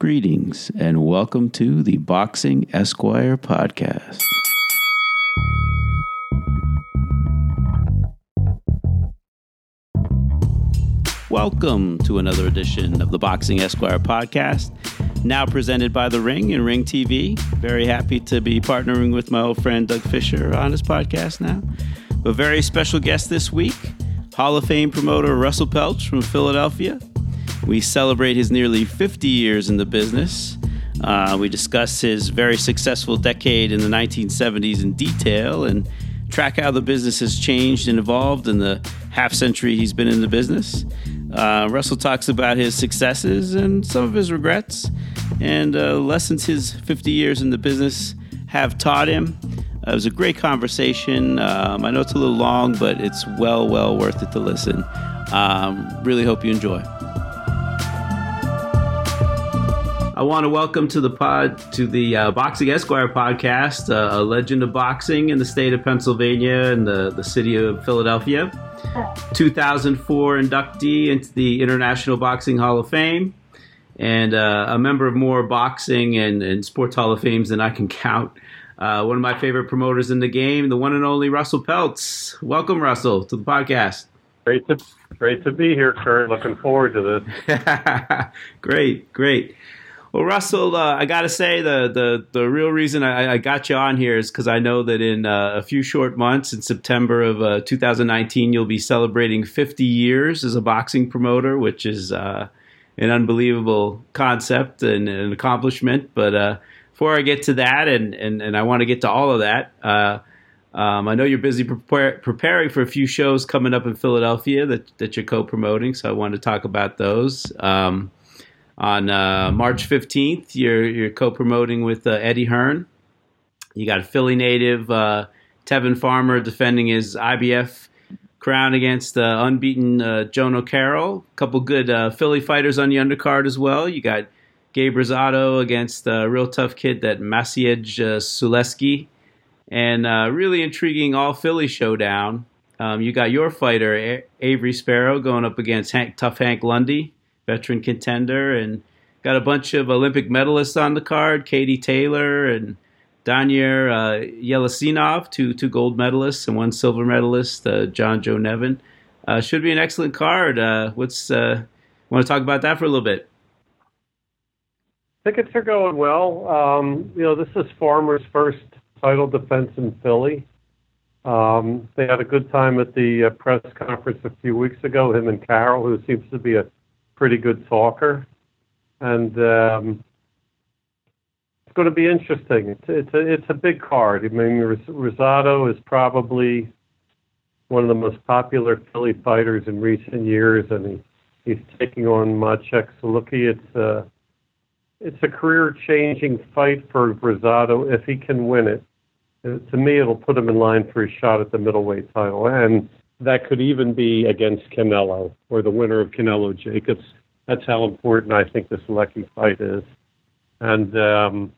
Greetings and welcome to the Boxing Esquire podcast. Welcome to another edition of the Boxing Esquire podcast, now presented by The Ring and Ring TV. Very happy to be partnering with my old friend Doug Fischer on his podcast now. A very special guest this week, Hall of Fame promoter Russell Peltz from Philadelphia. We celebrate his nearly 50 years in the business. Uh, we discuss his very successful decade in the 1970s in detail and track how the business has changed and evolved in the half century he's been in the business. Uh, Russell talks about his successes and some of his regrets and uh, lessons his 50 years in the business have taught him. Uh, it was a great conversation. Um, I know it's a little long, but it's well, well worth it to listen. Um, really hope you enjoy. I want to welcome to the pod to the uh, Boxing Esquire podcast, uh, a legend of boxing in the state of Pennsylvania and the, the city of Philadelphia. 2004 inductee into the International Boxing Hall of Fame, and uh, a member of more boxing and, and sports Hall of Fames than I can count. Uh, one of my favorite promoters in the game, the one and only Russell Peltz. Welcome, Russell, to the podcast. Great to great to be here, Kurt. Looking forward to this. great, great. Well, Russell, uh, I got to say the, the the real reason I, I got you on here is because I know that in uh, a few short months, in September of uh, 2019, you'll be celebrating 50 years as a boxing promoter, which is uh, an unbelievable concept and an accomplishment. But uh, before I get to that, and and, and I want to get to all of that. Uh, um, I know you're busy prepare, preparing for a few shows coming up in Philadelphia that, that you're co-promoting, so I want to talk about those. Um, on uh, March 15th, you're, you're co promoting with uh, Eddie Hearn. You got a Philly native, uh, Tevin Farmer, defending his IBF crown against uh, unbeaten uh, Jono Carroll. A couple good uh, Philly fighters on the undercard as well. You got Gabe Rosado against a real tough kid, that Maciej uh, Sulecki. And really intriguing all Philly showdown. Um, you got your fighter, a- Avery Sparrow, going up against Hank, tough Hank Lundy veteran contender, and got a bunch of Olympic medalists on the card: Katie Taylor and Daniel uh, two two gold medalists and one silver medalist, uh, John Joe Nevin. Uh, should be an excellent card. Uh, what's uh, want to talk about that for a little bit? Tickets are going well. Um, you know, this is Farmer's first title defense in Philly. Um, they had a good time at the uh, press conference a few weeks ago. Him and Carroll, who seems to be a pretty good talker, and um, it's going to be interesting. It's it's a, it's a big card. I mean, Rosado is probably one of the most popular Philly fighters in recent years, and he, he's taking on Maciej Sulecki. It's a it's a career-changing fight for Rosado if he can win it. Uh, to me, it'll put him in line for a shot at the middleweight title, and that could even be against Canelo or the winner of Canelo Jacobs. That's how important I think this Lecky fight is. And um,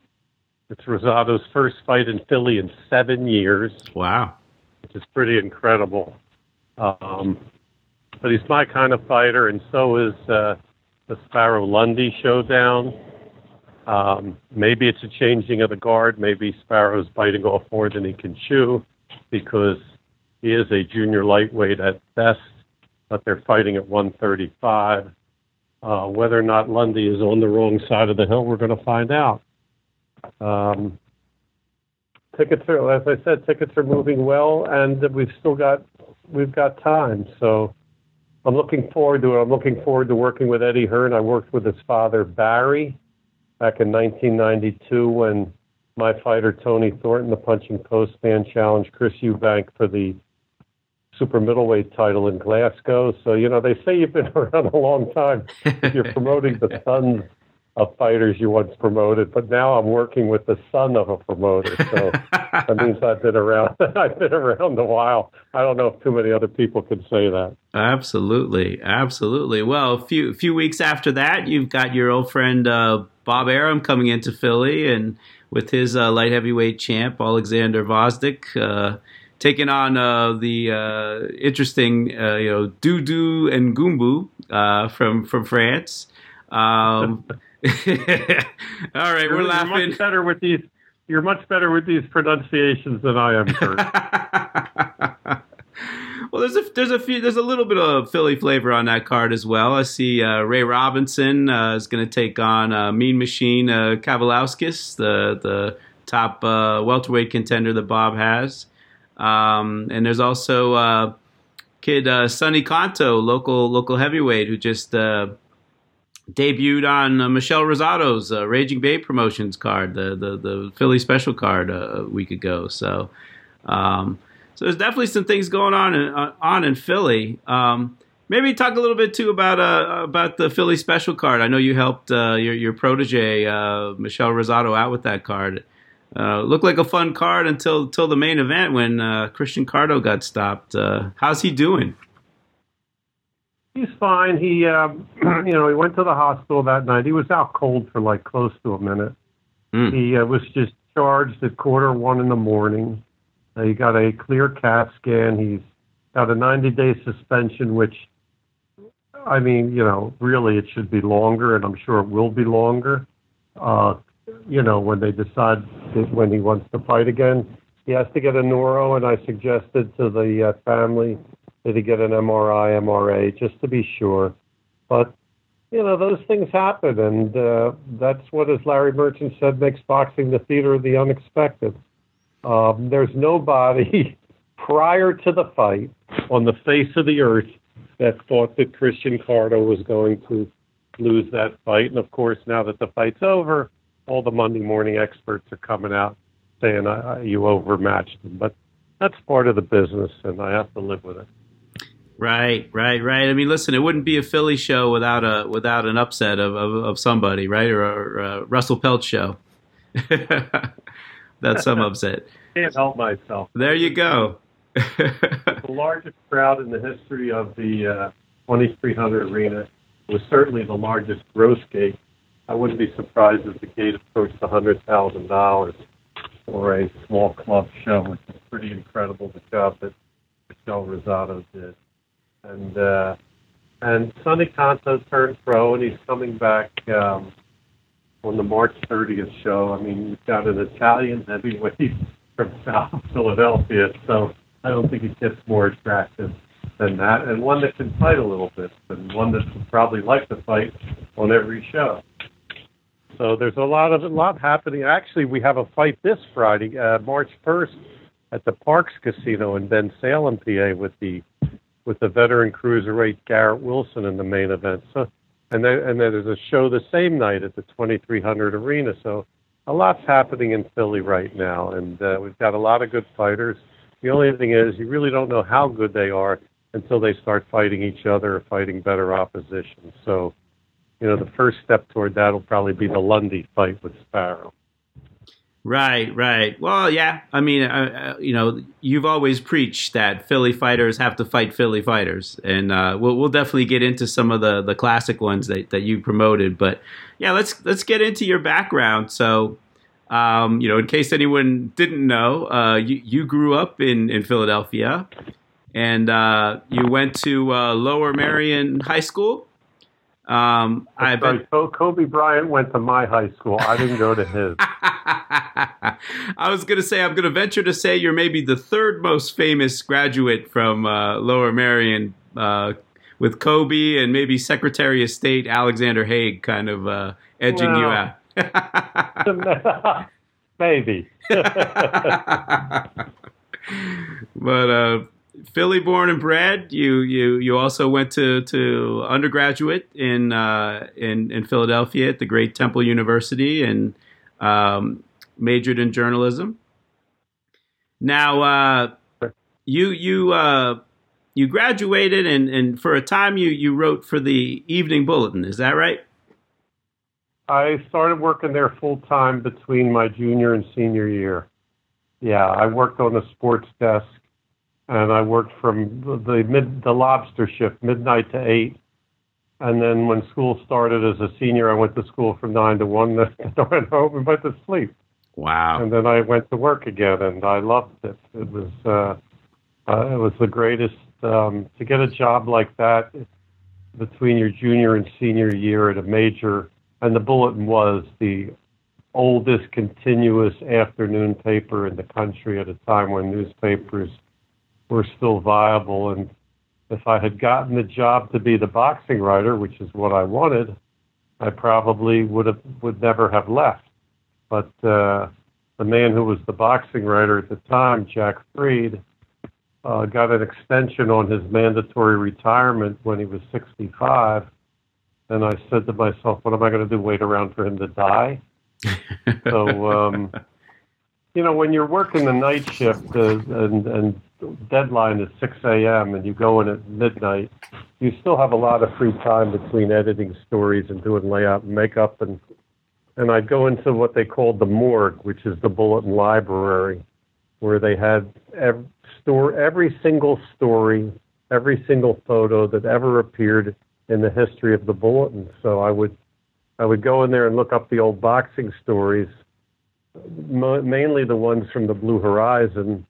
it's Rosado's first fight in Philly in seven years. Wow. Which is pretty incredible. Um, but he's my kind of fighter, and so is uh, the Sparrow Lundy showdown. Um, maybe it's a changing of the guard. Maybe Sparrow's biting off more than he can chew because he is a junior lightweight at best, but they're fighting at 135. Uh, whether or not Lundy is on the wrong side of the hill, we're going to find out. Um, tickets are, as I said, tickets are moving well, and we've still got we've got time. So I'm looking forward to it. I'm looking forward to working with Eddie Hearn. I worked with his father Barry back in 1992 when my fighter Tony Thornton, the Punching Post man, challenged Chris Eubank for the super middleweight title in Glasgow. So, you know, they say you've been around a long time. You're promoting the sons of fighters you once promoted, but now I'm working with the son of a promoter. So that means I've been around. I've been around a while. I don't know if too many other people can say that. Absolutely, absolutely. Well, a few few weeks after that, you've got your old friend uh, Bob Arum coming into Philly, and with his uh, light heavyweight champ Alexander Gvozdyk. Uh, taking on uh, the uh, interesting, uh, you know, Doudou Ngumbu uh, from from France. Um, All right, you're, we're laughing. You're much better with these. You're much better with these pronunciations than I am, Kurt. well, there's a there's a few there's a little bit of Philly flavor on that card as well. I see uh, Ray Robinson uh, is going to take on uh, Mean Machine uh, the the top uh, welterweight contender that Bob has. Um, and there's also uh, kid uh, Sonny Conto, local local heavyweight, who just uh, debuted on uh, Michelle Rosado's uh, Raging Babe Promotions card, the the, the Philly special card uh, a week ago. So, um, so there's definitely some things going on in, on in Philly. Um, maybe talk a little bit too about about the Philly special card. I know you helped your your protege Michelle Rosado out with that card. Uh, looked like a fun card until until the main event when uh, Christian Carto got stopped. Uh, how's he doing? He's fine. He, uh, you know, he went to the hospital that night. He was out cold for like close to a minute. Mm. He uh, was just charged at quarter one in the morning. Uh, he got a clear CAT scan. He's got a 90 day suspension, which, I mean, you know, really it should be longer, and I'm sure it will be longer. Uh, you know, when they decide when he wants to fight again, he has to get a neuro, and I suggested to the uh, family that he get an MRI, MRA, just to be sure. But you know, those things happen, and uh, that's what, as Larry Merchant said, makes boxing the theater of the unexpected. Um, there's nobody prior to the fight on the face of the earth that thought that Christian Carto was going to lose that fight. And of course, now that the fight's over, all the Monday morning experts are coming out saying uh, you overmatched them. But that's part of the business, and I have to live with it. Right, right, right. I mean, listen, it wouldn't be a Philly show without a without an upset of of, of somebody, right? Or a, or a Russell Peltz show. That's some upset. Can't help myself. There you go. the largest crowd in the history of the uh, 2300 arena was certainly the largest gross gate I wouldn't be surprised if the gate approached a hundred thousand dollars for a small club show, which is pretty incredible. The job that Michelle Rosado did, and uh, and Sonny Conto turned pro, and he's coming back um, on the March 30th show. I mean, you've got an Italian heavyweight from South Philadelphia, so I don't think he gets more attractive than that, and one that can fight a little bit, and one that would probably like to fight on every show. So there's a lot of a lot happening. Actually, we have a fight this Friday, uh, March 1st, at the Parx Casino in Ben Salem, PA, with the with the veteran cruiserweight Garrett Wilson in the main event. So, and then and then there's a show the same night at the 2300 Arena. So, a lot's happening in Philly right now, and uh, we've got a lot of good fighters. The only thing is, you really don't know how good they are until they start fighting each other or fighting better opposition. So you know, the first step toward that will probably be the Lundy fight with Sparrow. Right, right. Well, yeah. I mean, uh, uh, you know, you've always preached that Philly fighters have to fight Philly fighters, and uh, we'll we'll definitely get into some of the the classic ones that, that you promoted. But yeah, let's let's get into your background. So, um, you know, in case anyone didn't know, uh, you you grew up in in Philadelphia, and uh, you went to uh, Lower Merion High School. Um, I've been... Kobe Bryant went to my high school. I didn't go to his. I was going to say, I'm going to venture to say you're maybe the third most famous graduate from uh, Lower Merion, uh, with Kobe and maybe Secretary of State Alexander Haig kind of uh, edging well, you out. maybe. but uh, Philly born and bred. You you you also went to to undergraduate in uh, in in Philadelphia at the great Temple University and um, majored in journalism. Now uh, you you uh, you graduated and and for a time you you wrote for the Evening Bulletin. Is that right? I started working there full time between my junior and senior year. Yeah, I worked on the sports desk and I worked from the mid the lobster shift, midnight to eight. And then when school started as a senior, I went to school from nine to one. Then I went home and went to sleep. Wow! And then I went to work again, and I loved it. It was uh, uh, it was the greatest um, to get a job like that between your junior and senior year at a major and the Bulletin was the oldest continuous afternoon paper in the country at a time when newspapers were still viable. And if I had gotten the job to be the boxing writer, which is what I wanted, I probably would have would never have left. But uh, the man who was the boxing writer at the time, Jack Freed, uh, got an extension on his mandatory retirement when he was 65. And I said to myself, what am I going to do? Wait around for him to die? so, um, you know, when you're working the night shift uh, and, and deadline is 6 a.m. and you go in at midnight, you still have a lot of free time between editing stories and doing layout and makeup. And, and I'd go into what they called the morgue, which is the bulletin library, where they had every, store, every single story, every single photo that ever appeared in the history of the bulletin. So I would I would go in there and look up the old boxing stories, mainly the ones from the Blue Horizon,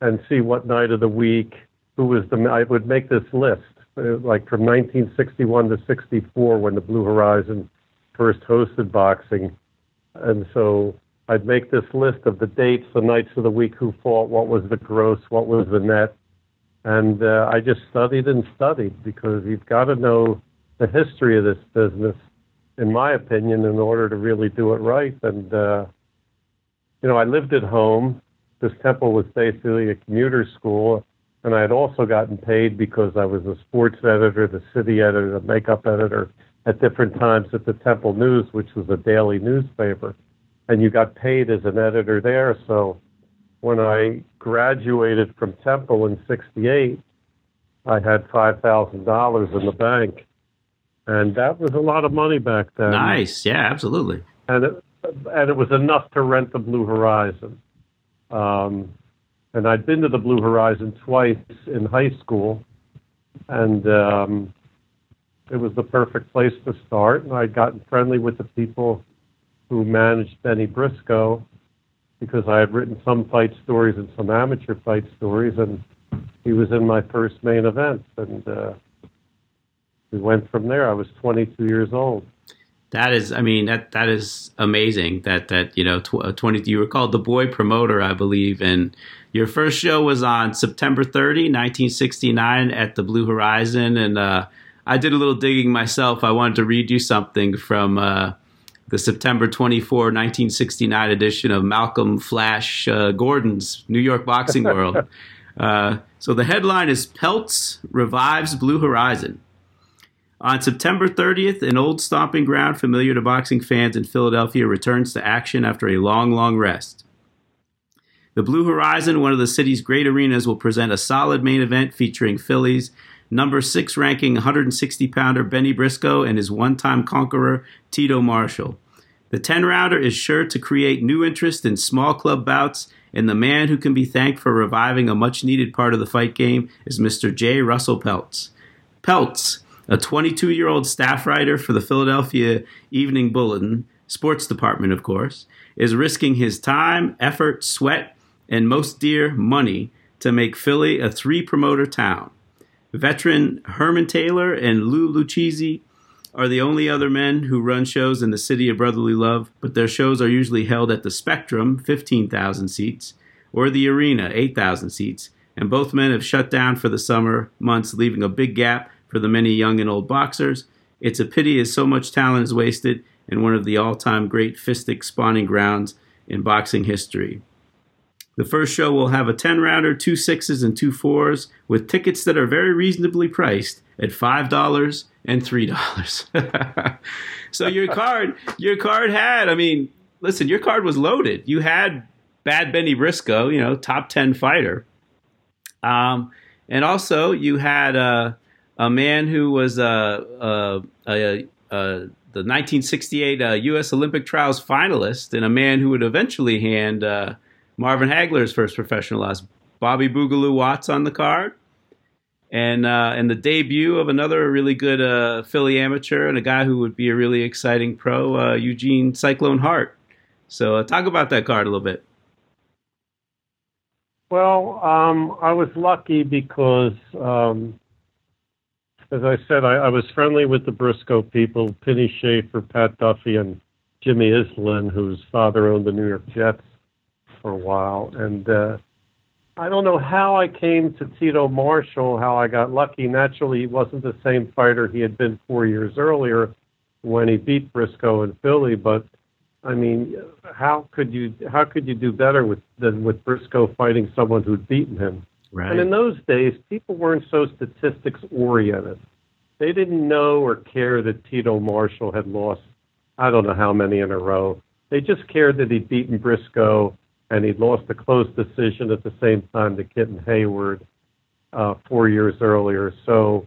and see what night of the week who was the. I would make this list, uh, like from 1961 to 64 when the Blue Horizon first hosted boxing, and so I'd make this list of the dates, the nights of the week, who fought, what was the gross, what was the net, and uh, I just studied and studied because you've got to know the history of this business in my opinion, in order to really do it right. And, uh, you know, I lived at home. This temple was basically a commuter school. And I had also gotten paid because I was a sports editor, the city editor, the makeup editor at different times at the Temple News, which was a daily newspaper. And you got paid as an editor there. So when I graduated from Temple in 68, I had $5,000 in the bank and that was a lot of money back then. Nice, yeah, absolutely. And it, and it was enough to rent the Blue Horizon. Um, and I'd been to the Blue Horizon twice in high school, and um, it was the perfect place to start. And I'd gotten friendly with the people who managed Bennie Briscoe because I had written some fight stories and some amateur fight stories, and he was in my first main event. And uh, we went from there. I was 22 years old. That is, I mean, that that is amazing. That that you know, tw- uh, 20. You were called the boy promoter, I believe, and your first show was on September 30, 1969, at the Blue Horizon, and uh, I did a little digging myself. I wanted to read you something from uh, the September 24, 1969 edition of Malcolm Flash uh, Gordon's New York Boxing World. Uh, so the headline is Peltz revives Blue Horizon. On September 30th, an old stomping ground familiar to boxing fans in Philadelphia returns to action after a long, long rest. The Blue Horizon, one of the city's great arenas, will present a solid main event featuring Phillies number six ranking 160 pounder Bennie Briscoe and his one time conqueror Tito Marshall. The 10 rounder is sure to create new interest in small club bouts, and the man who can be thanked for reviving a much needed part of the fight game is Mr. J. Russell Peltz. Peltz, a 22 year old staff writer for the Philadelphia Evening Bulletin, sports department, of course, is risking his time, effort, sweat, and most dear money to make Philly a three promoter town. Veteran Herman Taylor and Lou Lucchese are the only other men who run shows in the city of brotherly love, but their shows are usually held at the Spectrum, 15,000 seats, or the Arena, 8,000 seats, and both men have shut down for the summer months, leaving a big gap for the many young and old boxers. It's a pity as so much talent is wasted in one of the all time great fistic spawning grounds in boxing history. The first show will have a 10 rounder, two sixes, and two fours with tickets that are very reasonably priced at $5 and $3. so your card, your card had, I mean, listen, your card was loaded. You had Bad Bennie Briscoe, you know, top 10 fighter. Um, and also you had, uh, a man who was uh, uh, uh, the 1968 U.S. Olympic Trials finalist, and a man who would eventually hand Marvin Hagler's first professional loss. Bobby Boogaloo Watts on the card, and uh, and the debut of another really good uh, Philly amateur and a guy who would be a really exciting pro, uh, Eugene Cyclone Hart. So talk about that card a little bit. Well, um, I was lucky because um, as I said, I, I was friendly with the Briscoe people, Penny Schaefer, Pat Duffy, and Jimmy Iselin, whose father owned the New York Jets for a while. And uh, I don't know how I came to Tito Marshall, how I got lucky. Naturally, he wasn't the same fighter he had been four years earlier when he beat Briscoe in Philly, but I mean, how could you how could you do better with than with Briscoe fighting someone who'd beaten him? Right. And in those days, people weren't so statistics oriented. They didn't know or care that Tito Marshall had lost I don't know how many in a row. They just cared that he'd beaten Briscoe and he'd lost a close decision at the same time to Kitten Hayward uh, four years earlier. So,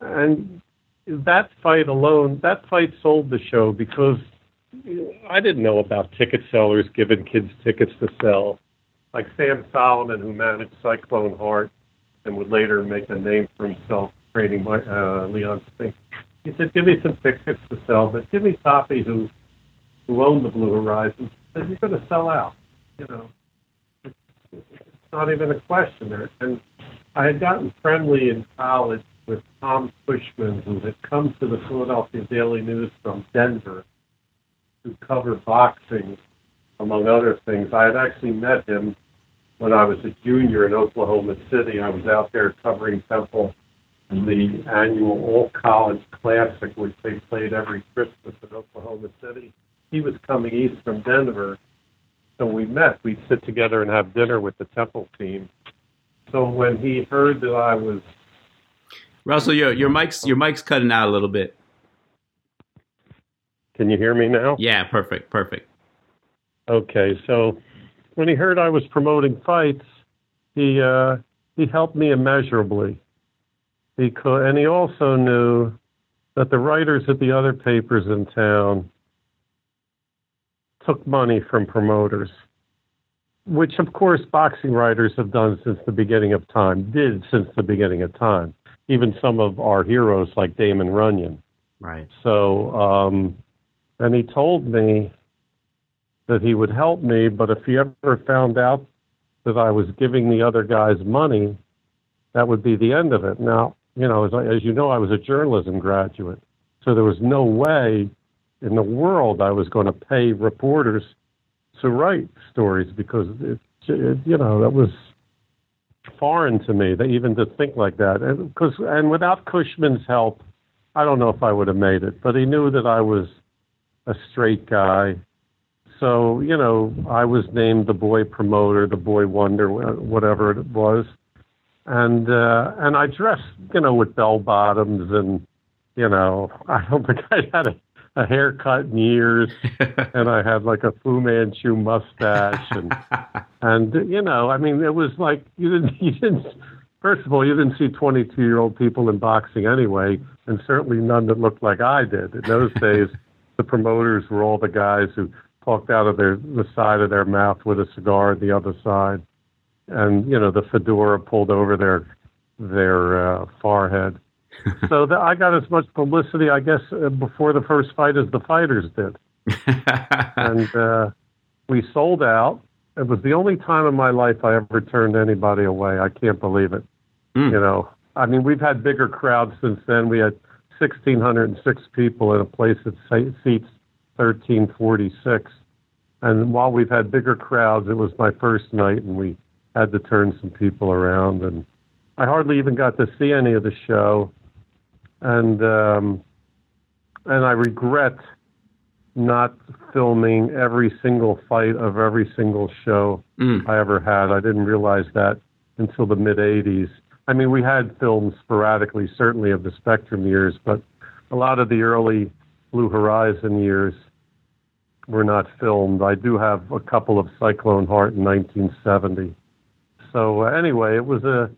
and that fight alone, that fight sold the show because I didn't know about ticket sellers giving kids tickets to sell. Like Sam Solomon, who managed Cyclone Hart and would later make a name for himself training my, uh, Leon Spinks. He said, "Give me some tickets to sell, but Jimmy Toppi, who who owned the Blue Horizons, said you're going to sell out. You know, it's, it's not even a question there." And I had gotten friendly in college with Tom Cushman, who had come to the Philadelphia Daily News from Denver to cover boxing, among other things. I had actually met him when I was a junior in Oklahoma City. I was out there covering Temple the annual All College Classic, which they played every Christmas in Oklahoma City. He was coming east from Denver, so we met. We'd sit together and have dinner with the Temple team. So when he heard that I was Russell, your your mic's your mic's cutting out a little bit. Can you hear me now? Yeah, perfect, perfect. Okay, so when he heard I was promoting fights, he uh, he helped me immeasurably. Because and he also knew that the writers at the other papers in town took money from promoters, which of course boxing writers have done since the beginning of time, did since the beginning of time. Even some of our heroes like Damon Runyon. Right. So, um, and he told me that he would help me, but if he ever found out that I was giving the other guys money, that would be the end of it. Now, you know, as, I, as you know, I was a journalism graduate, so there was no way in the world I was going to pay reporters to write stories because it, it, you know that was foreign to me that even to think like that and because and without Cushman's help I don't know if I would have made it but he knew that I was a straight guy so you know I was named the boy promoter the boy wonder whatever it was and uh, and I dressed, you know, with bell bottoms, and you know, I don't think I had a, a haircut in years, and I had like a Fu Manchu mustache, and and you know, I mean, it was like you didn't you didn't. First of all, you didn't see 22 year old people in boxing anyway, and certainly none that looked like I did. In those days, the promoters were all the guys who talked out of their the side of their mouth with a cigar at the other side and you know the fedora pulled over their their uh, forehead. so the, I got as much publicity, I guess, uh, before the first fight as the fighters did, and uh, we sold out. It was the only time in my life I ever turned anybody away. I can't believe it. Mm. You know, I mean, we've had bigger crowds since then. We had 1,606 people in a place that seats 1,346. And while we've had bigger crowds, it was my first night, and we had to turn some people around, and I hardly even got to see any of the show, and um, and I regret not filming every single fight of every single show mm. I ever had. I didn't realize that until the mid '80s. I mean, we had films sporadically, certainly of the Spectrum years, but a lot of the early Blue Horizon years were not filmed. I do have a couple of Cyclone Hart in 1970 so uh, anyway, it was a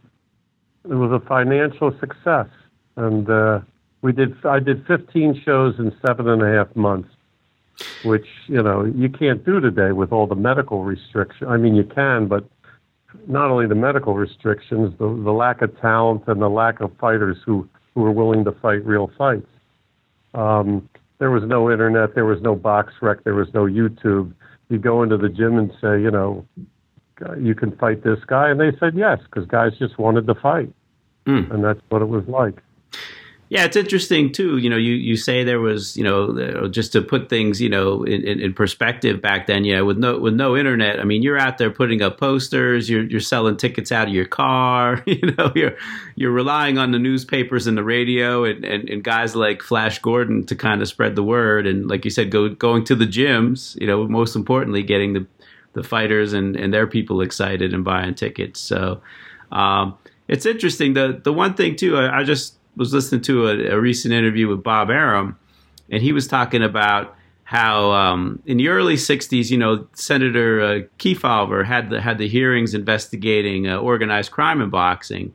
it was a financial success, and uh, we did. I did 15 shows in seven and a half months, which you know you can't do today with all the medical restrictions. I mean, you can, but not only the medical restrictions, the, the lack of talent and the lack of fighters who who were willing to fight real fights. Um, there was no internet, there was no BoxRec. there was no YouTube. You go into the gym and say, you know, you can fight this guy? And they said yes, because guys just wanted to fight. Mm. And that's what it was like. Yeah, it's interesting too. You know, you, you say there was, you know, just to put things, you know, in, in, perspective back then. Know, with no with no internet, I mean, you're out there putting up posters, you're you're selling tickets out of your car. You know, you're you're relying on the newspapers and the radio and, and, and guys like Flash Gordon to kind of spread the word. And like you said, go going to the gyms. You know, most importantly, getting the the fighters and, and their people excited and buying tickets. So um, it's interesting. The the one thing too, I, I just was listening to a, a, recent interview with Bob Arum, and he was talking about how um, in the early '60s, you know, Senator uh, Kefauver had the had the hearings investigating uh, organized crime in boxing,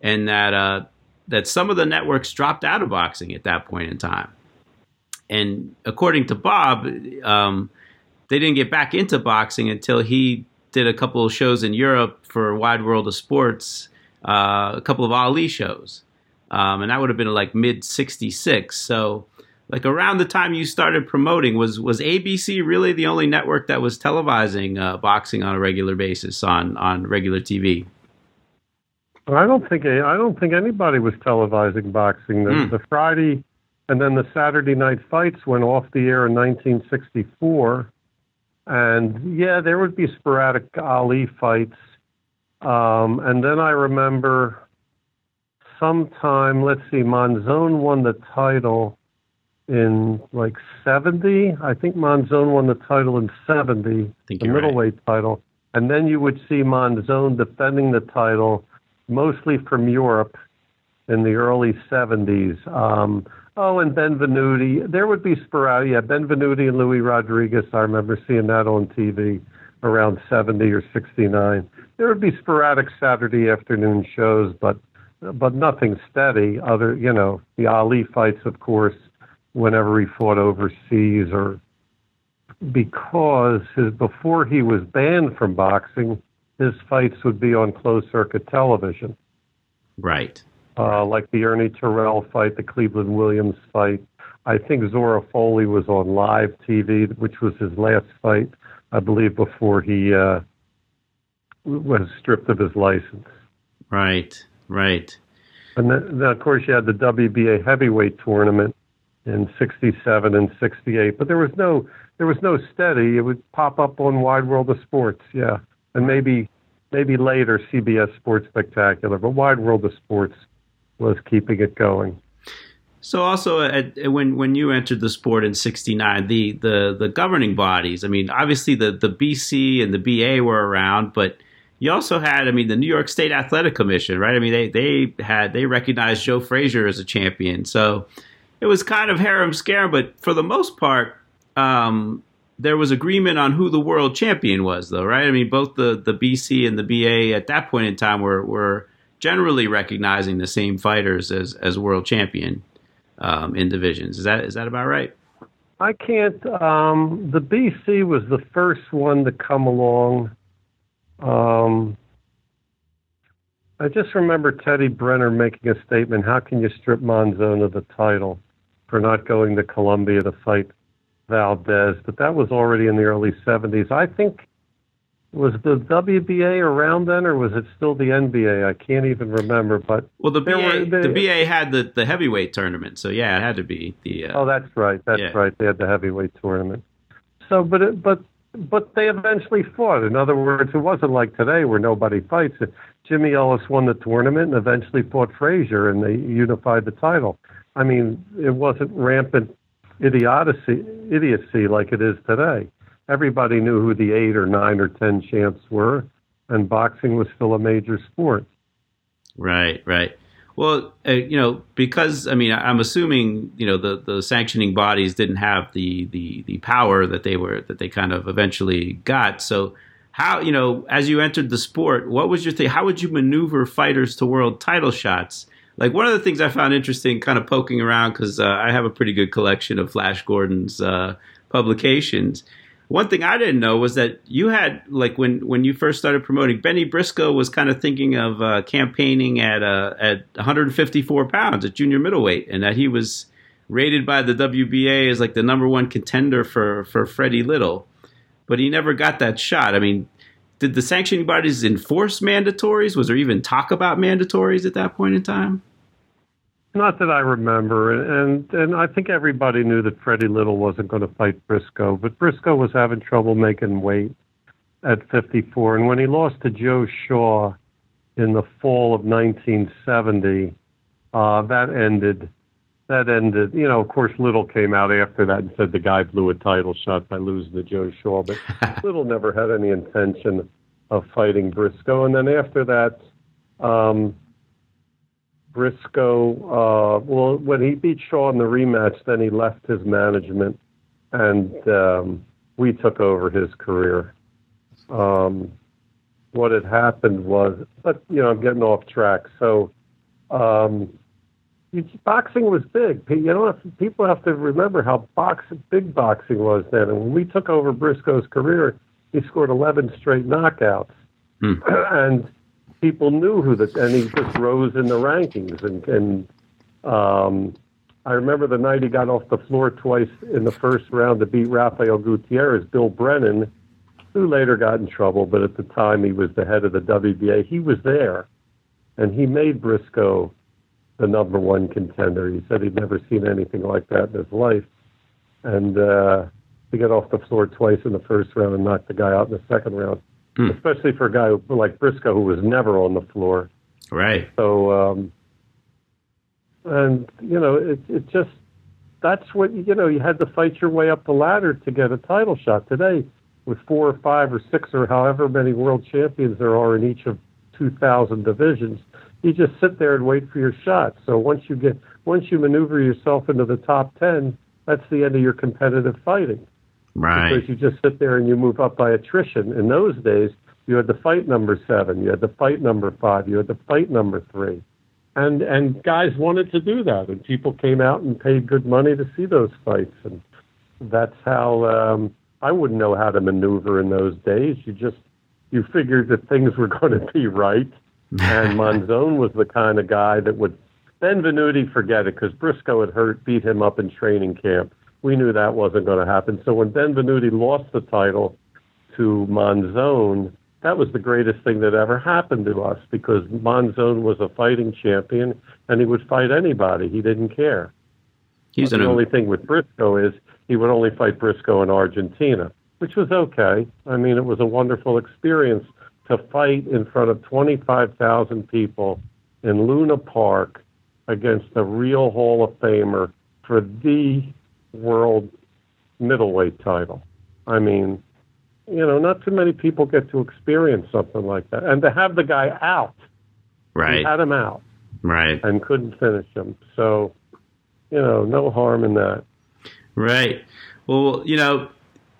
and that uh, that some of the networks dropped out of boxing at that point in time. And according to Bob, um, they didn't get back into boxing until he did a couple of shows in Europe for Wide World of Sports, uh, a couple of Ali shows um, and that would have been like mid '66. So, like around the time you started promoting, was was ABC really the only network that was televising uh, boxing on a regular basis on on regular TV? I don't think I don't think anybody was televising boxing. The, mm. the Friday and then the Saturday night fights went off the air in 1964, and yeah, there would be sporadic Ali fights. Um, and then I remember sometime, let's see, Monzon won the title in like 70. I think Monzon won the title in 70, the middleweight right. title. And then you would see Monzon defending the title mostly from Europe in the early 70s. Um, oh, and Benvenuti. There would be sporadic. Yeah, Benvenuti and Luis Rodriguez. I remember seeing that on TV around 70 or 69. There would be sporadic Saturday afternoon shows, but but nothing steady. Other, you know, the Ali fights, of course, whenever he fought overseas, or because his before he was banned from boxing, his fights would be on closed circuit television. Right. Uh, like the Ernie Terrell fight, the Cleveland Williams fight. I think Zora Folley was on live TV, which was his last fight, I believe, before he uh, was stripped of his license. Right. Right. And then, then, of course, you had the WBA heavyweight tournament in '67 and '68, but there was no there was no steady. It would pop up on Wide World of Sports, yeah, and maybe maybe later CBS Sports Spectacular, but Wide World of Sports was keeping it going. So also, uh, at, uh, when when you entered the sport in '69, the, the the governing bodies. I mean, obviously the the BC and the BA were around, but you also had, I mean, the New York State Athletic Commission, right? I mean, they they had they recognized Joe Frazier as a champion, so it was kind of harem scarum. But for the most part, um, there was agreement on who the world champion was, though, right? I mean, both the the BC and the BA at that point in time were were generally recognizing the same fighters as as world champion um, in divisions. Is that is that about right? I can't. Um, the BC was the first one to come along um, I just remember Teddy Brenner making a statement how can you strip Monzon of the title for not going to Colombia to fight Valdez? But that was already in the early 70s. I think. Was the WBA around then, or was it still the NBA? I can't even remember. But well, the BA, were, they, the BA had the, the heavyweight tournament, so yeah, it had to be the. Uh, oh, that's right. That's yeah. right. They had the heavyweight tournament. So, but it, but but they eventually fought. In other words, it wasn't like today where nobody fights. Jimmy Ellis won the tournament and eventually fought Frazier, and they unified the title. I mean, it wasn't rampant idiocy, idiocy like it is today. Everybody knew who the eight or nine or ten champs were, and boxing was still a major sport. Right, right. Well, uh, you know, because I mean, I'm assuming you know the, the sanctioning bodies didn't have the, the the power that they were that they kind of eventually got. So, how you know, as you entered the sport, what was your thing? How would you maneuver fighters to world title shots? Like one of the things I found interesting, kind of poking around because uh, I have a pretty good collection of Flash Gordon's uh, publications one thing I didn't know was that you had like when when you first started promoting, Benny Briscoe was kind of thinking of uh, campaigning at uh, at 154 pounds at junior middleweight, and that he was rated by the WBA as like the number one contender for for Freddie Little, but he never got that shot. I mean, did the sanctioning bodies enforce mandatories? Was there even talk about mandatories at that point in time? Not that I remember, and and I think everybody knew that Freddie Little wasn't going to fight Briscoe, but Briscoe was having trouble making weight at 54, and when he lost to Joe Shaw in the fall of 1970, uh, that ended. That ended. You know, of course, Little came out after that and said the guy blew a title shot by losing to Joe Shaw, but Little never had any intention of fighting Briscoe. And then after that, um, Briscoe, uh, well, when he beat Shaw in the rematch, then he left his management, and um, we took over his career. Um, what had happened was, but you know, I'm getting off track. So, um, boxing was big. You know, people have to remember how boxing, big boxing was then. And when we took over Briscoe's career, he scored 11 straight knockouts, hmm. and people knew who the and he just rose in the rankings. And, and um, I remember the night he got off the floor twice in the first round to beat Rafael Gutierrez. Bill Brennan who later got in trouble, but at the time he was the head of the WBA. He was there, and he made Briscoe the number one contender. He said he'd never seen anything like that in his life, and uh, he got off the floor twice in the first round and knocked the guy out in the second round. Hmm. Especially for a guy like Briscoe who was never on the floor. Right. So, um, and you know, it it just that's what you know. You had to fight your way up the ladder to get a title shot. Today, with four or five or six or however many world champions there are in each of 2,000 divisions, you just sit there and wait for your shot. So once you get once you maneuver yourself into the top 10, that's the end of your competitive fighting. Right. Because you just sit there and you move up by attrition. In those days, you had the fight number seven, you had the fight number five, you had the fight number three. And and guys wanted to do that and people came out and paid good money to see those fights and that's how um I wouldn't know how to maneuver in those days. You just you figured that things were going to be right, and Monzon was the kind of guy that would. Benvenuti, forget it, because Briscoe had hurt, beat him up in training camp. We knew that wasn't going to happen. So when Benvenuti lost the title to Monzon, that was the greatest thing that ever happened to us because Monzon was a fighting champion and he would fight anybody. He didn't care. He's the only thing with Briscoe is he would only fight Briscoe in Argentina, which was okay. I mean, it was a wonderful experience to fight in front of 25,000 people in Luna Park against a real Hall of Famer for the world middleweight title. I mean, you know, not too many people get to experience something like that. And to have the guy out, right? He had him out, right, and couldn't finish him. So, you know, no harm in that. Right. Well, you know,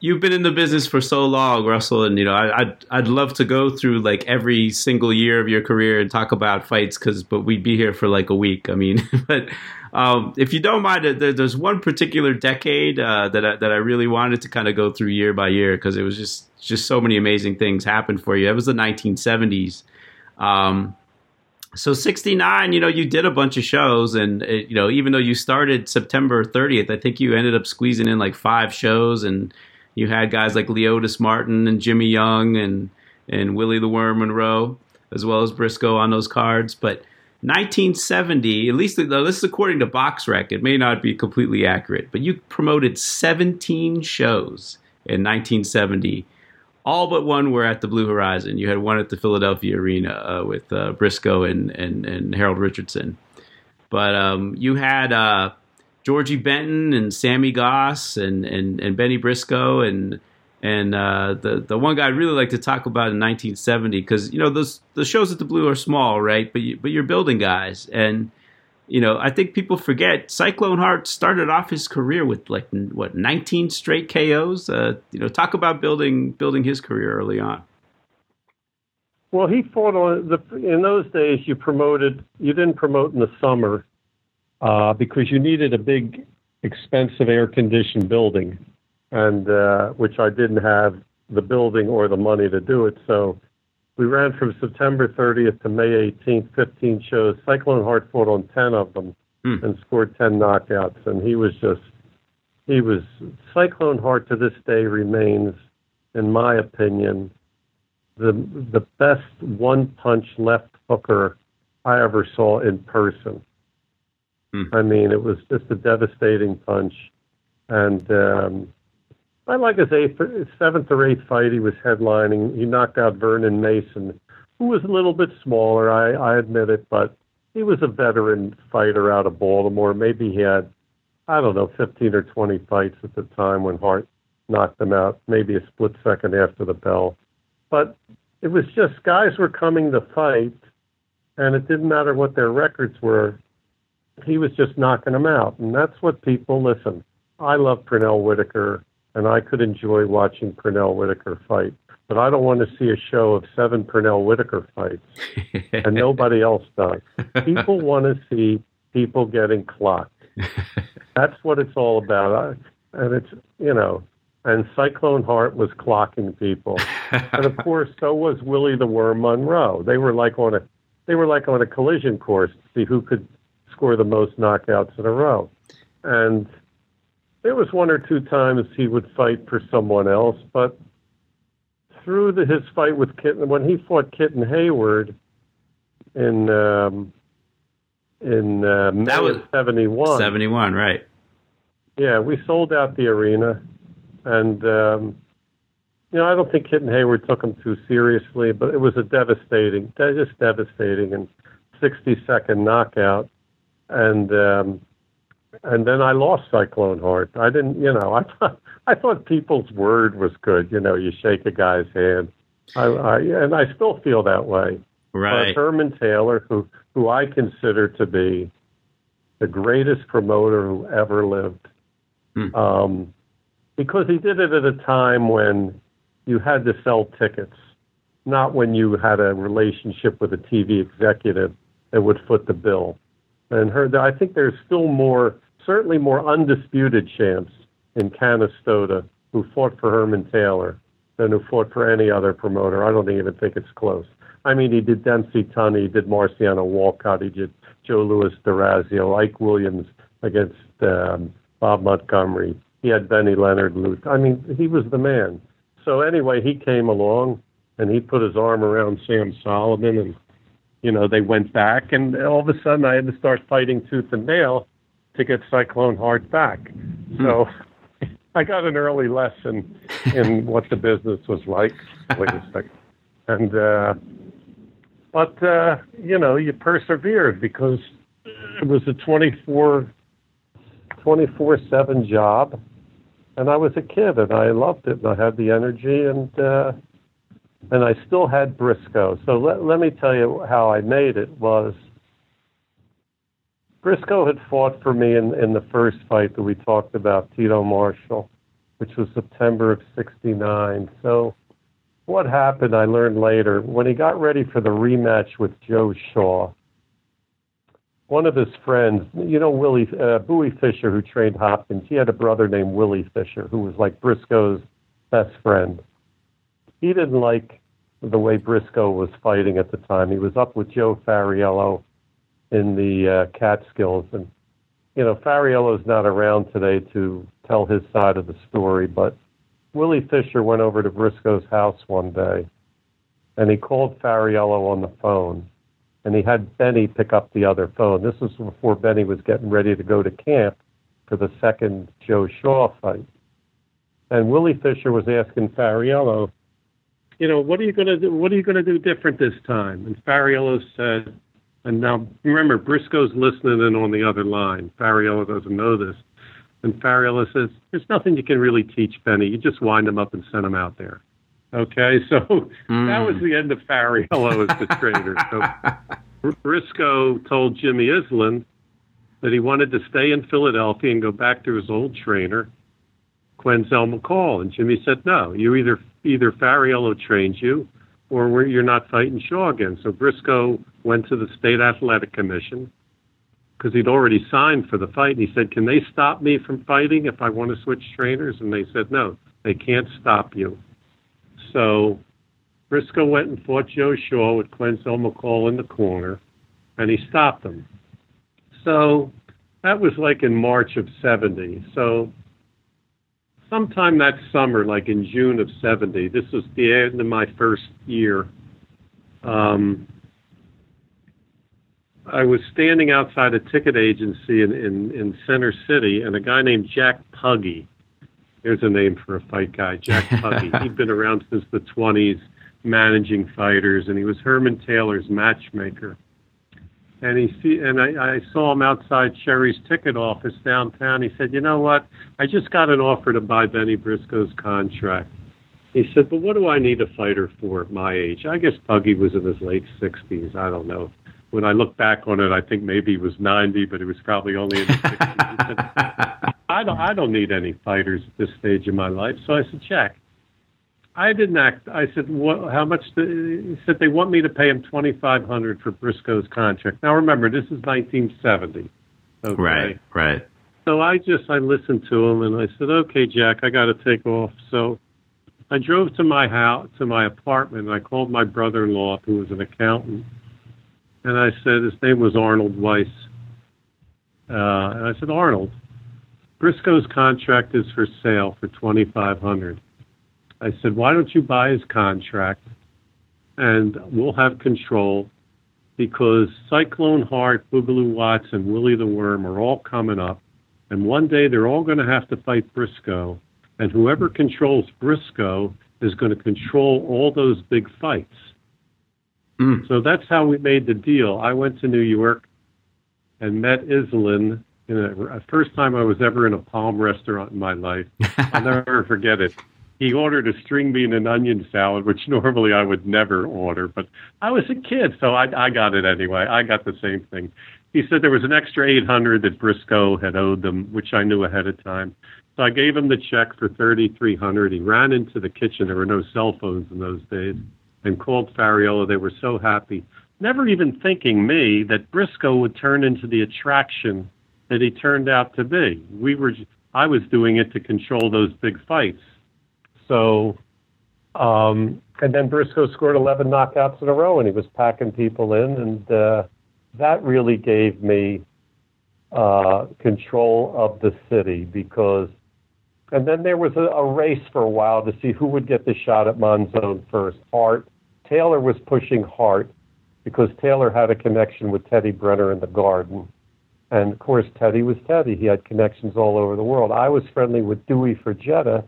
you've been in the business for so long, Russell, and you know, I, would I'd love to go through like every single year of your career and talk about fights, because but we'd be here for like a week. I mean, but um, if you don't mind, there, there's one particular decade uh, that I, that I really wanted to kind of go through year by year because it was just just so many amazing things happened for you. It was the 1970s. Um, so 69 you know you did a bunch of shows and it, you know even though you started september 30th i think you ended up squeezing in like five shows and you had guys like leotis martin and jimmy young and and willie the worm monroe as well as briscoe on those cards but 1970 at least this is according to BoxRec it may not be completely accurate but you promoted 17 shows in 1970 all but one were at the Blue Horizon. You had one at the Philadelphia Arena uh, with uh, Briscoe and, and, and Harold Richardson. But um, you had uh, Georgie Benton and Sammy Goss and, and, and Bennie Briscoe and and uh, the the one guy I'd really like to talk about in 1970 because you know those the shows at the Blue are small, right? But you, but you're building guys and you know, I think people forget Cyclone Hart started off his career with like what 19 straight KOs. Uh, you know, talk about building building his career early on. Well, he fought on the in those days. You promoted. You didn't promote in the summer uh, because you needed a big, expensive air conditioned building, and uh, which I didn't have the building or the money to do it. So we ran from September 30th to May 18th, 15 shows. Cyclone Hart fought on 10 of them hmm. and scored 10 knockouts. And he was just, he was, Cyclone Hart to this day remains, in my opinion, the, the best one punch left hooker I ever saw in person. Hmm. I mean, it was just a devastating punch. And um, I like his eighth, seventh or eighth fight. He was headlining. He knocked out Vernon Mason, who was a little bit smaller. I, I admit it, but he was a veteran fighter out of Baltimore. Maybe he had, I don't know, 15 or 20 fights at the time when Hart knocked him out. Maybe a split second after the bell. But it was just guys were coming to fight, and it didn't matter what their records were. He was just knocking them out, and that's what people listen. I love Pernell Whitaker, and I could enjoy watching Pernell Whitaker fight, but I don't want to see a show of seven Pernell Whitaker fights, and nobody else does. People want to see people getting clocked. That's what it's all about, and it's you know and Cyclone Hart was clocking people, and of course, so was Willie the Worm Monroe. They were like on a they were like on a collision course to see who could score the most knockouts in a row. And there was one or two times he would fight for someone else, but through the, his fight with Kitten, when he fought Kitten Hayward in um, in uh, May that was seventy one. Seventy one, right? Yeah, we sold out the arena and um, you know, I don't think Kitten Hayward took him too seriously, but it was a devastating, just devastating, and 60 second knockout. And um, and then I lost Cyclone Hart. I didn't, you know, I thought I thought people's word was good. You know, you shake a guy's hand. I, I and I still feel that way. Right. But Herman Taylor, who who I consider to be the greatest promoter who ever lived. Hmm. Um, because he did it at a time when you had to sell tickets, not when you had a relationship with a TV executive that would foot the bill. And her, I think there's still more, certainly more undisputed champs in Canastota who fought for Herman Taylor than who fought for any other promoter. I don't even think it's close. I mean, he did Dempsey Tunney, he did Marciano Walcott, he did Joe Louis DeRazio, Ike Williams against um, Bob Montgomery, he had Benny Leonard Luth. I mean, he was the man. So anyway, he came along and he put his arm around Sam Solomon and you know, they went back and all of a sudden I had to start fighting tooth and nail to get Cyclone Hart back. Hmm. So I got an early lesson in what the business was like. Wait a second. And uh but uh, you know, you persevered because it was a 24 24 7 job and I was a kid, and I loved it, and I had the energy, and uh, and I still had Briscoe. So let let me tell you how I made it was. Briscoe had fought for me in, in the first fight that we talked about, Tito Marshall, which was September of '69. So, what happened? I learned later when he got ready for the rematch with Joe Shaw one of his friends, you know, Willie uh, Bouie Fisher, who trained Hopkins. He had a brother named Willie Fisher, who was like Briscoe's best friend. He didn't like the way Briscoe was fighting at the time. He was up with Joe Fariello in the uh, Catskills, and you know, Fariello's not around today to tell his side of the story, but Willie Fisher went over to Briscoe's house one day, and he called Fariello on the phone and he had Benny pick up the other phone. This was before Benny was getting ready to go to camp for the second Joe Shaw fight. And Willie Fisher was asking Fariello, you know, what are you going to do? What are you going to do different this time? And Fariello said, and now remember, Briscoe's listening in on the other line. Fariello doesn't know this. And Fariello says, there's nothing you can really teach Benny. You just wind him up and send him out there. Okay, so mm. that was the end of Fariello as the trainer. So Briscoe told Jimmy Iselin that he wanted to stay in Philadelphia and go back to his old trainer, Quenzel McCall. And Jimmy said, no, you either either Fariello trains you or you're not fighting Shaw again. So Briscoe went to the State Athletic Commission because he'd already signed for the fight. And he said, can they stop me from fighting if I want to switch trainers? And they said, no, they can't stop you. So Briscoe went and fought Joe Shaw with Quenzel McCall in the corner, and he stopped him. So that was like in March of 70. So sometime that summer, like in June of 70, this was the end of my first year. Um, I was standing outside a ticket agency in, in, in Center City, and a guy named Jack Puggy. Here's a name for a fight guy, Jack Puggy. He'd been around since the 20s, managing fighters, and he was Herman Taylor's matchmaker. And he see, and I, I saw him outside Sherry's ticket office downtown. He said, "You know what? I just got an offer to buy Benny Briscoe's contract." He said, "But what do I need a fighter for at my age?" I guess Puggy was in his late 60s. I don't know when I look back on it, I think maybe he was 90, but he was probably only in the 60s. I don't, I don't need any fighters at this stage in my life. So I said, check. I didn't act. I said, what, how much? The, he said they want me to pay him 2,500 for Briscoe's contract. Now remember, this is 1970. Okay? Right, right. So I just I listened to him and I said, okay, Jack, I got to take off. So I drove to my house, to my apartment. And I called my brother-in-law, who was an accountant and I said, his name was Arnold Weiss. Uh, and I said, Arnold, Briscoe's contract is for sale for 2500 I said, why don't you buy his contract and we'll have control because Cyclone Hart, Boogaloo Watts, and Willie the Worm are all coming up. And one day they're all going to have to fight Briscoe. And whoever controls Briscoe is going to control all those big fights. Mm. So that's how we made the deal. I went to New York and met Iselin. In a, first time I was ever in a Palm restaurant in my life. I'll never forget it. He ordered a string bean and onion salad, which normally I would never order, but I was a kid, so I, I got it anyway. I got the same thing. He said there was an extra 800 that Briscoe had owed them, which I knew ahead of time. So I gave him the check for 3300 He ran into the kitchen. There were no cell phones in those days and called Fariello. They were so happy, never even thinking me that Briscoe would turn into the attraction that he turned out to be. We were, I was doing it to control those big fights. So, um, and then Briscoe scored 11 knockouts in a row, and he was packing people in, and uh, that really gave me uh, control of the city because. And then there was a, a race for a while to see who would get the shot at Monzon first, Hart Taylor was pushing Hart because Taylor had a connection with Teddy Brenner in the garden. And of course, Teddy was Teddy. He had connections all over the world. I was friendly with Dewey Fragetta,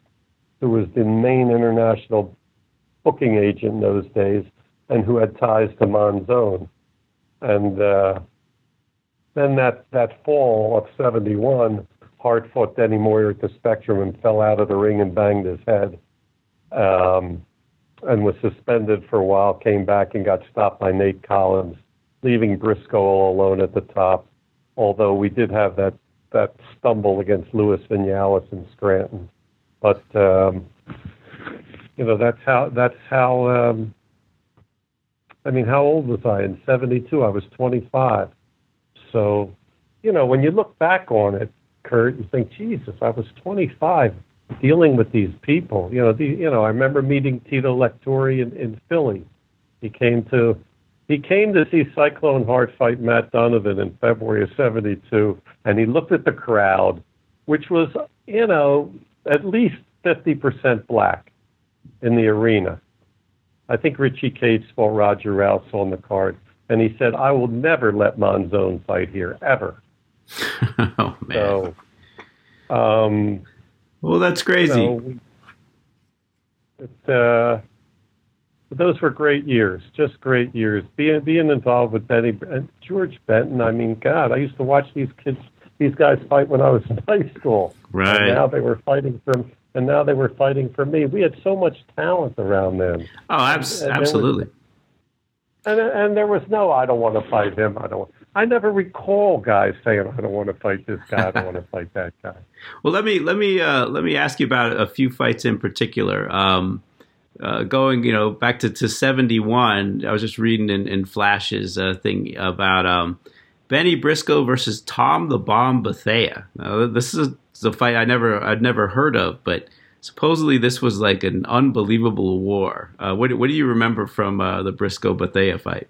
who was the main international booking agent in those days and who had ties to Monzon. And uh, then that, that fall of 71, Hart fought Denny Moyer at the Spectrum and fell out of the ring and banged his head. Um, and was suspended for a while, came back and got stopped by Nate Collins, leaving Briscoe all alone at the top. Although we did have that that stumble against Luis Vinales in Scranton, but um, you know that's how that's how. Um, I mean, how old was I in '72? I was 25. So, you know, when you look back on it, Kurt, you think, Jesus, I was 25 dealing with these people. You know, the, you know, I remember meeting Tito Lectoure in, in Philly. He came to he came to see Cyclone Hart fight Matt Donovan in February of '72, and he looked at the crowd, which was, you know, at least 50% black in the arena. I think Richie Kates fought Roger Rouse on the card, and he said, "I will never let Monzon fight here ever." oh man. So, um, well, that's crazy. You know, it, uh, those were great years, just great years. Being being involved with Benny and George Benton. I mean, God, I used to watch these kids, these guys fight when I was in high school. Right. And now they were fighting for, and now they were fighting for me. We had so much talent around then. Oh, abs- and, and absolutely. Was, and and there was no, I don't want to fight him. I don't. Want, I never recall guys saying, "I don't want to fight this guy. I don't want to fight that guy." Well, let me let me uh, let me ask you about a few fights in particular. Um, uh, going, you know, back to, to seventy one. I was just reading in, in flashes a uh, thing about um, Benny Briscoe versus Tom the Bomb Bethea. Now, this is a fight I never I'd never heard of, but supposedly this was like an unbelievable war. Uh, what what do you remember from uh, the Briscoe Bethea fight?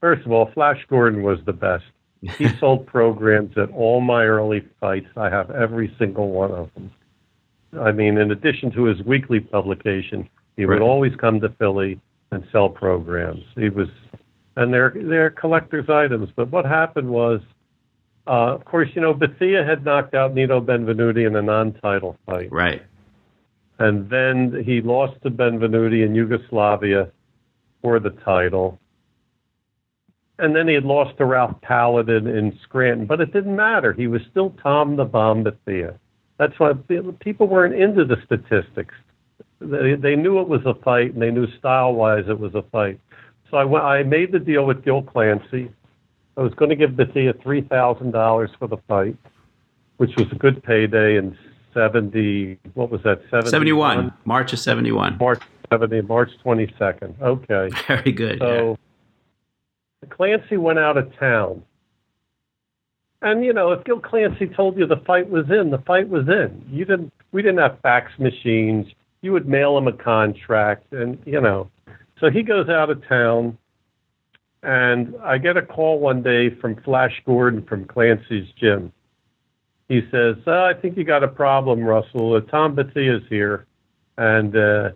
First of all, Flash Gordon was the best. He sold programs at all my early fights. I have every single one of them. I mean, in addition to his weekly publication, he right. would always come to Philly and sell programs. He was, and they're they're collector's items. But what happened was, uh, of course, you know, Bethea had knocked out Nino Benvenuti in a non-title fight, Right. and then he lost to Benvenuti in Yugoslavia for the title. And then he had lost to Ralph Palladin in Scranton, but it didn't matter. He was still Tom the Bomb Bethea. That's why people weren't into the statistics. They, they knew it was a fight, and they knew style-wise it was a fight. So I, went, I made the deal with Gil Clancy. I was going to give Bethea three thousand dollars for the fight, which was a good payday in seventy. What was that? 71? 71. March of 71. March seventy. March twenty second. Okay. Very good. So Clancy went out of town. And you know, if Gil Clancy told you the fight was in, the fight was in. You didn't. We didn't have fax machines. You would mail him a contract, and you know. So he goes out of town, and I get a call one day from Flash Gordon from Clancy's gym. He says, uh, "I think you got a problem, Russell. Uh, Tom Bethea's here, and uh,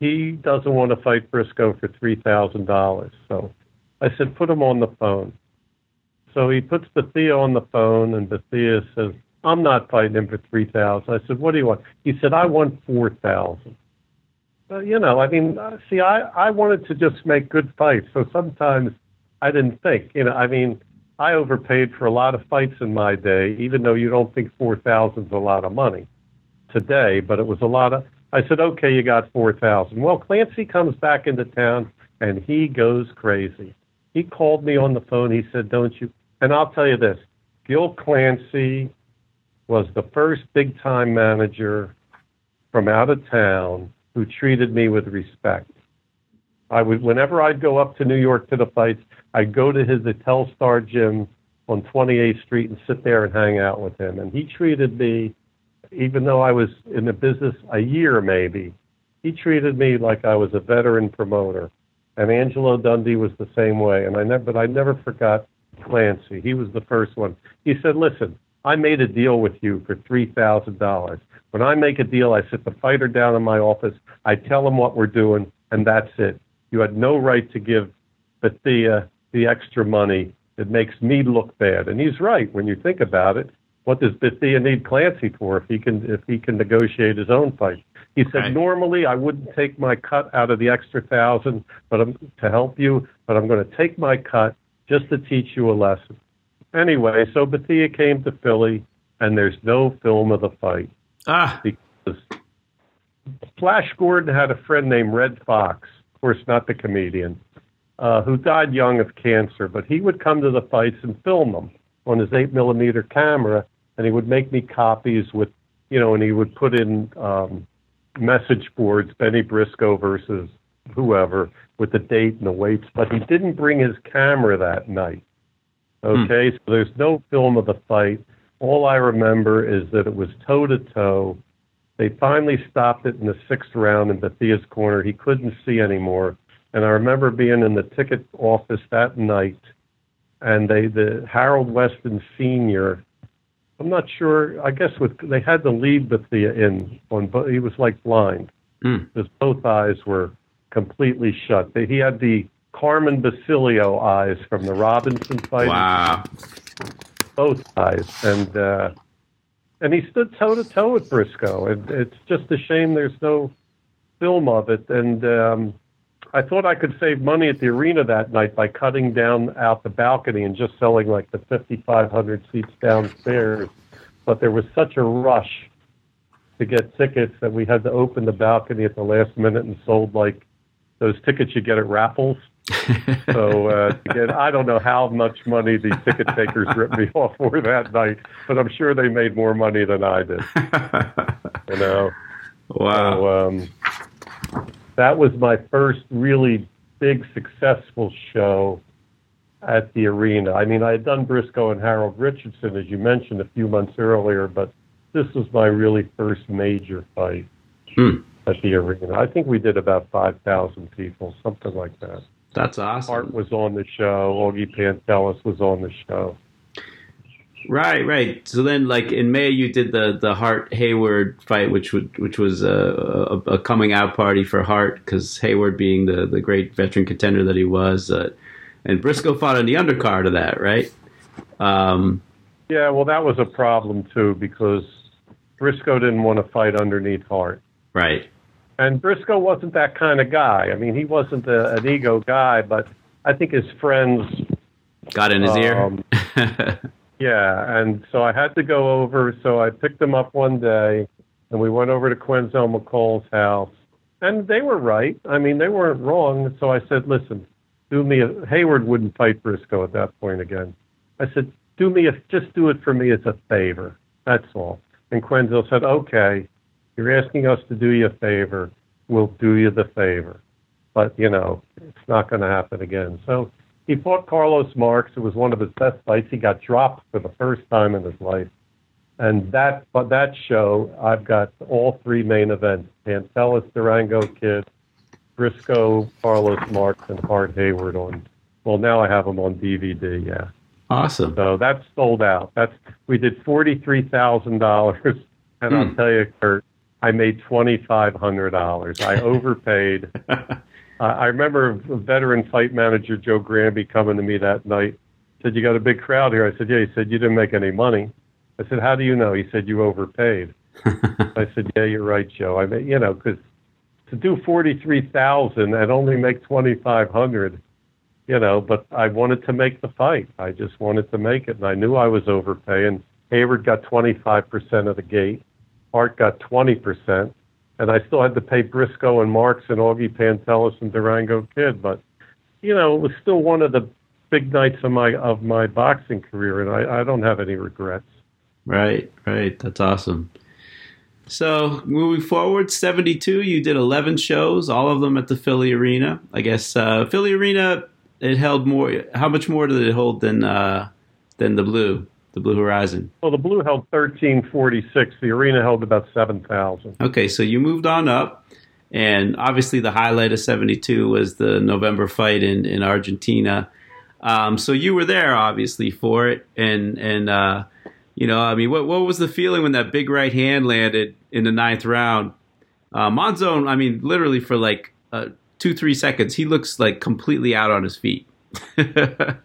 he doesn't want to fight Briscoe for three thousand dollars." So I said, "Put him on the phone." So he puts Bethea on the phone, and Bethea says, "I'm not fighting him for three thousand. I said, "What do you want?" He said, "I want four thousand. Well, you know, I mean, uh, see, I I wanted to just make good fights, so sometimes I didn't think. You know, I mean, I overpaid for a lot of fights in my day, even though you don't think four thousand is a lot of money today, but it was a lot of. I said, "Okay, you got four thousand. Well, Clancy comes back into town, and he goes crazy. He called me on the phone. He said, "Don't you?" And I'll tell you this: Gil Clancy was the first big time manager from out of town who treated me with respect. I would, whenever I'd go up to New York to the fights, I'd go to his Telstar gym on 28th Street and sit there and hang out with him. And he treated me, even though I was in the business a year maybe, he treated me like I was a veteran promoter. And Angelo Dundee was the same way. And I never, but I never forgot Clancy. He was the first one. He said, "Listen, I made a deal with you for three thousand dollars. When I make a deal, I sit the fighter down in my office. I tell him what we're doing, and that's it. You had no right to give Bethea the extra money. It makes me look bad." And he's right when you think about it. What does Bethea need Clancy for if he can if he can negotiate his own fight? He said, Right. normally I wouldn't take my cut out of the extra thousand, but I'm to help you, but I'm going to take my cut just to teach you a lesson. Anyway, so Bethea came to Philly, and there's no film of the fight ah, because Flash Gordon had a friend named Red Fox, course, not the comedian, uh, who died young of cancer, but he would come to the fights and film them on his 8 millimeter camera, and he would make me copies with, you know, and he would put in um, message boards, Benny Briscoe versus whoever, with the date and the weights, but he didn't bring his camera that night. Okay, so there's no film of the fight. All I remember is that it was toe to toe. They finally stopped it in the sixth round in Bethea's corner. He couldn't see anymore. And I remember being in the ticket office that night, and they the Harold Weston Senior. I'm not sure. I guess with they had to lead Bethea in on, but he was like blind Hmm. because both eyes were completely shut. They, he had the Carmen Basilio eyes from the Robinson fight wow. both eyes, and uh, and he stood toe to toe with Briscoe. And it's just a shame there's no film of it. And um, I thought I could save money at the arena that night by cutting down out the balcony and just selling like the 5,500 seats downstairs. But there was such a rush to get tickets that we had to open the balcony at the last minute and sold like those tickets you get at Raffles. So uh, again, I don't know how much money the ticket takers ripped me off for that night, but I'm sure they made more money than I did. You know, wow. so um, that was my first really big successful show at the arena. I mean, I had done Briscoe and Harold Richardson, as you mentioned, a few months earlier, but this was my really first major fight Hmm. at the arena. I think we did about 5,000 people, something like that. That's awesome. Hart was on the show. Augie Pantellas was on the show. Right, right. So then, like in May, you did the the Hart Hayward fight, which would which was a, a, a coming out party for Hart because Hayward, being the the great veteran contender that he was, uh, and Briscoe fought on the undercard of that, right? Um, yeah, well, that was a problem too because Briscoe didn't want to fight underneath Hart. Right. And Briscoe wasn't that kind of guy. I mean, he wasn't a, an ego guy, but I think his friends got in his um, ear. yeah, and so I had to go over. So I picked him up one day, and we went over to Quenzel McCall's house, and they were right. I mean, they weren't wrong. So I said, "Listen, do me a Hayward wouldn't fight Briscoe at that point again." I said, "Do me a just do it for me as a favor. That's all." And Quenzel said, "Okay." You're asking us to do you a favor. We'll do you the favor. But, you know, it's not going to happen again. So he fought Carlos Marks. It was one of his best fights. He got dropped for the first time in his life. And that, but that show, I've got all three main events: Pantellas, Durango Kid, Briscoe, Carlos Marks, and Hart Hayward on. Well, now I have them on DVD. Yeah. Awesome. So that's sold out. That's we did forty three thousand dollars, and mm. I'll hmm. tell you, Kurt, I made twenty five hundred dollars. I overpaid. uh, I remember a veteran fight manager Joe Granby coming to me that night. Said you got a big crowd here. I said yeah. He said you didn't make any money. I said how do you know? He said you overpaid. I said yeah, you're right, Joe. I mean you know because to do forty three thousand and only make twenty five hundred, you know. But I wanted to make the fight. I just wanted to make it, and I knew I was overpaying. Hayward got twenty five percent of the gate. Hart got 20%, and I still had to pay Briscoe and Marks and Augie Pantellas and Durango Kid. But, you know, it was still one of the big nights of my of my boxing career, and I, I don't have any regrets. Right, right. That's awesome. So moving forward, seventy two, you did eleven shows, all of them at the Philly Arena. I guess uh, Philly Arena it held more. How much more did it hold than uh, than the Blue? The Blue Horizon? Well, the Blue held 1346. The arena held about 7,000. Okay, so you moved on up. And obviously, the highlight of 72 was the November fight in, in Argentina. Um, so you were there, obviously, for it. And, and uh, you know, I mean, what, what was the feeling when that big right hand landed in the ninth round? Uh, Monzon, I mean, literally for like uh, two, three seconds, he looks like completely out on his feet. yeah,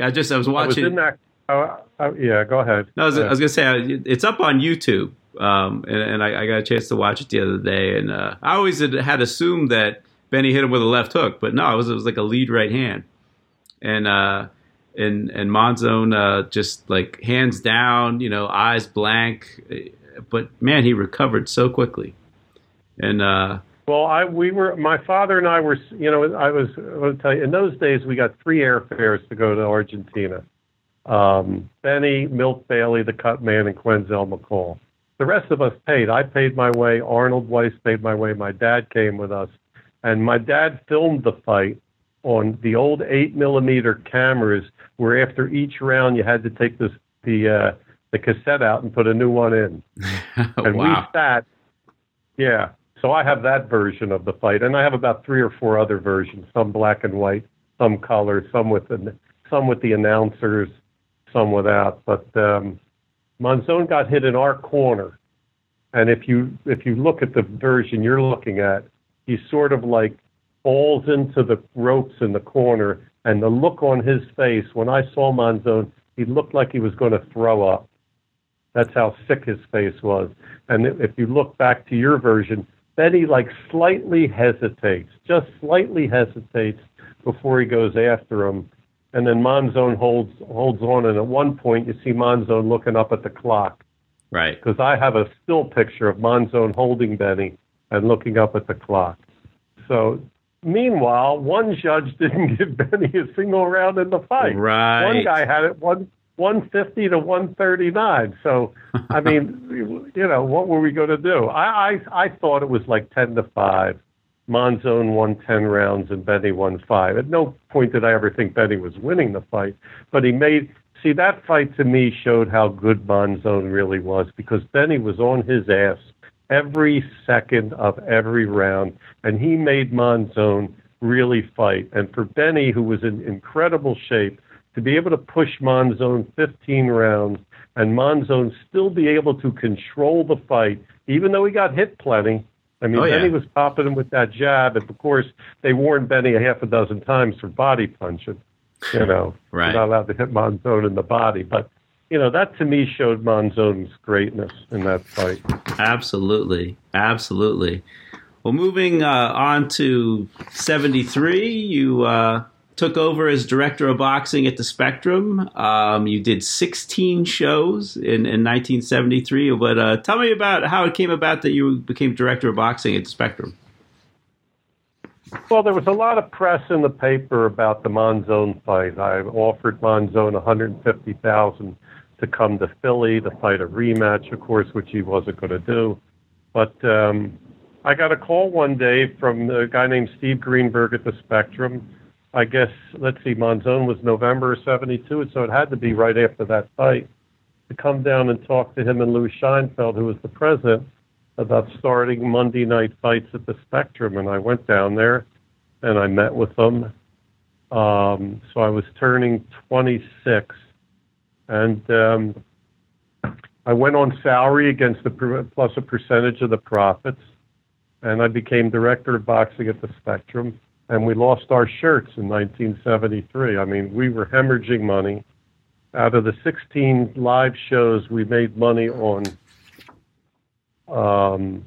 I just, I was watching. I was in that Oh, oh, yeah, go ahead. No, I was, was going to say it's up on YouTube, um, and, and I, I, got a chance to watch it the other day. And uh, I always had, had, assumed that Benny hit him with a left hook, but no, it was, it was like a lead right hand, and uh, and and Monzon uh, just like hands down, you know, eyes blank, but man, he recovered so quickly, and. Uh, well, I we were my father and I were you know I was I will tell you in those days we got three airfares to go to Argentina um, Benny, Milt Bailey, the cut man, and Quenzel McCall. The rest of us paid. I paid my way. Arnold Weiss paid my way. My dad came with us. And my dad filmed the fight on the old 8 millimeter cameras where after each round you had to take this, the, uh, the cassette out and put a new one in. and wow. we sat, yeah. So I have that version of the fight. And I have about three or four other versions, some black and white, some color, some with the, some with the announcers some without. But um, Monzon got hit in our corner, and if you if you look at the version you're looking at, he sort of like falls into the ropes in the corner, and the look on his face when I saw Monzon, he looked like he was going to throw up. That's how sick his face was. And if you look back to your version, Benny like slightly hesitates, just slightly hesitates before he goes after him and then Monzon holds holds on, and at one point you see Monzon looking up at the clock. Right. Because I have a still picture of Monzon holding Benny and looking up at the clock. So meanwhile, one judge didn't give Benny a single round in the fight. Right. One guy had it one one fifty to one thirty nine. So I mean, you know, what were we going to do? I, I I thought it was like ten to five. Monzon won 10 rounds and Benny won five. At no point did I ever think Benny was winning the fight, but he made. See, that fight to me showed how good Monzon really was because Benny was on his ass every second of every round, and he made Monzon really fight. And for Benny, who was in incredible shape, to be able to push Monzon 15 rounds and Monzon still be able to control the fight, even though he got hit plenty, I mean, oh, Benny was popping him with that jab, and of course they warned Benny a half a dozen times for body punching. You know, right. you're not allowed to hit Monzon in the body, but you know that to me showed Monzon's greatness in that fight. Absolutely, absolutely. Well, moving uh, on to '73, you uh, took over as director of boxing at the Spectrum. Um, you did 16 shows in, in 1973. But uh, tell me about how it came about that you became director of boxing at the Spectrum. Well, there was a lot of press in the paper about the Monzon fight. I offered Monzon 150,000 to come to Philly to fight a rematch, of course, which he wasn't going to do. But um, I got a call one day from a guy named Steve Greenberg at the Spectrum. I guess, let's see, Monzon was November 72, so it had to be right after that fight to come down and talk to him and Lou Scheinfeld, who was the president, about starting Monday night fights at the Spectrum. And I went down there and I met with them. Um, so I was turning 26 and um, I went on salary against the plus a percentage of the profits, and I became director of boxing at the Spectrum. And we lost our shirts in 1973. I mean, we were hemorrhaging money. Out of the 16 live shows, we made money on um,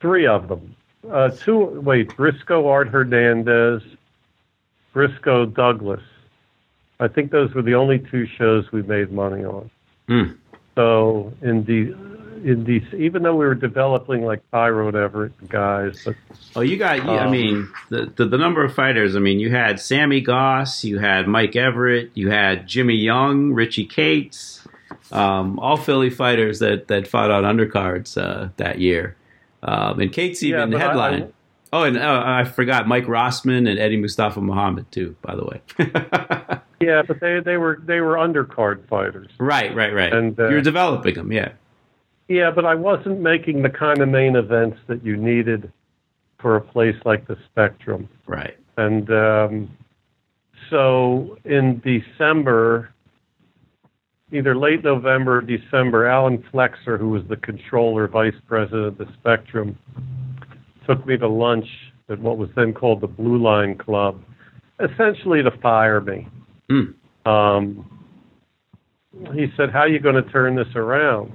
three of them. Uh, two, wait, Briscoe Art Hernandez, Briscoe Douglas I think those were the only two shows we made money on. Mm. So in the in these, even though we were developing like Pyro and Everett guys, but oh, you got. Um, I mean, the, the, the number of fighters. I mean, you had Sammy Goss, you had Mike Everett, you had Jimmy Young, Richie Kates, um, all Philly fighters that that fought on undercards uh, that year. Um, and Kates even yeah, headline. I, Oh, and uh, I forgot Mike Rossman and Eddie Mustafa Muhammad too. By the way. yeah, but they they were they were undercard fighters. Right, right, right. And uh, you're developing them, yeah. Yeah, but I wasn't making the kind of main events that you needed for a place like the Spectrum. Right. And um, so in December, either late November or December, Alan Flexer, who was the controller, vice president of the Spectrum, took me to lunch at what was then called the Blue Line Club, essentially to fire me. Mm. Um, he said, How are you going to turn this around?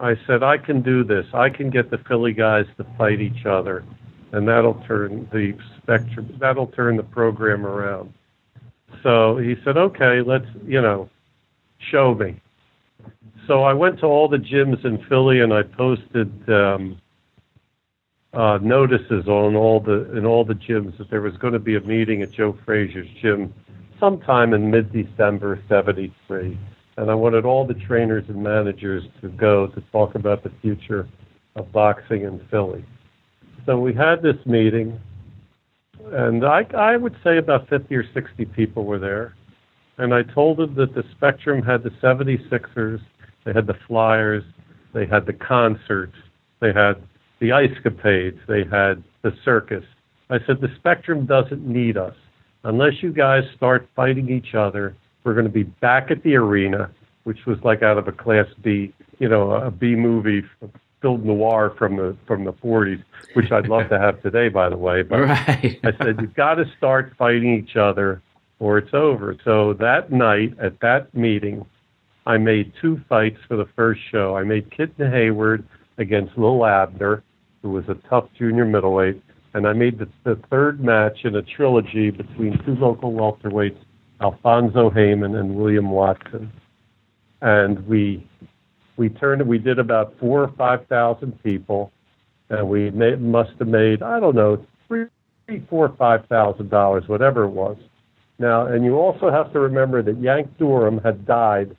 I said, I can do this. I can get the Philly guys to fight each other, and that'll turn the spectrum, that'll turn the program around. So he said, Okay, let's, you know, show me. So I went to all the gyms in Philly and I posted um, uh, notices on all the in all the gyms that there was going to be a meeting at Joe Frazier's gym sometime in mid-December '73, and I wanted all the trainers and managers to go to talk about the future of boxing in Philly. So we had this meeting, and I, I would say about 50 or 60 people were there, and I told them that the Spectrum had the 76ers, they had the Flyers, they had the concerts, they had the ice capades, they had the circus. I said, the spectrum doesn't need us. Unless you guys start fighting each other, we're going to be back at the arena, which was like out of a Class B, you know, a B movie, film noir from the from the 40s, which I'd love to have today, by the way. But right. I said, you've got to start fighting each other, or it's over. So that night at that meeting, I made two fights for the first show. I made Kitten Hayward against Lil Abner, who was a tough junior middleweight, and I made the, the third match in a trilogy between two local welterweights, Alfonso Hayman and William Watson. And we we turned we did about four or five thousand people, and we made, must have made I don't know three, four, five thousand dollars, whatever it was. Now, and you also have to remember that Yank Durham had died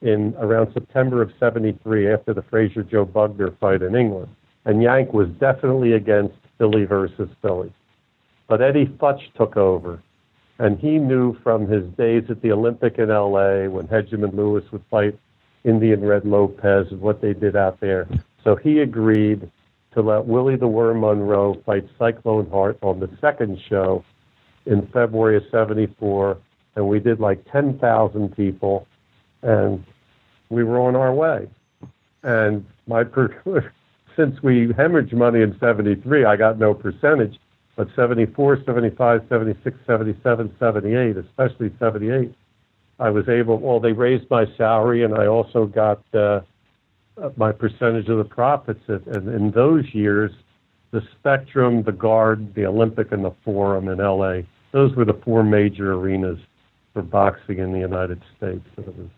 in around September of '73 after the Frazier Joe Bugner fight in England and Yank was definitely against Philly versus Philly. But Eddie Futch took over, and he knew from his days at the Olympic in LA when Hedgemon Lewis would fight Indian Red Lopez and what they did out there. So he agreed to let Willie the Worm Monroe fight Cyclone Hart on the second show in February of 74. And we did like 10,000 people, and we were on our way. And my per- since we hemorrhaged money in 73, I got no percentage. But 74, 75, 76, 77, 78, especially 78, I was able, well, they raised my salary and I also got uh, my percentage of the profits. And in those years, the Spectrum, the Guard, the Olympic, and the Forum in LA, those were the four major arenas for boxing in the United States. And it was,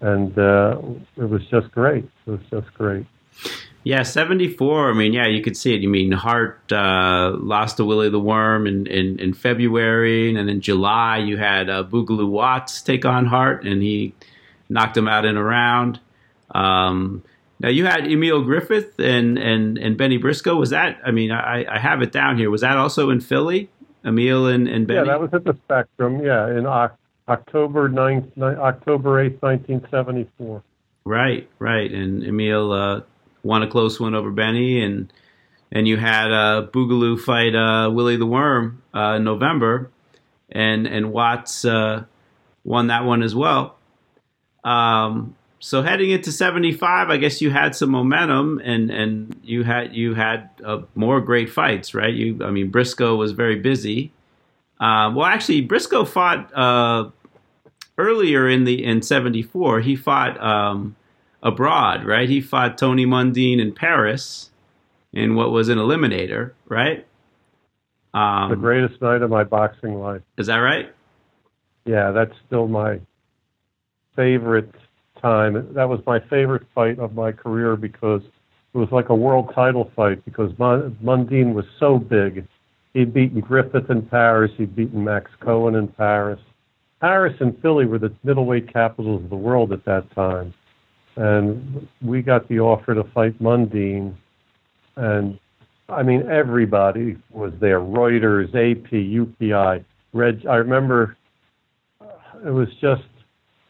and, uh, it was just great. It was just great. Yeah, 74. I mean, yeah, you could see it. You mean Hart uh, lost to Willie the Worm in, in, in, February, and then in July you had uh, Boogaloo Watts take on Hart, and he knocked him out in a round. Um, now you had Emil Griffith and, and, and Benny Briscoe. Was that? I mean, I, I have it down here. Was that also in Philly? Emil and, and Benny. Yeah, that was at the Spectrum. Yeah, in October 9th, October 8th, 1974. Right, right. And Emil uh, won a close one over Benny, and and you had uh, Boogaloo fight uh, Willie the Worm uh, in November, and and Watts uh, won that one as well. Um, so heading into 75 i guess you had some momentum and and you had you had uh, more great fights right you i mean briscoe was very busy uh, well actually briscoe fought uh, earlier in the in 74 he fought um, abroad, right? He fought Tony Mundine in Paris in what was an eliminator, right? Um, the greatest night of my boxing life. Is that right? Yeah, that's still my favorite time. That was my favorite fight of my career because it was like a world title fight because Mundine was so big. He'd beaten Griffith in Paris. He'd beaten Max Cohen in Paris. Paris and Philly were the middleweight capitals of the world at that time and we got the offer to fight Mundine, and I mean everybody was there: Reuters, AP, UPI, Reg. I remember it was just.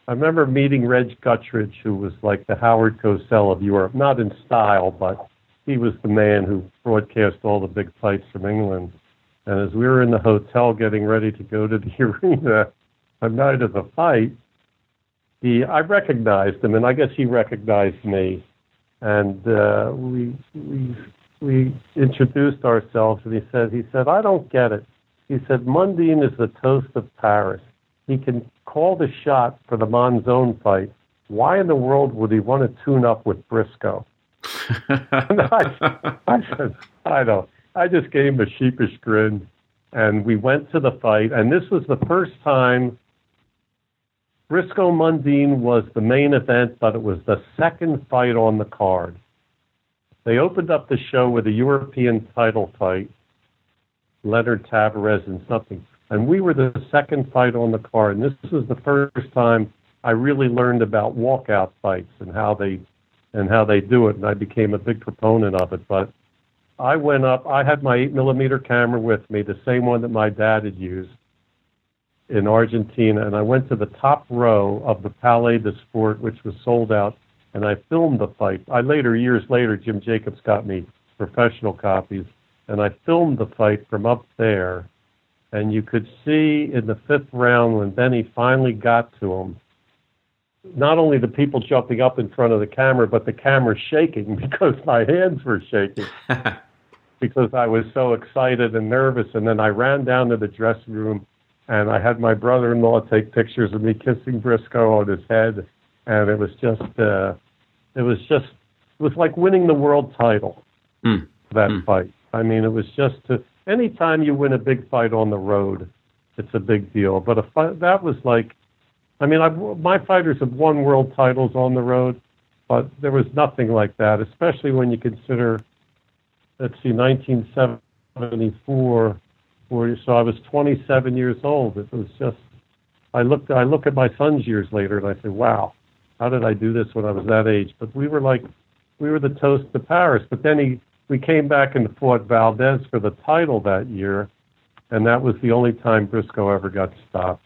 I remember meeting Reg Gutteridge, who was like the Howard Cosell of Europe, not in style, but he was the man who broadcast all the big fights from England. And as we were in the hotel getting ready to go to the arena the night of the fight, he I recognized him, and I guess he recognized me, and uh, we we we introduced ourselves, and he said he said I don't get it. He said Mundine is the toast of Paris. He can call the shot for the Monzon fight. Why in the world would he want to tune up with Briscoe? I, I said, I don't. I just gave him a sheepish grin, and we went to the fight. And this was the first time Briscoe Mundine was the main event, but it was the second fight on the card. They opened up the show with a European title fight, Leonard Tavares and something. And we were the second fight on the card. And this was the first time I really learned about walkout fights and how they and how they do it. And I became a big proponent of it. But I went up. I had my eight millimeter camera with me, the same one that my dad had used in Argentina, and I went to the top row of the Palais de Sport, which was sold out, and I filmed the fight. I later, years later, Jim Jacobs got me professional copies, and I filmed the fight from up there. And you could see in the fifth round when Benny finally got to him, not only the people jumping up in front of the camera, but the camera shaking because my hands were shaking because I was so excited and nervous. And then I ran down to the dressing room and I had my brother-in-law take pictures of me kissing Briscoe on his head, and it was just, uh, it was just, it was like winning the world title. Mm. That mm. fight. I mean, it was just to, anytime you win a big fight on the road, it's a big deal. But a fight, that was like, I mean, I, my fighters have won world titles on the road, but there was nothing like that, especially when you consider, let's see, 1974 so I was 27 years old. It was just, I looked, I look at my son's years later and I say, wow, how did I do this when I was that age? But we were like, we were the toast to Paris. But then he, we came back and fought Valdez for the title that year, and that was the only time Briscoe ever got stopped,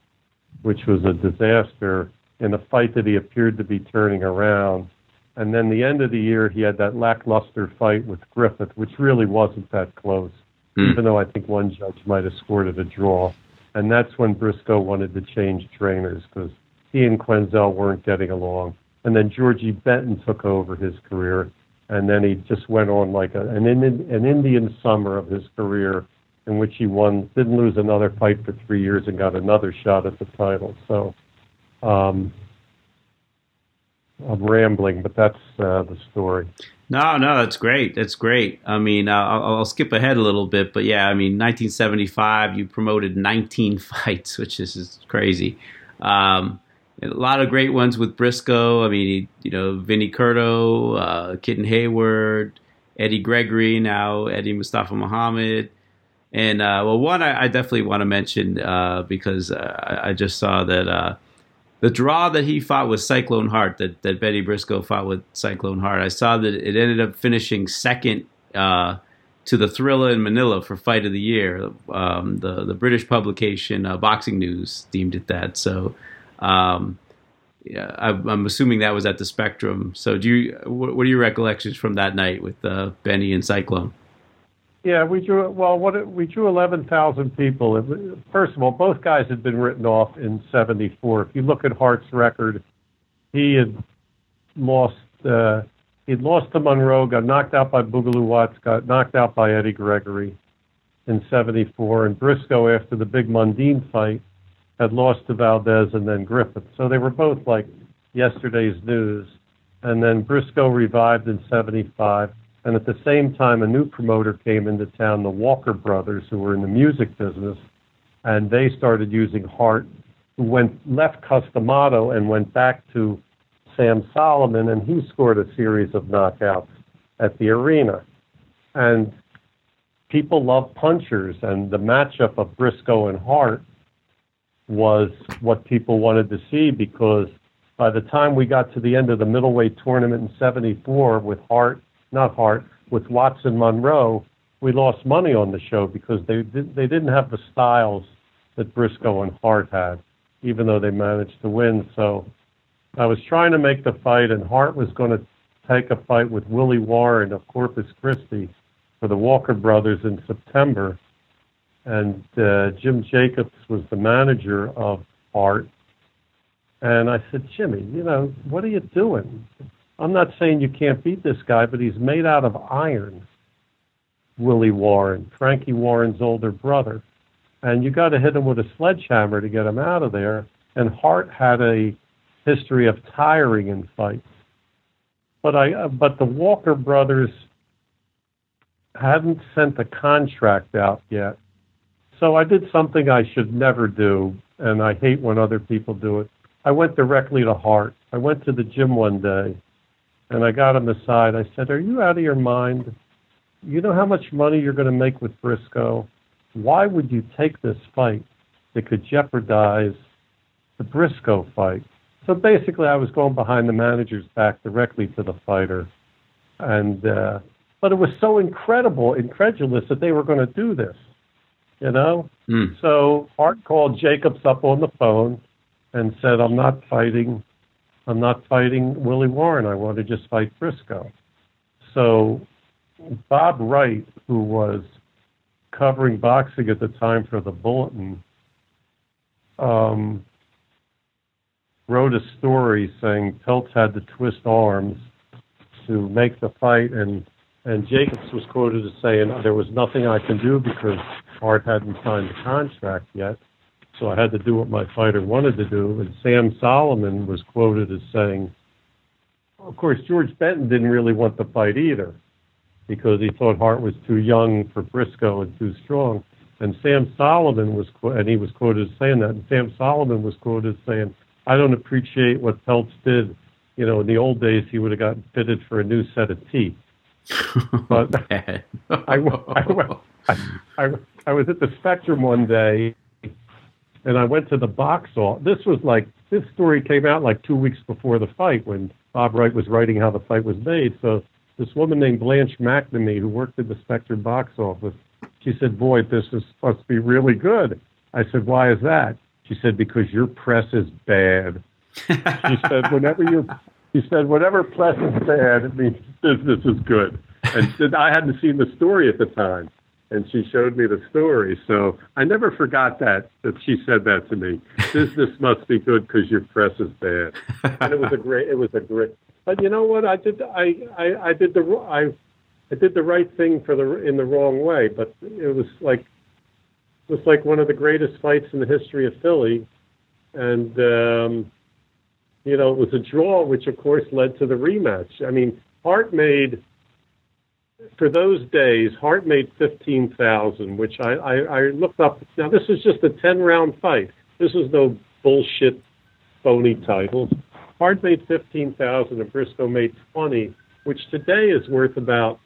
which was a disaster in a fight that he appeared to be turning around. And then the end of the year, he had that lackluster fight with Griffith, which really wasn't that close mm. even though I think one judge might have scored it a draw. And that's when Briscoe wanted to change trainers because he and Quenzel weren't getting along. And then Georgie Benton took over his career, and then he just went on like a, an, an Indian summer of his career in which he won, didn't lose another fight for three years, and got another shot at the title. So, um, I'm rambling, but that's uh, the story. No, no, that's great. That's great. I mean, uh, I'll, I'll, skip ahead a little bit, but yeah, I mean, 1975, you promoted 19 fights, which is, is crazy. Um, a lot of great ones with Briscoe. I mean, you know, Vinny Curto, uh, Kitten Hayward, Eddie Gregory, now Eddie Mustafa Muhammad. And uh, well, one I, I definitely want to mention uh, because uh, I just saw that uh, the draw that he fought with Cyclone Hart, that, that Bennie Briscoe fought with Cyclone Hart, I saw that it ended up finishing second uh, to the Thrilla in Manila for Fight of the Year. Um, the the British publication uh, Boxing News deemed it that. So. Um, yeah, I, am assuming that was at the Spectrum. So, do you what, what are your recollections from that night with uh, Bennie and Cyclone? Yeah, we drew well. What we drew eleven thousand people. First of all, both guys had been written off in '74. If you look at Hart's record, he had lost. Uh, he'd lost to Monroe, got knocked out by Boogaloo Watts, got knocked out by Eddie Gregory in '74, and Briscoe after the big Mundine fight had lost to Valdez and then Griffith. So they were both like yesterday's news. And then Briscoe revived in '75 and at the same time, a new promoter came into town, the Walker brothers, who were in the music business, and they started using Hart, who went left Cus D'Amato and went back to Sam Solomon, and he scored a series of knockouts at the arena. And people love punchers, and the matchup of Briscoe and Hart was what people wanted to see because by the time we got to the end of the middleweight tournament in 74 with Hart not Hart, with Watson Monroe, we lost money on the show because they did, they didn't have the styles that Briscoe and Hart had, even though they managed to win. So I was trying to make the fight, and Hart was going to take a fight with Willie Warren of Corpus Christi for the Walker brothers in September. And uh, Jim Jacobs was the manager of Hart. And I said, Jimmy, you know, what are you doing? I'm not saying you can't beat this guy, but he's made out of iron. Willie Warren, Frankie Warren's older brother, and you got to hit him with a sledgehammer to get him out of there. And Hart had a history of tiring in fights, but I uh, but the Walker brothers hadn't sent the contract out yet. So I did something I should never do, and I hate when other people do it. I went directly to Hart. I went to the gym one day and I got him aside. I said, Are you out of your mind? You know how much money you're going to make with Briscoe? Why would you take this fight that could jeopardize the Briscoe fight? So basically, I was going behind the manager's back directly to the fighter. And, uh, but it was so incredible, incredulous that they were going to do this, you know? Mm. So Hart called Jacobs up on the phone and said, I'm not fighting I'm not fighting Willie Warren. I want to just fight Briscoe. So Bob Wright, who was covering boxing at the time for the Bulletin, um, wrote a story saying Peltz had to twist arms to make the fight, and and Jacobs was quoted as saying there was nothing I can do because Hart hadn't signed the contract yet. So I had to do what my fighter wanted to do. And Sam Solomon was quoted as saying, of course, George Benton didn't really want the fight either because he thought Hart was too young for Briscoe and too strong. And Sam Solomon was, and he was quoted as saying that. And Sam Solomon was quoted as saying, I don't appreciate what Peltz did. You know, in the old days, he would have gotten fitted for a new set of teeth. but I, I, I, I, I was at the Spectrum one day and I went to the box office. This was like this story came out like two weeks before the fight when Bob Wright was writing how the fight was made. So this woman named Blanche McNamee, who worked at the Spectrum box office, she said, "Boy, this is supposed to be really good." I said, "Why is that?" She said, "Because your press is bad." she said, "Whenever you," she said, "Whatever press is bad, it means business is good." And I hadn't seen the story at the time and she showed me the story. So I never forgot that that she said that to me. Business must be good because your press is bad, and it was a great. It was a great. But you know what? I did. I I, I did the I I did the right thing for the in the wrong way. But it was like it was like one of the greatest fights in the history of Philly, and um, you know it was a draw, which of course led to the rematch. I mean, Hart made for those days, Hart made fifteen thousand, which I, I, I looked up. Now this is just a ten round fight. This is no bullshit, phony titles. Hart made fifteen thousand, and Briscoe made twenty, which today is worth about,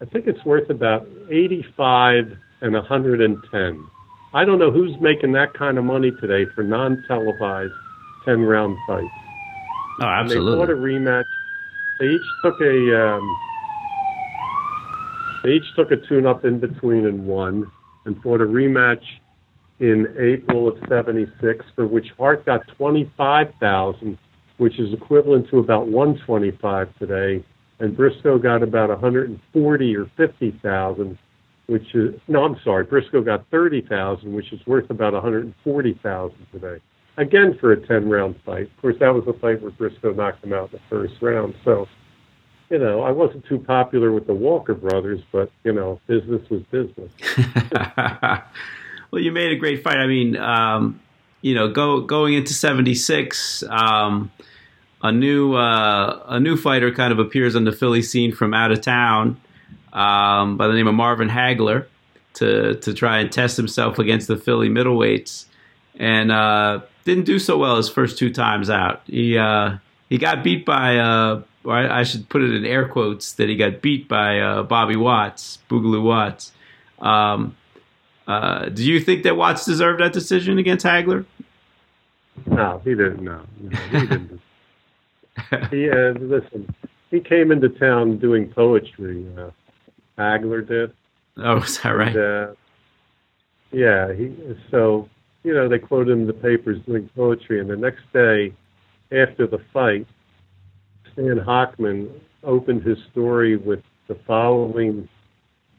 I think it's worth about eighty five and a hundred and ten. I don't know who's making that kind of money today for non televised ten round fights. Oh, absolutely. And they fought a rematch. They each took a. Um, they each took a tune-up in between and won, and fought a rematch in April of '76, for which Hart got 25,000, which is equivalent to about 125 today, and Briscoe got about 140 or 50,000, which is no, I'm sorry, Briscoe got 30,000, which is worth about 140,000 today. Again, for a 10-round fight. Of course, that was a fight where Briscoe knocked him out in the first round. So you know, I wasn't too popular with the Walker brothers, but you know, business was business. well, you made a great fight. I mean, um, you know, go going into '76, um, a new uh, a new fighter kind of appears on the Philly scene from out of town um, by the name of Marvin Hagler to to try and test himself against the Philly middleweights, and uh, didn't do so well his first two times out. He uh, he got beat by uh, or I, I, should put it in air quotes, that he got beat by uh, Bobby Watts, Boogaloo Watts. Um, uh, do you think that Watts deserved that decision against Hagler? No, he didn't. No, no he didn't. he uh, listen. He came into town doing poetry. Uh, Hagler did. Oh, is that right? And, uh, yeah. He so you know they quoted him in the papers doing poetry, and the next day after the fight, Stan Hochman opened his story with the following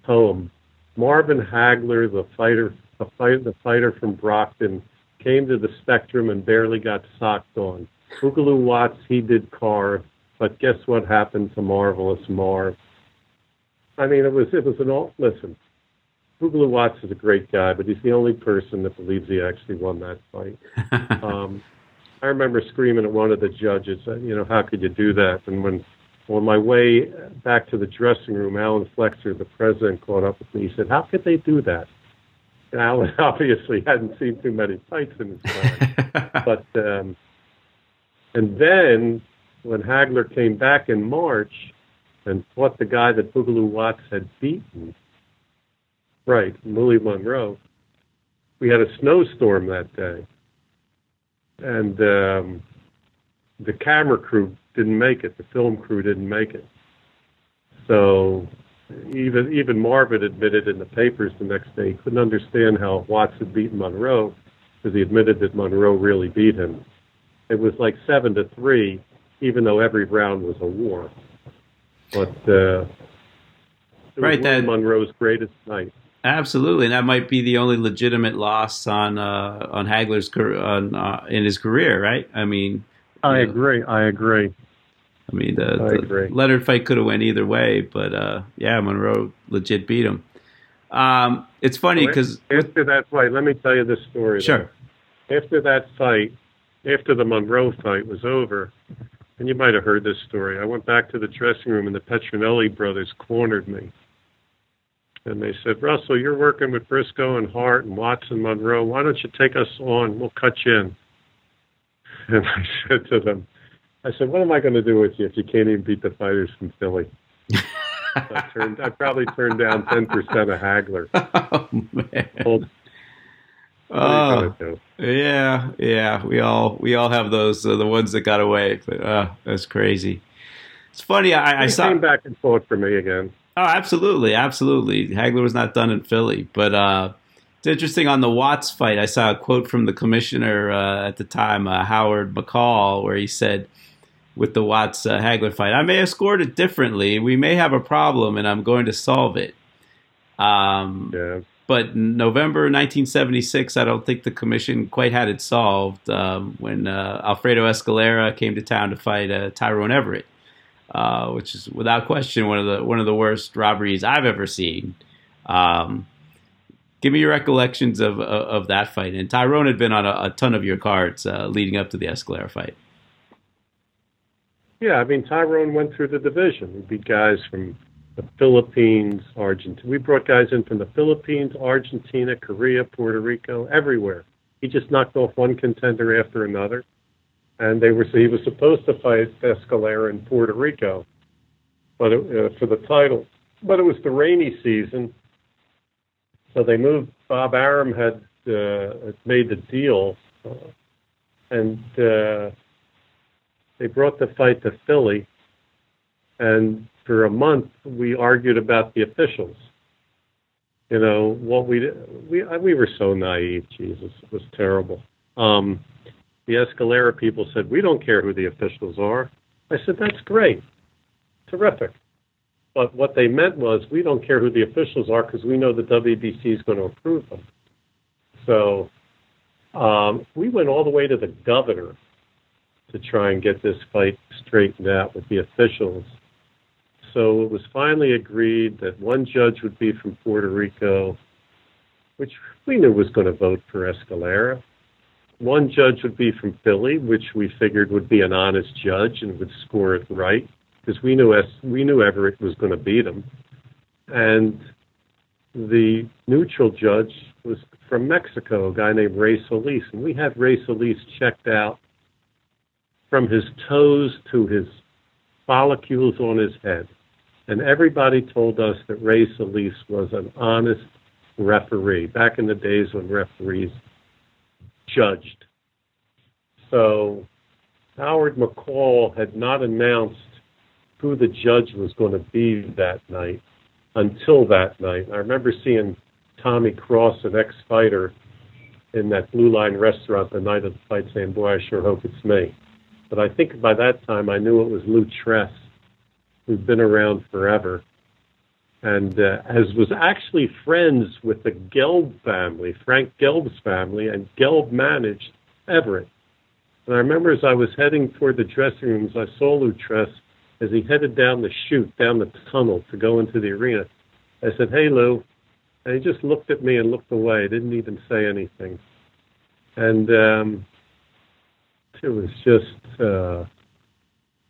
poem. Marvin Hagler, the fighter, the, fight, the fighter from Brockton, came to the Spectrum and barely got socked on. Boogaloo Watts, he did carve, but guess what happened to Marvelous Marv? I mean, it was it was an all. Listen, Boogaloo Watts is a great guy, but he's the only person that believes he actually won that fight. um, I remember screaming at one of the judges, uh, you know, how could you do that? And when on my way back to the dressing room, Alan Flexer, the president, caught up with me. He said, "How could they do that?" And Alan obviously hadn't seen too many fights in his time, but um, and then when Hagler came back in March and fought the guy that Boogaloo Watts had beaten, right, Willie Monroe, we had a snowstorm that day and um, the camera crew didn't make it. The film crew didn't make it. So even even Marvin admitted in the papers the next day he couldn't understand how Watts had beaten Monroe because he admitted that Monroe really beat him. It was like seven to three, even though every round was a war. But uh, right, that Monroe's greatest night. Absolutely, and that might be the only legitimate loss on uh, on Hagler's on uh, in his career, right? I mean, I know, agree. I agree. I mean, the, I the. Leonard fight could have went either way, but uh, yeah, Monroe legit beat him. Um, it's funny because after that fight, let me tell you this story. Sure. Though. After that fight, after the Monroe fight was over, and you might have heard this story, I went back to the dressing room, and the Petronelli brothers cornered me and they said, Russell, you're working with Briscoe and Hart and Watson Monroe. Why don't you take us on? We'll cut you in. And I said to them, I said, what am I going to do with you if you can't even beat the fighters from Philly? I, turned, I probably turned down 10% of Hagler. Oh, man. oh, yeah, yeah. We all we all have those, uh, the ones that got away. But uh, that's crazy. It's funny. I, I saw came back and forth for me again. Oh, absolutely, absolutely. Hagler was not done in Philly, but uh, it's interesting on the Watts fight. I saw a quote from the commissioner uh, at the time, uh, Howard McCall, where he said, "With the Watts uh, Hagler fight, I may have scored it differently. We may have a problem, and I'm going to solve it." Um, yeah. But November 1976, I don't think the commission quite had it solved um, when uh, Alfredo Escalera came to town to fight uh, Tyrone Everett uh, which is without question one of the one of the worst robberies I've ever seen. Um, give me your recollections of of, of that fight. And Tyrone had been on a, a ton of your cards uh, leading up to the Escalera fight. Yeah, I mean Tyrone went through the division. We beat guys from the Philippines, Argentina. We brought guys in from the Philippines, Argentina, Korea, Puerto Rico, everywhere. He just knocked off one contender after another, and they were he was supposed to fight Escalera in Puerto Rico, but it, uh, for the title, but it was the rainy season, so they moved. Bob Arum had uh, made the deal, uh, and uh, they brought the fight to Philly, and for a month we argued about the officials. You know what we we we were so naive. Jesus, it was terrible. Um, the Escalera people said we don't care who the officials are. I said that's great, terrific. But what they meant was we don't care who the officials are because we know the WBC is going to approve them. So um, we went all the way to the governor to try and get this fight straightened out with the officials. So it was finally agreed that one judge would be from Puerto Rico, which we knew was going to vote for Escalera. One judge would be from Philly, which we figured would be an honest judge and would score it right, because we knew we knew Everett was going to beat him. And the neutral judge was from Mexico, a guy named Ray Solis, and we had Ray Solis checked out from his toes to his follicles on his head. And everybody told us that Ray Solis was an honest referee back in the days when referees judged. So Howard McCall had not announced who the judge was going to be that night until that night. I remember seeing Tommy Cross, an ex fighter, in that Blue Line restaurant the night of the fight saying, Boy, I sure hope it's me. But I think by that time I knew it was Lou Tress, who'd been around forever, and uh, as was actually friends with the Gelb family, Frank Gelb's family, and Gelb managed Everett. And I remember as I was heading toward the dressing rooms, I saw Lou Tress as he headed down the chute, down the tunnel to go into the arena. I said, "Hey, Lou," and he just looked at me and looked away. Didn't even say anything. And um, it was just uh,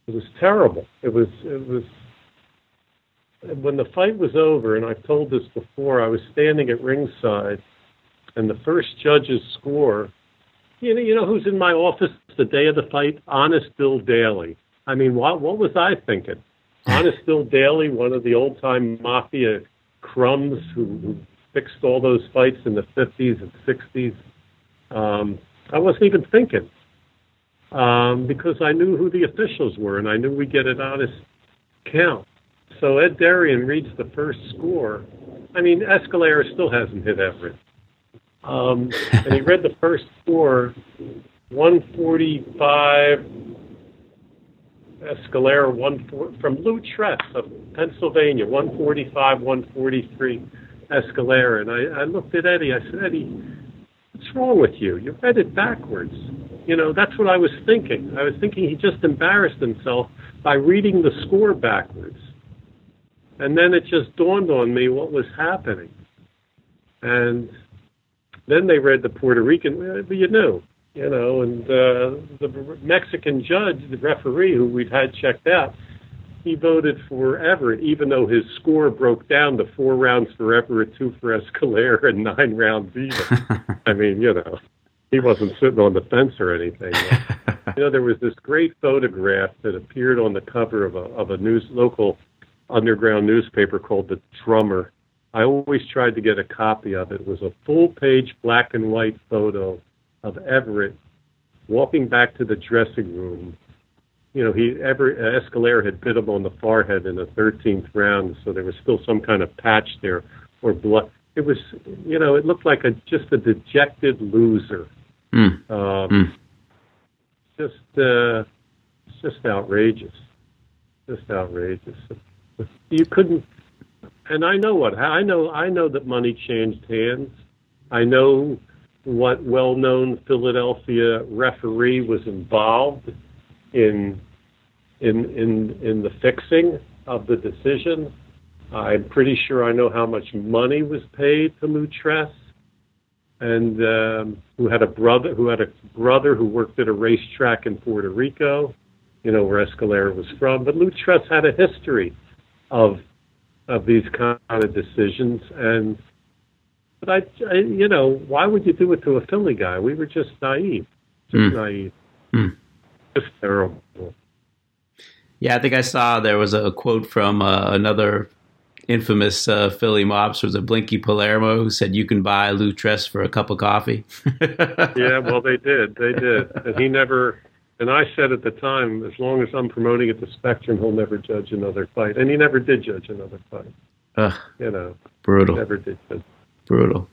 it was terrible. It was it was when the fight was over, and I've told this before. I was standing at ringside, and the first judge's score. You know, you know who's in my office the day of the fight? Honest Bill Daly. I mean, what what was I thinking? Honest Bill Daly, one of the old time mafia crumbs who, who fixed all those fights in the 50s and 60s. Um, I wasn't even thinking um, because I knew who the officials were and I knew we'd get an honest count. So Ed Derian reads the first score. I mean, Escalera still hasn't hit Everett. Um, and he read the first score 145 Escalera one from Lou Tress of Pennsylvania, 145, 143 Escalera. And I, I looked at Eddie. I said, Eddie, what's wrong with you? You read it backwards. You know, that's what I was thinking. I was thinking he just embarrassed himself by reading the score backwards. And then it just dawned on me what was happening. And then they read the Puerto Rican, but you knew, you know, and uh, the Mexican judge, the referee who we'd had checked out, he voted for Everett, even though his score broke down to four rounds for Everett, two for Escalera, and nine rounds even. I mean, you know, he wasn't sitting on the fence or anything. you know, there was this great photograph that appeared on the cover of a of a news local underground newspaper called The Drummer. I always tried to get a copy of it. It was a full page black and white photo of Everett walking back to the dressing room. You know, he ever uh, Escalera had bit him on the forehead in the 13th round, so there was still some kind of patch there or blood. It was, you know, it looked like a just a dejected loser. Mm. Um, Mm. Just, uh, it's just outrageous. Just outrageous. You couldn't, and I know what I know. I know that money changed hands. I know what well-known Philadelphia referee was involved in in in in the fixing of the decision. I'm pretty sure I know how much money was paid to Lou Tress. and um, who had a brother who had a brother who worked at a racetrack in Puerto Rico, you know where Escalera was from. But Lou Tress had a history of of these kind of decisions, and but I, I you know, why would you do it to a Philly guy? We were just naive, just mm. naive, mm. just terrible. Yeah, I think I saw there was a quote from uh, another infamous uh, Philly mobster, was a Blinky Palermo, who said, "You can buy Lou Tress for a cup of coffee." yeah, well, they did, they did, and he never. And I said at the time, as long as I'm promoting at the Spectrum, he'll never judge another fight, and he never did judge another fight. Uh, you know, brutal. Never did. Judge. Brutal.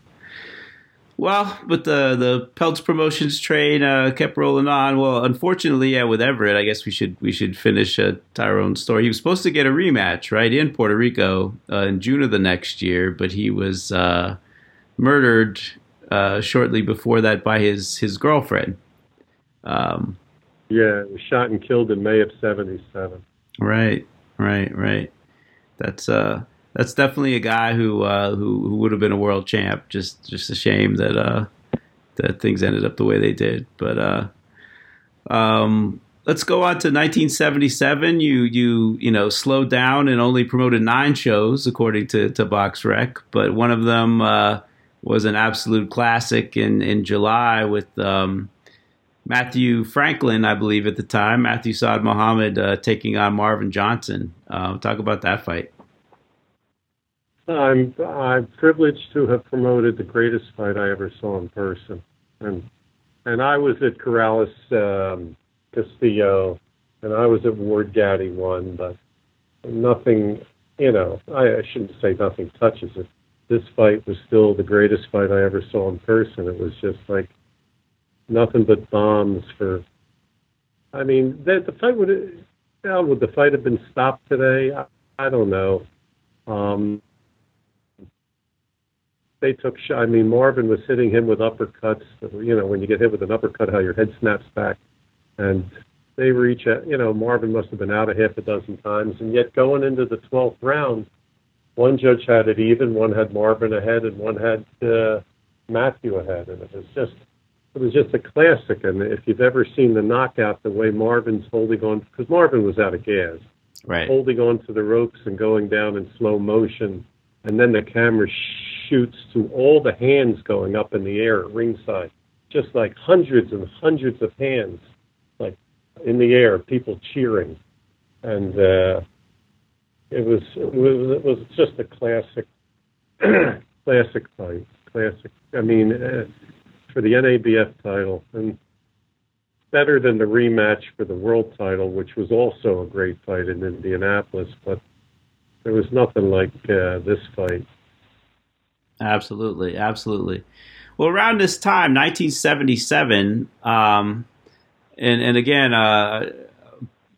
Well, but the the Peltz promotions train uh, kept rolling on. Well, unfortunately, yeah, with Everett, I guess we should we should finish uh, Tyrone's story. He was supposed to get a rematch right in Puerto Rico uh, in June of the next year, but he was uh, murdered uh, shortly before that by his his girlfriend. Um, yeah, was shot and killed in May of '77. Right, right, right. That's uh that's definitely a guy who uh, who who would have been a world champ. Just just a shame that uh, that things ended up the way they did. But uh, um, let's go on to 1977. You you you know slowed down and only promoted nine shows according to to BoxRec, but one of them uh, was an absolute classic in in July with. Um, Matthew Franklin, I believe at the time, Matthew Saad Muhammad uh, taking on Marvin Johnson. Uh, talk about that fight. I'm I'm privileged to have promoted the greatest fight I ever saw in person, and and I was at Corrales um, Castillo, and I was at Ward Gatti one, but nothing, you know, I, I shouldn't say nothing touches it. This fight was still the greatest fight I ever saw in person. It was just like nothing but bombs for. I mean, the, the fight would. Well, would the fight have been stopped today? I, I don't know. Um, they took I mean, Marvin was hitting him with uppercuts. You know, when you get hit with an uppercut, how your head snaps back, and they reach at you know Marvin must have been out a half a dozen times, and yet going into the twelfth round, one judge had it even, one had Marvin ahead, and one had uh, Matthew ahead, and it was just it was just a classic. And if you've ever seen the knockout, the way Marvin's holding on because Marvin was out of gas, right, holding on to the ropes and going down in slow motion, and then the camera shoots to all the hands going up in the air at ringside, just like hundreds and hundreds of hands, like in the air, people cheering, and uh, it was it was it was just a classic classic fight, classic. I mean, uh, for the NABF title and better than the rematch for the world title, which was also a great fight in Indianapolis, but there was nothing like uh, this fight. Absolutely, absolutely. Well, around this time, 1977, um, and and again, uh,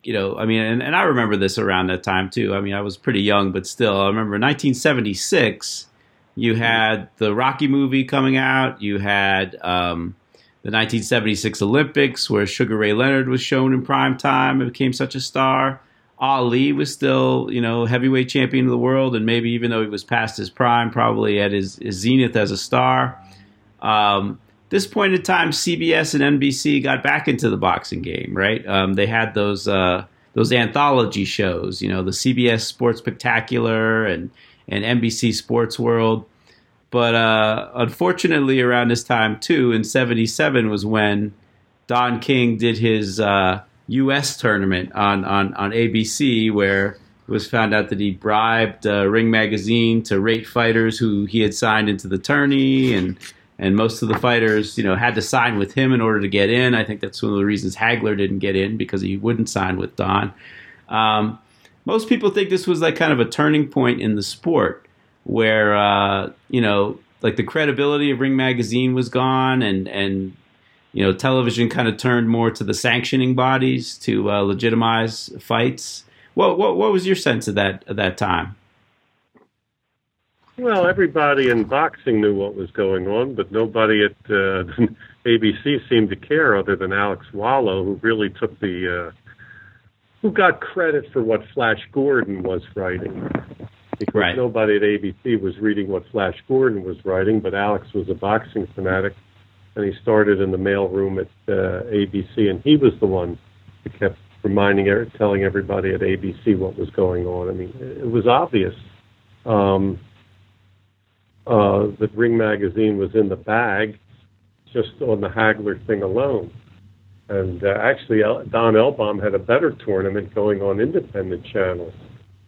you know, I mean, and, and I remember this around that time too. I mean, I was pretty young, but still, I remember 1976. You had the Rocky movie coming out. You had um, the 1976 Olympics, where Sugar Ray Leonard was shown in prime time and became such a star. Ali was still, you know, heavyweight champion of the world, and maybe even though he was past his prime, probably at his, his zenith as a star. Um, this point in time, CBS and NBC got back into the boxing game, right? Um, they had those uh, those anthology shows, you know, the CBS Sports Spectacular and and NBC Sports World. But uh, unfortunately, around this time too, in '77 was when Don King did his uh, U.S. tournament on, on, on ABC where it was found out that he bribed uh, Ring Magazine to rate fighters who he had signed into the tourney, and and most of the fighters, you know, had to sign with him in order to get in. I think that's one of the reasons Hagler didn't get in because he wouldn't sign with Don. Um, most people think this was like kind of a turning point in the sport where uh, you know like the credibility of Ring Magazine was gone, and and you know, television kind of turned more to the sanctioning bodies to uh, legitimize fights. What, what what was your sense of that at that time? Well, everybody in boxing knew what was going on, but nobody at uh, ABC seemed to care, other than Alex Wallau, who really took the uh, who got credit for what Flash Gordon was writing. because Right. nobody at ABC was reading what Flash Gordon was writing, but Alex was a boxing fanatic, and he started in the mailroom at uh, ABC, and he was the one who kept reminding, er- telling everybody at ABC what was going on. I mean, it was obvious um, uh, that Ring Magazine was in the bag just on the Hagler thing alone. And uh, actually, Don Elbaum had a better tournament going on independent channels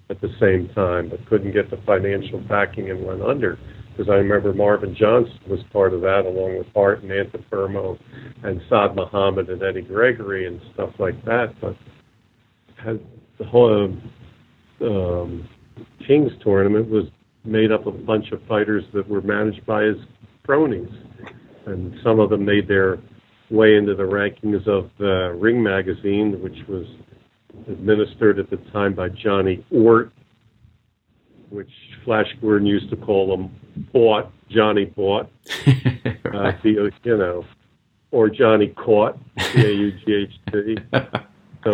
at the same time, but couldn't get the financial backing and went under. Because I remember Marvin Johnson was part of that, along with Hart and Antuofermo and Saad Muhammad and Eddie Gregory and stuff like that. But had the whole um, Kings tournament was made up of a bunch of fighters that were managed by his cronies, and some of them made their way into the rankings of uh, Ring Magazine, which was administered at the time by Johnny Ort, which Flash Gordon used to call him Bought, Johnny Bought, uh, Right. B- you know, or Johnny Caught, C-A-U-G-H-T. So,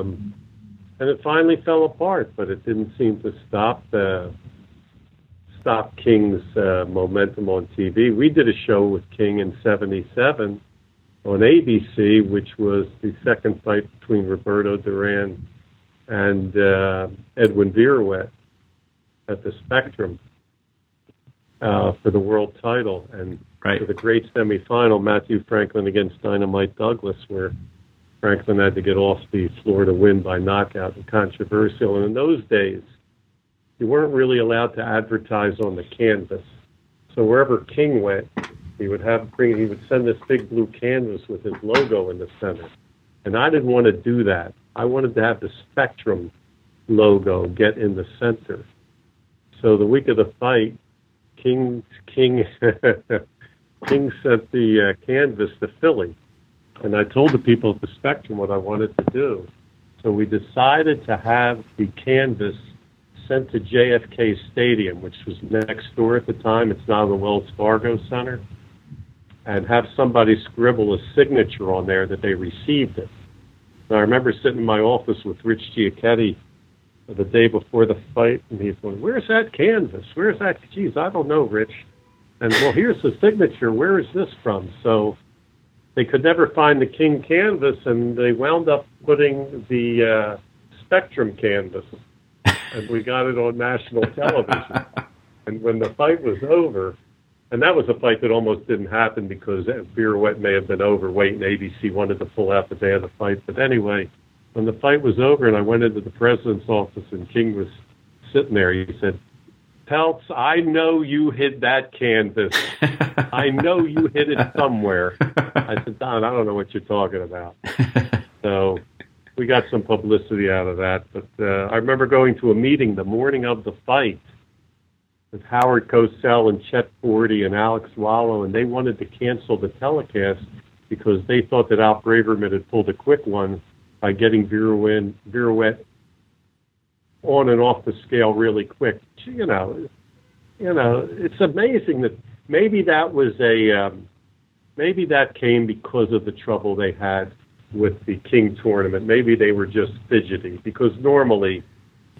um, and it finally fell apart, but it didn't seem to stop uh, stop King's uh, momentum on TV. We did a show with King in '77 on ABC, which was the second fight between Roberto Duran and uh, Edwin Viruet at the Spectrum uh, for the world title, and Right. for the great semifinal, Matthew Franklin against Dynamite Douglas, where Franklin had to get off the floor to win by knockout and controversial. And in those days, you weren't really allowed to advertise on the canvas. So wherever King went, he would have bring he would send this big blue canvas with his logo in the center. And I didn't want to do that. I wanted to have the Spectrum logo get in the center. So the week of the fight, King King King sent the uh, canvas to Philly, and I told the people at the Spectrum what I wanted to do. So we decided to have the canvas sent to JFK Stadium, which was next door at the time. It's now the Wells Fargo Center, and have somebody scribble a signature on there that they received it. And I remember sitting in my office with Rich Giachetti the day before the fight, and he's going, "Where's that canvas? Where's that?" Geez, I don't know, Rich. And well, here's the signature. Where is this from? So they could never find the King canvas, and they wound up putting the uh, Spectrum canvas, and we got it on national television. and when the fight was over, and that was a fight that almost didn't happen because Viruet may have been overweight, and ABC wanted to pull out the day of the fight. But anyway, when the fight was over, and I went into the president's office, and King was sitting there, he said, Peltz, I know you hid that canvas. I know you hid it somewhere. I said, Don, I don't know what you're talking about. So we got some publicity out of that. But uh, I remember going to a meeting the morning of the fight with Howard Cosell and Chet Forte and Alex Wallau, and they wanted to cancel the telecast because they thought that Al Braverman had pulled a quick one by getting Viruet, Viruet on and off the scale really quick. You know, you know, it's amazing that maybe that was a um, maybe that came because of the trouble they had with the King tournament. Maybe they were just fidgety because normally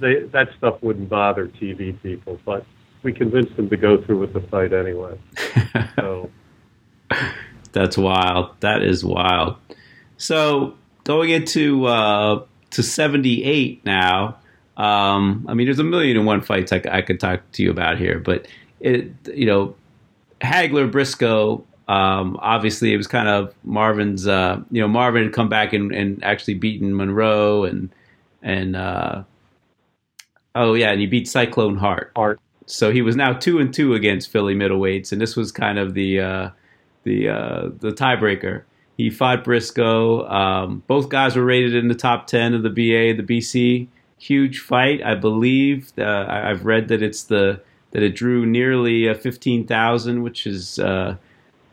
they, that stuff wouldn't bother TV people, but we convinced them to go through with the fight anyway. So That's wild. That is wild. So going into uh, to seventy eight now. Um, I mean, there's a million and one fights I could talk to you about here, but it, you know, Hagler Briscoe. Um, obviously, it was kind of Marvin's. Uh, you know, Marvin had come back and, and actually beaten Monroe and and uh, oh yeah, and he beat Cyclone Hart. Hart. So he was now two and two against Philly middleweights, and this was kind of the uh, the uh, the tiebreaker. He fought Briscoe. Um, both guys were rated in the top ten of the BA, the BC. Huge fight, I believe. Uh, I- I've read that it's the that it drew nearly uh, fifteen thousand, which is uh,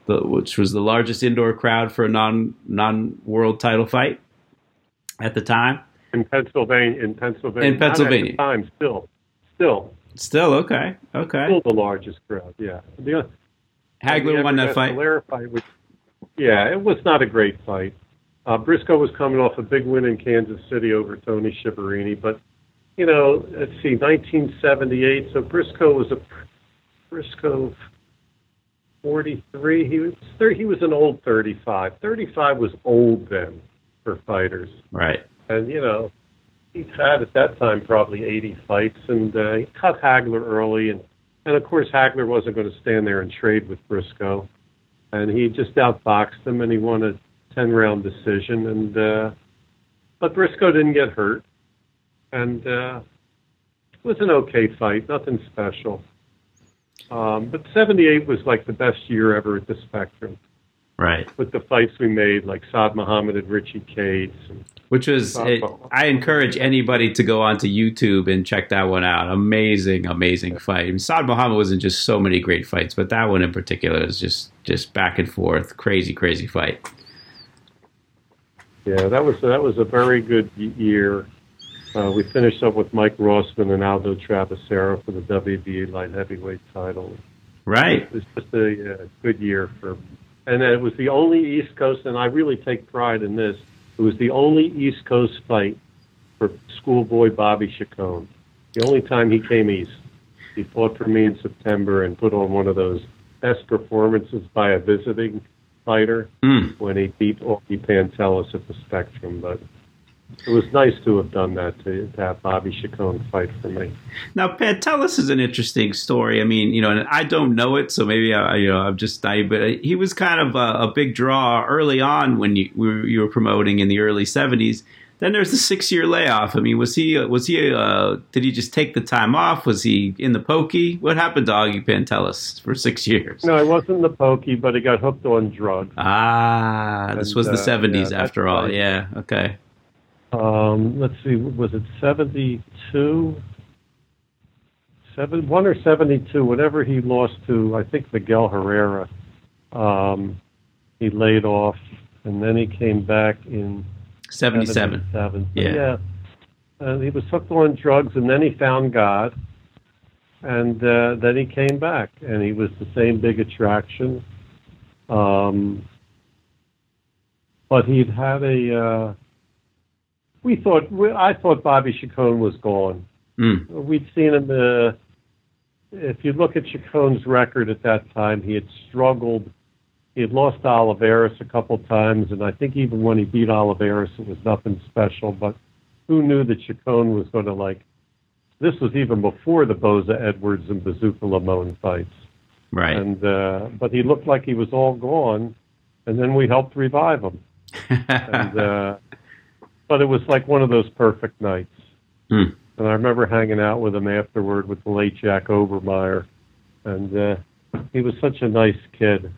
the which was the largest indoor crowd for a non non world title fight at the time. in Pennsylvania, in Pennsylvania, In Pennsylvania. Not at the time, still, still, Still okay, okay. still the largest crowd. Yeah, the, Hagler won that fight. Yeah, it was not a great fight. Uh, Briscoe was coming off a big win in Kansas City over Tony Schiavone, but you know, let's see, 1978. So Briscoe was a Briscoe 43. He was 30, he was an old 35. 35 was old then for fighters. Right. And you know, he had at that time probably 80 fights, and uh, he cut Hagler early, and and of course Hagler wasn't going to stand there and trade with Briscoe, and he just outboxed him, and he won a 10 round decision, and uh, but Briscoe didn't get hurt, and uh, it was an okay fight, nothing special. Um, but 78 was like the best year ever at the Spectrum. Right. With the fights we made, like Saad Muhammad and Richie Kates. And Which was, it, I encourage anybody to go onto YouTube and check that one out. Amazing, amazing fight. I mean, Saad Muhammad was in just so many great fights, but that one in particular is just, just back and forth, crazy, crazy fight. Yeah, that was that was a very good year. Uh, we finished up with Mike Rossman and Aldo Traversaro for the WBA light heavyweight title. Right. It was just a, a good year for, and it was the only East Coast, and I really take pride in this. It was the only East Coast fight for schoolboy Bobby Chacon. The only time he came east. He fought for me in September and put on one of those best performances by a visiting fighter Mm. when he beat Augie Pantellas at the Spectrum. But it was nice to have done that to, to have Bobby Chacon fight for me. Now, Pantellas is an interesting story. I mean, you know, and I don't know it, so maybe I, you know, I'm just naive. But he was kind of a, a big draw early on when you were, you were promoting in the early '70s. Then there's the six-year layoff. I mean, was he was he uh, did he just take the time off? Was he in the pokey? What happened to Augie Pantellas for six years? No, he wasn't in the pokey, but he got hooked on drugs. Ah, this was the uh, '70s yeah, after all. right. Yeah. Okay. Um, let's see, was it 72? Seven, one or 72, whatever he lost to, I think Miguel Herrera. Um, he laid off, and then he came back in '77. 77. Yeah. yeah. And he was hooked on drugs, and then he found God, and uh, then he came back, and he was the same big attraction. Um, but he'd had a. Uh, we thought we, I thought Bobby Chacon was gone. Mm. We'd seen him. Uh, if you look at Chacon's record at that time, he had struggled. He had lost to Olivares a couple times, and I think even when he beat Olivares, it was nothing special. But who knew that Chacon was going to like? This was even before the Boza Edwards and Bazooka Limon fights, Right. and uh, but he looked like he was all gone, and then we helped revive him. And uh, but it was like one of those perfect nights. Hmm. And I remember hanging out with him afterward with the late Jack Obermayer, and uh, he was such a nice kid,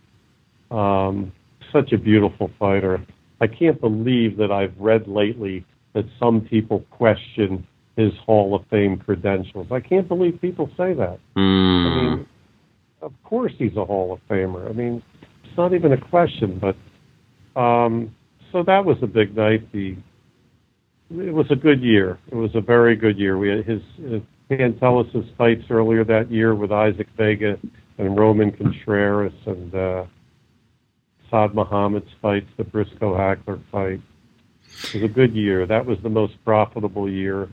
um, such a beautiful fighter. I can't believe that I've read lately that some people question his Hall of Fame credentials. I can't believe people say that. I Mm. mean, of course he's a Hall of Famer. I mean, it's not even a question. But um, so that was a big night. The it was a good year. It was a very good year. We had his uh, Pantellas' fights earlier that year with Isaac Vega and Roman Contreras and uh, Saad Muhammad's fights, the Briscoe Hagler fight. It was a good year. That was the most profitable year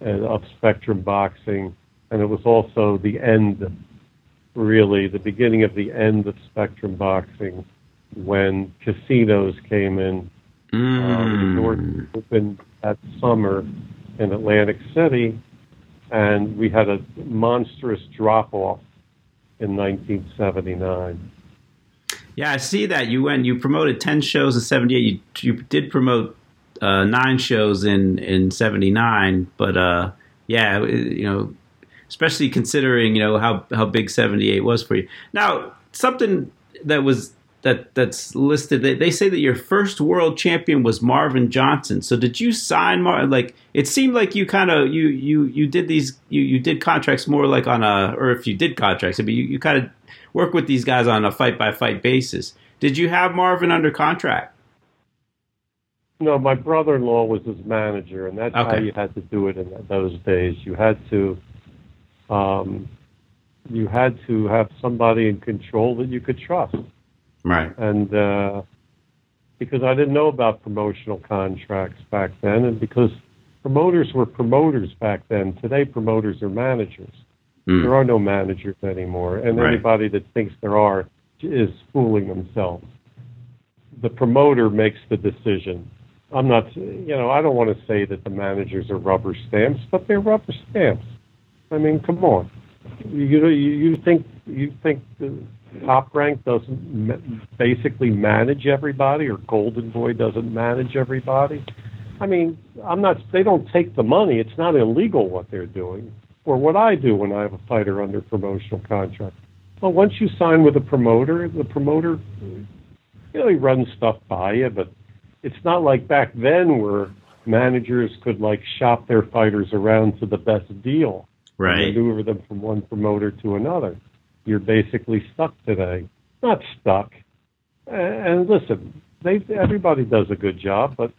uh, of Spectrum Boxing, and it was also the end, really, the beginning of the end of Spectrum Boxing when casinos came in Mm. resort opened that summer in Atlantic City, and we had a monstrous drop off in 1979. Yeah, I see that you went. You promoted ten shows in '78. You you did promote uh, nine shows in in '79, but uh, yeah, you know, especially considering you know how how big '78 was for you. Now, something that was that that's listed. They, they say that your first world champion was Marvin Johnson. So did you sign Mar? Like it seemed like you kind of you you you did these you you did contracts more like on a or if you did contracts, but you you kind of work with these guys on a fight by fight basis. Did you have Marvin under contract? No, my brother-in-law was his manager, and that's how you had to do it in those days. You had to, um, you had to have somebody in control that you could trust. Right. and uh, because I didn't know about promotional contracts back then, and because promoters were promoters back then. Today, promoters are managers. Mm. There are no managers anymore, and right. anybody that thinks there are is fooling themselves. The promoter makes the decision. I'm not, you know, I don't want to say that the managers are rubber stamps, but they're rubber stamps. I mean, come on. You know, you, you think you think the top rank doesn't basically manage everybody, or Golden Boy doesn't manage everybody? I mean, I'm not. They don't take the money. It's not illegal what they're doing, or what I do when I have a fighter under promotional contract. Well, once you sign with a promoter, the promoter, you know, he runs stuff by you, but it's not like back then where managers could like shop their fighters around to the best deal, right? maneuver them from one promoter to another. You're basically stuck today. Not stuck. And listen, they everybody does a good job, but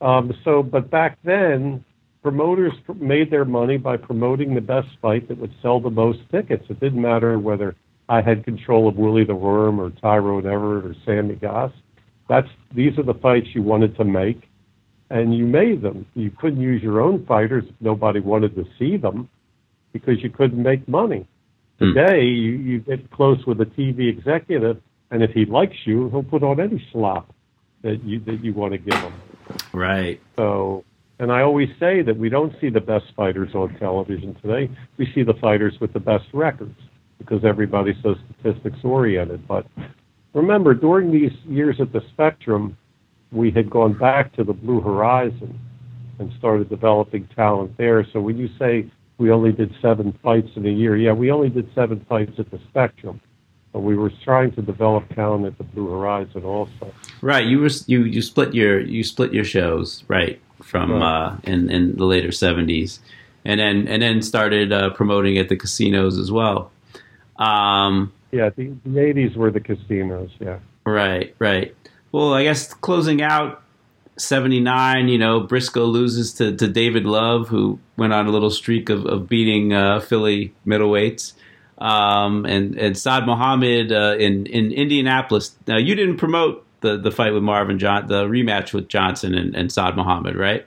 um, so, but back then, promoters made their money by promoting the best fight that would sell the most tickets. It didn't matter whether I had control of Willie the Worm or Tyrone Everett or Sammy Goss. That's these are the fights you wanted to make, and you made them. You couldn't use your own fighters if nobody wanted to see them, because you couldn't make money. Mm. Today, you, you get close with a TV executive, and if he likes you, he'll put on any slop that you that you want to give him. Right. So, and I always say that we don't see the best fighters on television today. We see the fighters with the best records because everybody's so statistics oriented. But remember, during these years at the Spectrum, we had gone back to the Blue Horizon and started developing talent there. So when you say we only did seven fights in a year, yeah, we only did seven fights at the Spectrum. But we were trying to develop talent at the Blue Horizon also. Right. You were you you split your you split your shows right from right. Uh, in in the later seventies, and then and then started uh, promoting at the casinos as well. Um, yeah, the, the eighties were the casinos. Yeah. Right. Right. Well, I guess closing out 79, you know, Briscoe loses to, to David Love, who went on a little streak of, of beating uh, Philly middleweights um, and and Saad Muhammad uh, in in Indianapolis. Now you didn't promote the the fight with Marvin John, the rematch with Johnson and, and Saad Muhammad, right?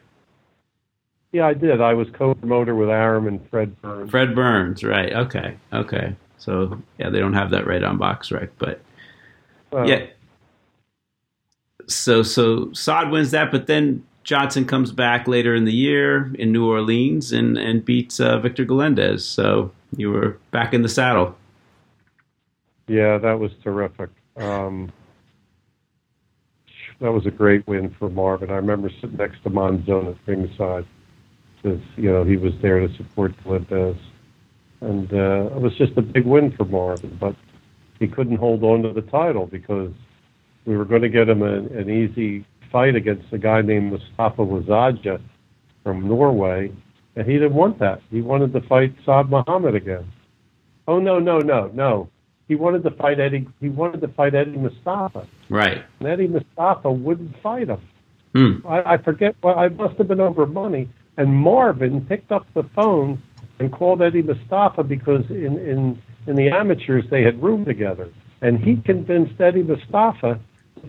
Yeah, I did. I was co-promoter with Arum and Fred Burns. Fred Burns, right? Okay, okay. So yeah, they don't have that right on BoxRec, but well, yeah. So so Saad wins that, but then Johnson comes back later in the year in New Orleans and and beats uh, Victor Galindez. So you were back in the saddle. Yeah, that was terrific. Um, that was a great win for Marvin. I remember sitting next to Monzon at ringside because you know he was there to support Galindez, and uh, it was just a big win for Marvin. But he couldn't hold on to the title because we were going to get him a, an easy fight against a guy named Mustafa Wasajja from Norway, and he didn't want that. He wanted to fight Saad Muhammad again. Oh no, no, no, no. He wanted to fight Eddie. He wanted to fight Eddie Mustafa. Right. And Eddie Mustafa wouldn't fight him. Hmm. I, I forget. Well, I must have been over money. And Marvin picked up the phone and called Eddie Mustafa because in in in the amateurs they had roomed together, and he convinced Eddie Mustafa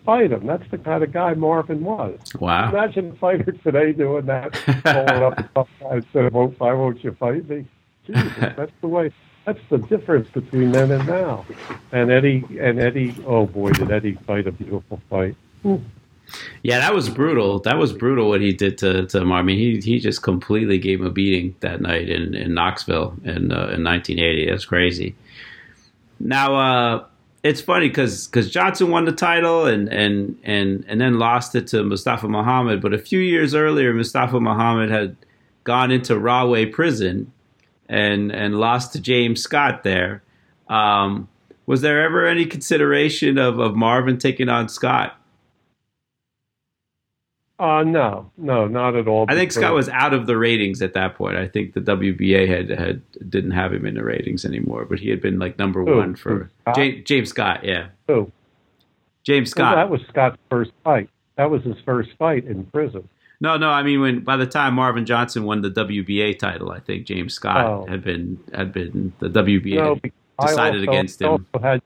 fight him. That's the kind of guy Marvin was. Wow. Imagine a fighter today doing that, calling up a tough guy and saying, won't, why won't you fight me? Jesus, that's the way. That's the difference between then and now. And Eddie, and Eddie, oh boy, did Eddie fight a beautiful fight. Yeah, that was brutal. That was brutal what he did to to Marvin. He he just completely gave him a beating that night in in Knoxville in uh, in 1980. That's crazy. Now, uh, it's funny because because Johnson won the title and and and and then lost it to Mustafa Muhammad. But a few years earlier, Mustafa Muhammad had gone into Rahway prison and and lost to James Scott there. Um, was there ever any consideration of, of Marvin taking on Scott? Uh, no, no, not at all. I think Scott was out of the ratings at that point. I think the WBA had had didn't have him in the ratings anymore, but he had been like number Who? one for James, James, Scott. Yeah. Who? James Scott. That was Scott's first fight. That was his first fight in prison. No, no. I mean, when by the time Marvin Johnson won the WBA title, I think James Scott oh. had been had been the WBA no, decided also, against him. Also had,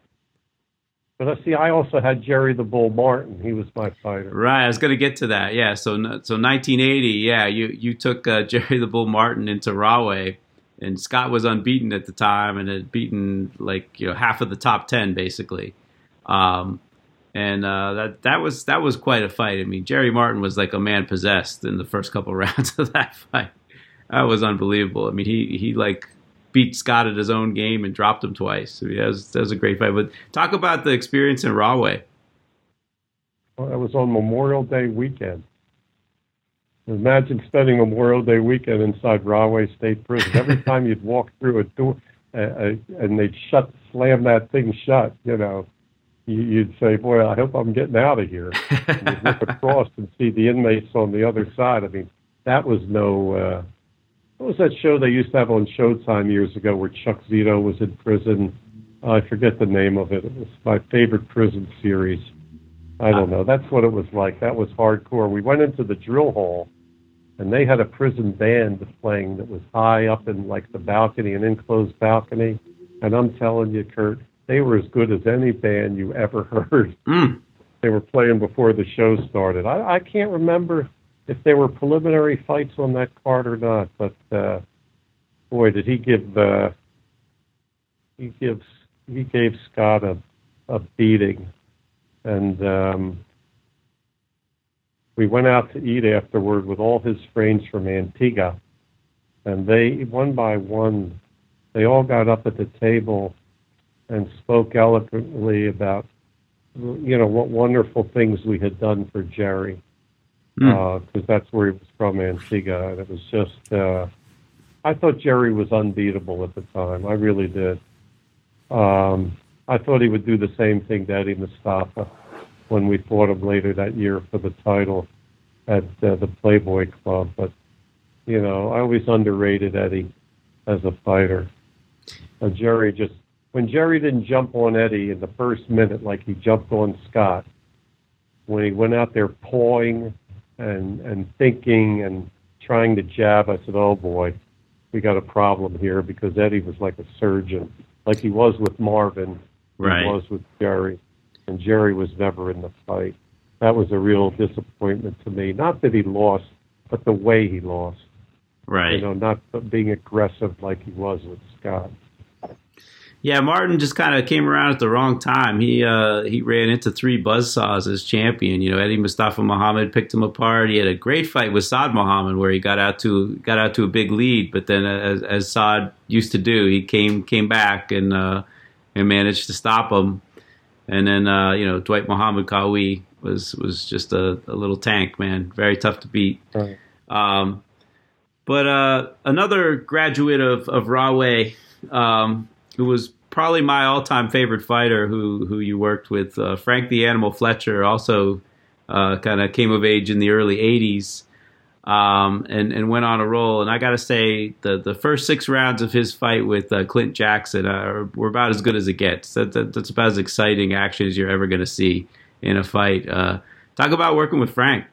But see, I also had Jerry the Bull Martin. He was my fighter. Right, I was going to get to that. Yeah, so so 1980. Yeah, you you took uh, Jerry the Bull Martin into Rahway, and Scott was unbeaten at the time and had beaten like you know half of the top ten basically. Um, and uh, that that was that was quite a fight. I mean, Jerry Martin was like a man possessed in the first couple rounds of that fight. That was unbelievable. I mean, he he like beat Scott at his own game and dropped him twice. I mean, that, was, that was a great fight. But talk about the experience in Rahway. Well, it was on Memorial Day weekend. Imagine spending Memorial Day weekend inside Rahway State Prison. Every time you'd walk through a door uh, and they'd shut, slam that thing shut, you know, you'd say, "Boy, I hope I'm getting out of here." and you'd look across and see the inmates on the other side. I mean, that was no. Uh, what was that show they used to have on Showtime years ago where Chuck Zito was in prison? I forget the name of it. It was my favorite prison series. I don't know. That's what it was like. That was hardcore. We went into the drill hall, and they had a prison band playing that was high up in like the balcony, an enclosed balcony. And I'm telling you, Kurt, they were as good as any band you ever heard. Mm. They were playing before the show started. I, I can't remember if there were preliminary fights on that card or not, but uh, boy, did he give uh, he gives he gave Scott a a beating, and um, we went out to eat afterward with all his friends from Antigua, and they one by one, they all got up at the table and spoke eloquently about you know what wonderful things we had done for Jerry because mm. uh, that's where he was from, Antigua. And it was just, uh, I thought Jerry was unbeatable at the time. I really did. Um, I thought he would do the same thing to Eddie Mustafa when we fought him later that year for the title at uh, the Playboy Club. But, you know, I always underrated Eddie as a fighter. And Jerry just, when Jerry didn't jump on Eddie in the first minute like he jumped on Scott, when he went out there pawing and and thinking and trying to jab. I said, "Oh boy, we got a problem here," because Eddie was like a surgeon, like he was with Marvin, right. he was with Jerry, and Jerry was never in the fight. That was a real disappointment to me. Not that he lost, but the way he lost. Right. You know, not being aggressive like he was with Scott. Yeah, Martin just kind of came around at the wrong time. He uh, he ran into three buzzsaws as champion. You know, Eddie Mustafa Muhammad picked him apart. He had a great fight with Saad Muhammad where he got out to got out to a big lead, but then as, as Saad used to do, he came came back and uh, and managed to stop him. And then uh, you know Dwight Muhammad Qawi was was just a, a, little tank, man. Very tough to beat. Right. Um, but uh, another graduate of of Rahway. Um, who was probably my all-time favorite fighter who who you worked with. Uh, Frank the Animal Fletcher also uh, kind of came of age in the early '80s um, and and went on a roll. And I got to say, the the first six rounds of his fight with uh, Clint Jackson uh, were about as good as it gets. That, that, that's about as exciting action as you're ever going to see in a fight. Uh, talk about working with Frank.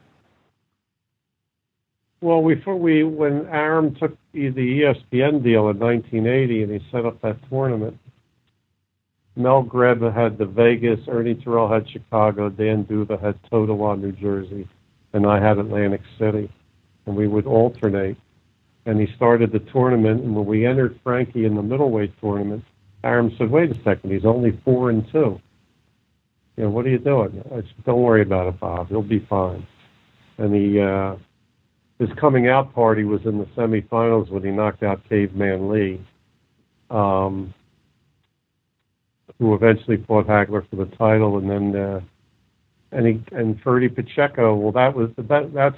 Well, we we when Arum took the ESPN deal in 1980 and he set up that tournament, Mel Greb had the Vegas, Ernie Terrell had Chicago, Dan Duva had Totowa, New Jersey, and I had Atlantic City. And we would alternate. And he started the tournament, and when we entered Frankie in the middleweight tournament, Arum said, wait a second, he's only four and two. You know, what are you doing? I said, don't worry about it, Bob. He'll be fine. And he, uh, his coming out party was in the semifinals when he knocked out Caveman Lee. Um, who eventually fought Hagler for the title, and then uh, and he and Ferdy Pacheco. Well, that was that that's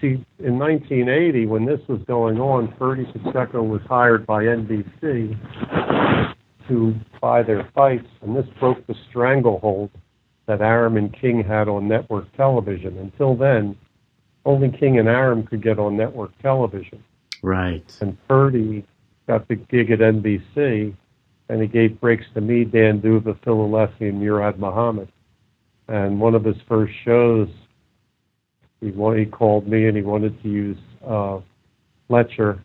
see in 1980 when this was going on, Ferdy Pacheco was hired by NBC to buy their fights, and this broke the stranglehold that Arum and King had on network television. Until then, only King and Arum could get on network television. Right. And Ferdy got the gig at NBC and he gave breaks to me, Dan Duva, Phil Alessi, and Murad Muhammad. And one of his first shows, he, he called me and he wanted to use uh, Fletcher,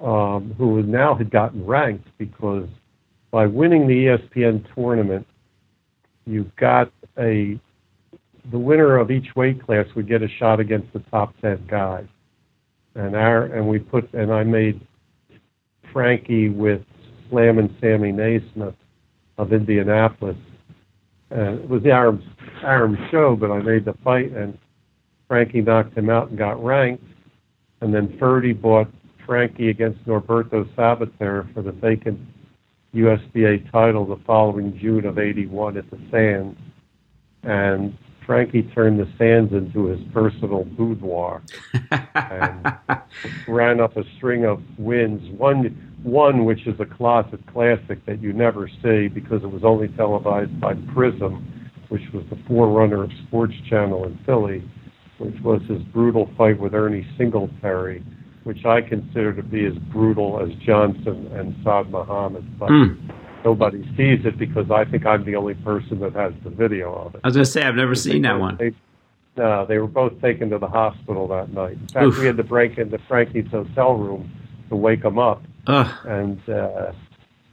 um, who now had gotten ranked because by winning the ESPN tournament you got a the winner of each weight class would get a shot against the top ten guys, and our and we put and I made Frankie with Slam and Sammy NeSmith of Indianapolis. And it was the Arum, Arum show, but I made the fight, and Frankie knocked him out and got ranked. And then Ferdy bought Frankie against Norberto Sabater for the vacant USBA title the following June of 81 at the Sands. And Frankie turned the Sands into his personal boudoir and ran up a string of wins. One one which is a closet classic that you never see because it was only televised by Prism, which was the forerunner of Sports Channel in Philly, which was his brutal fight with Ernie Singletary, which I consider to be as brutal as Johnson and Saad Muhammad. But mm. nobody sees it because I think I'm the only person that has the video of it. I was going to say, I've never seen that one. They, no, they were both taken to the hospital that night. In fact, Oof. we had to break into Frankie's hotel room to wake him up Ugh. And uh,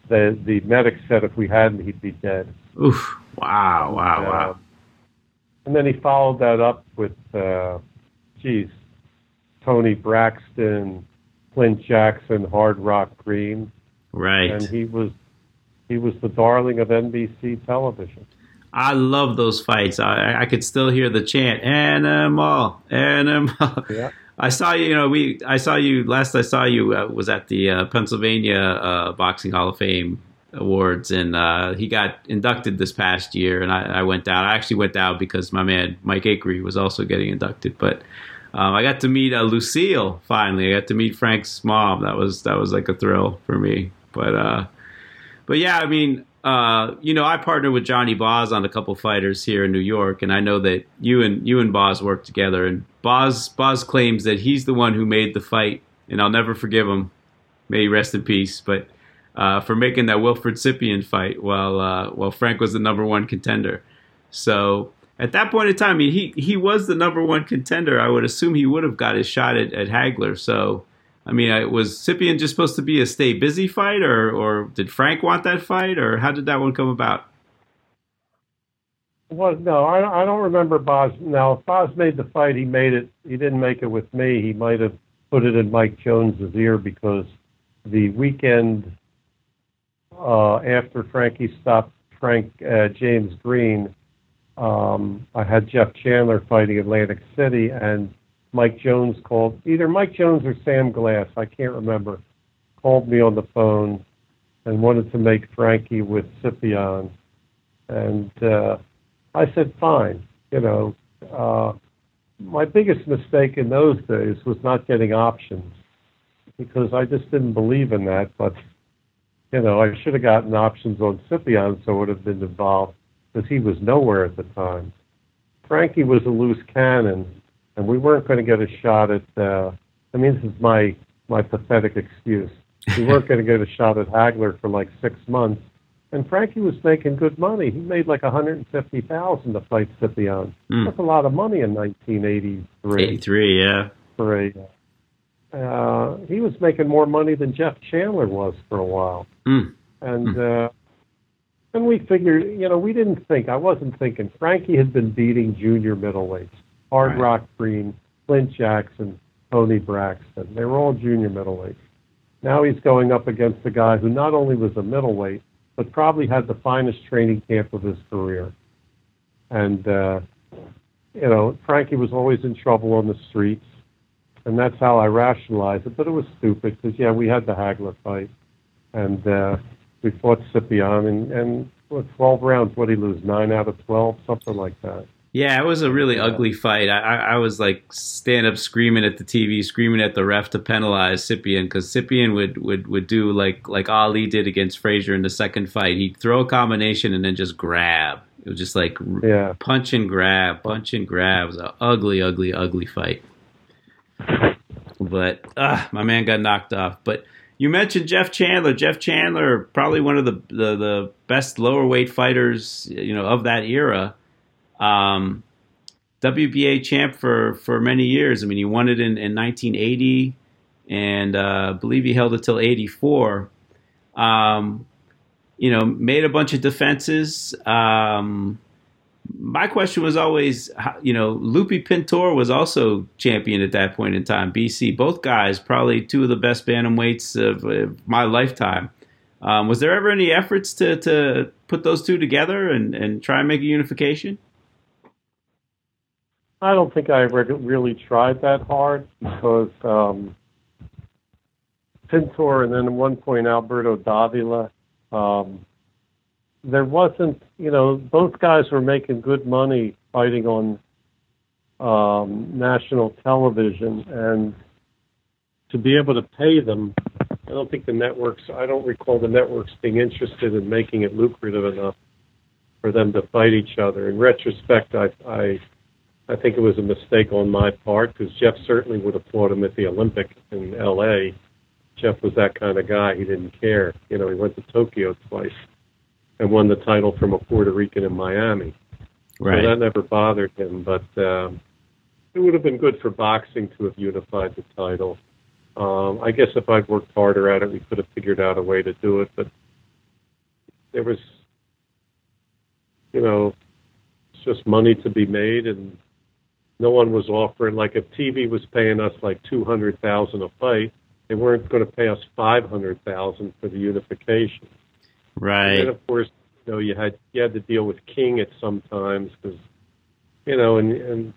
the the medic said if we hadn't, he'd be dead. Oof! Wow! Wow! Uh, wow! And then he followed that up with, uh, geez, Tony Braxton, Clint Jackson, Hard Rock Green. Right. And he was he was the darling of NBC television. I love those fights. I, I could still hear the chant "Animal, Animal." Yeah. I saw you. You know, we. I saw you last. I saw you uh, was at the uh, Pennsylvania uh, Boxing Hall of Fame awards, and uh, he got inducted this past year. And I, I, went down. I actually went down because my man Mike Akery was also getting inducted. But um, I got to meet uh, Lucille finally. I got to meet Frank's mom. That was that was like a thrill for me. But uh, but yeah, I mean, uh, you know, I partnered with Johnny Boz on a couple fighters here in New York, and I know that you and you and Boz work together. And Boz Boz claims that he's the one who made the fight, and I'll never forgive him. May he rest in peace. But uh, for making that Wilford Scypion fight while uh, while Frank was the number one contender. So at that point in time, he he was the number one contender. I would assume he would have got his shot at, at Hagler. So I mean, was Scypion just supposed to be a stay busy fight, or or did Frank want that fight, or how did that one come about? Well, no, I, I don't remember Boz. Now, if Boz made the fight, he made it. He didn't make it with me. He might have put it in Mike Jones's ear because the weekend uh, after Frankie stopped Frank uh, James Green, um, I had Jeff Chandler fighting Atlantic City, and Mike Jones called, either Mike Jones or Sam Glass, I can't remember, called me on the phone and wanted to make Frankie with Scypion. And uh, I said, fine. You know, uh, my biggest mistake in those days was not getting options because I just didn't believe in that. But, you know, I should have gotten options on Scypion so I would have been involved because he was nowhere at the time. Frankie was a loose cannon and we weren't going to get a shot at. Uh, I mean, this is my my pathetic excuse. We weren't going to get a shot at Hagler for like six months, and Frankie was making good money. He made like 150 thousand to fight Scypion. Mm. That's a lot of money in 1983. 83, yeah. For a, uh, he was making more money than Jeff Chandler was for a while, mm. and. Mm. Uh, and we figured, you know, we didn't think. I wasn't thinking. Frankie had been beating junior middleweights. Hard right. Rock Green, Clint Jackson, Tony Braxton. They were all junior middleweights. Now he's going up against a guy who not only was a middleweight, but probably had the finest training camp of his career. And, uh, you know, Frankie was always in trouble on the streets. And that's how I rationalized it. But it was stupid because, yeah, we had the Hagler fight. And uh, we fought Scypion. And, and what, 12 rounds, what did he lose? Nine out of 12? Something like that. Yeah, it was a really ugly fight. I, I, was like stand up screaming at the TV, screaming at the ref to penalize Scypion because Scypion would, would, would do like like Ali did against Frazier in the second fight. He'd throw a combination and then just grab. It was just like yeah. punch and grab, punch and grab. It was an ugly, ugly, ugly fight. But uh, my man got knocked off. But you mentioned Jeff Chandler. Jeff Chandler, probably one of the the, the best lower weight fighters, you know, of that era um, WBA champ for, for many years. I mean, he won it in, in 1980, and uh, believe he held it till 84. Um, you know, made a bunch of defenses. Um, my question was always, you know, Lupe Pintor was also champion at that point in time. BC, both guys, probably two of the best bantamweights of, of my lifetime. Um, was there ever any efforts to, to put those two together and, and try and make a unification? I don't think I really tried that hard because um, Pintor and then at one point Alberto Davila. Um, there wasn't, you know, both guys were making good money fighting on um, national television, and to be able to pay them, I don't think the networks. I don't recall the networks being interested in making it lucrative enough for them to fight each other. In retrospect, I I, I think it was a mistake on my part because Jeff certainly would have fought him at the Olympic in L.A. Jeff was that kind of guy. He didn't care. You know, he went to Tokyo twice and won the title from a Puerto Rican in Miami. Right. So that never bothered him, but um, it would have been good for boxing to have unified the title. Um, I guess if I'd worked harder at it, we could have figured out a way to do it, but there was, you know, it's just money to be made, and no one was offering. Like if TV was paying us like two hundred thousand a fight, they weren't going to pay us five hundred thousand for the unification. Right. And of course, you know, you had you had to deal with King at some times because, you know, and and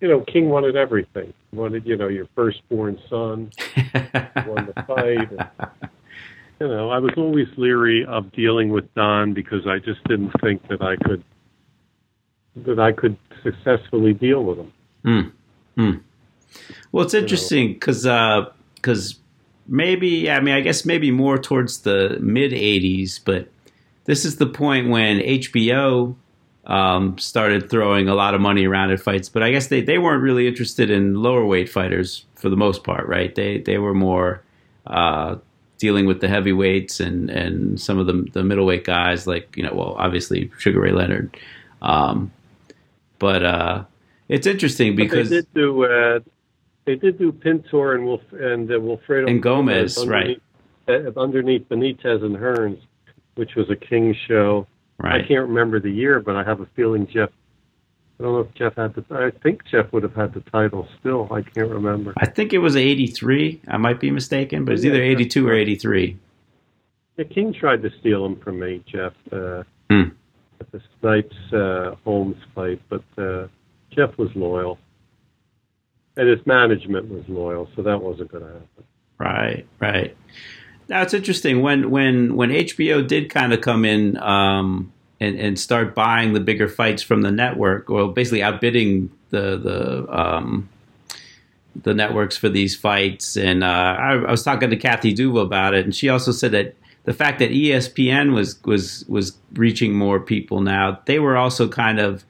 you know, King wanted everything. He wanted you know your firstborn son, won the fight. And, you know, I was always leery of dealing with Don because I just didn't think that I could that I could successfully deal with them. Hmm. Hmm. Well, it's interesting because because uh, maybe I mean I guess maybe more towards the mid '80s, but this is the point when HBO um, started throwing a lot of money around at fights. But I guess they, they weren't really interested in lower weight fighters for the most part, right? They they were more uh, dealing with the heavyweights and, and some of the the middleweight guys, like you know, well, obviously Sugar Ray Leonard. Um, but uh, it's interesting because they did do uh, they did do Pintor and Wolf and uh, Wilfredo and Gomez, underneath, right? Uh, underneath Benitez and Hearns, which was a King show. Right. I can't remember the year, but I have a feeling Jeff. I don't know if Jeff had the. I think Jeff would have had the title still. I can't remember. I think it was '83. I might be mistaken, but it's Yeah, either '82 or '83. The King tried to steal him from me, Jeff, uh, Hmm. At the Snipes uh, Holmes fight, but uh, Jeff was loyal, and his management was loyal, so that wasn't going to happen. Right, right. Now it's interesting when when when HBO did kind of come in um, and and start buying the bigger fights from the network, or basically outbidding the the um, the networks for these fights. And uh, I, I was talking to Kathy Duva about it, and she also said that the fact that ESPN was was was reaching more people now, they were also kind of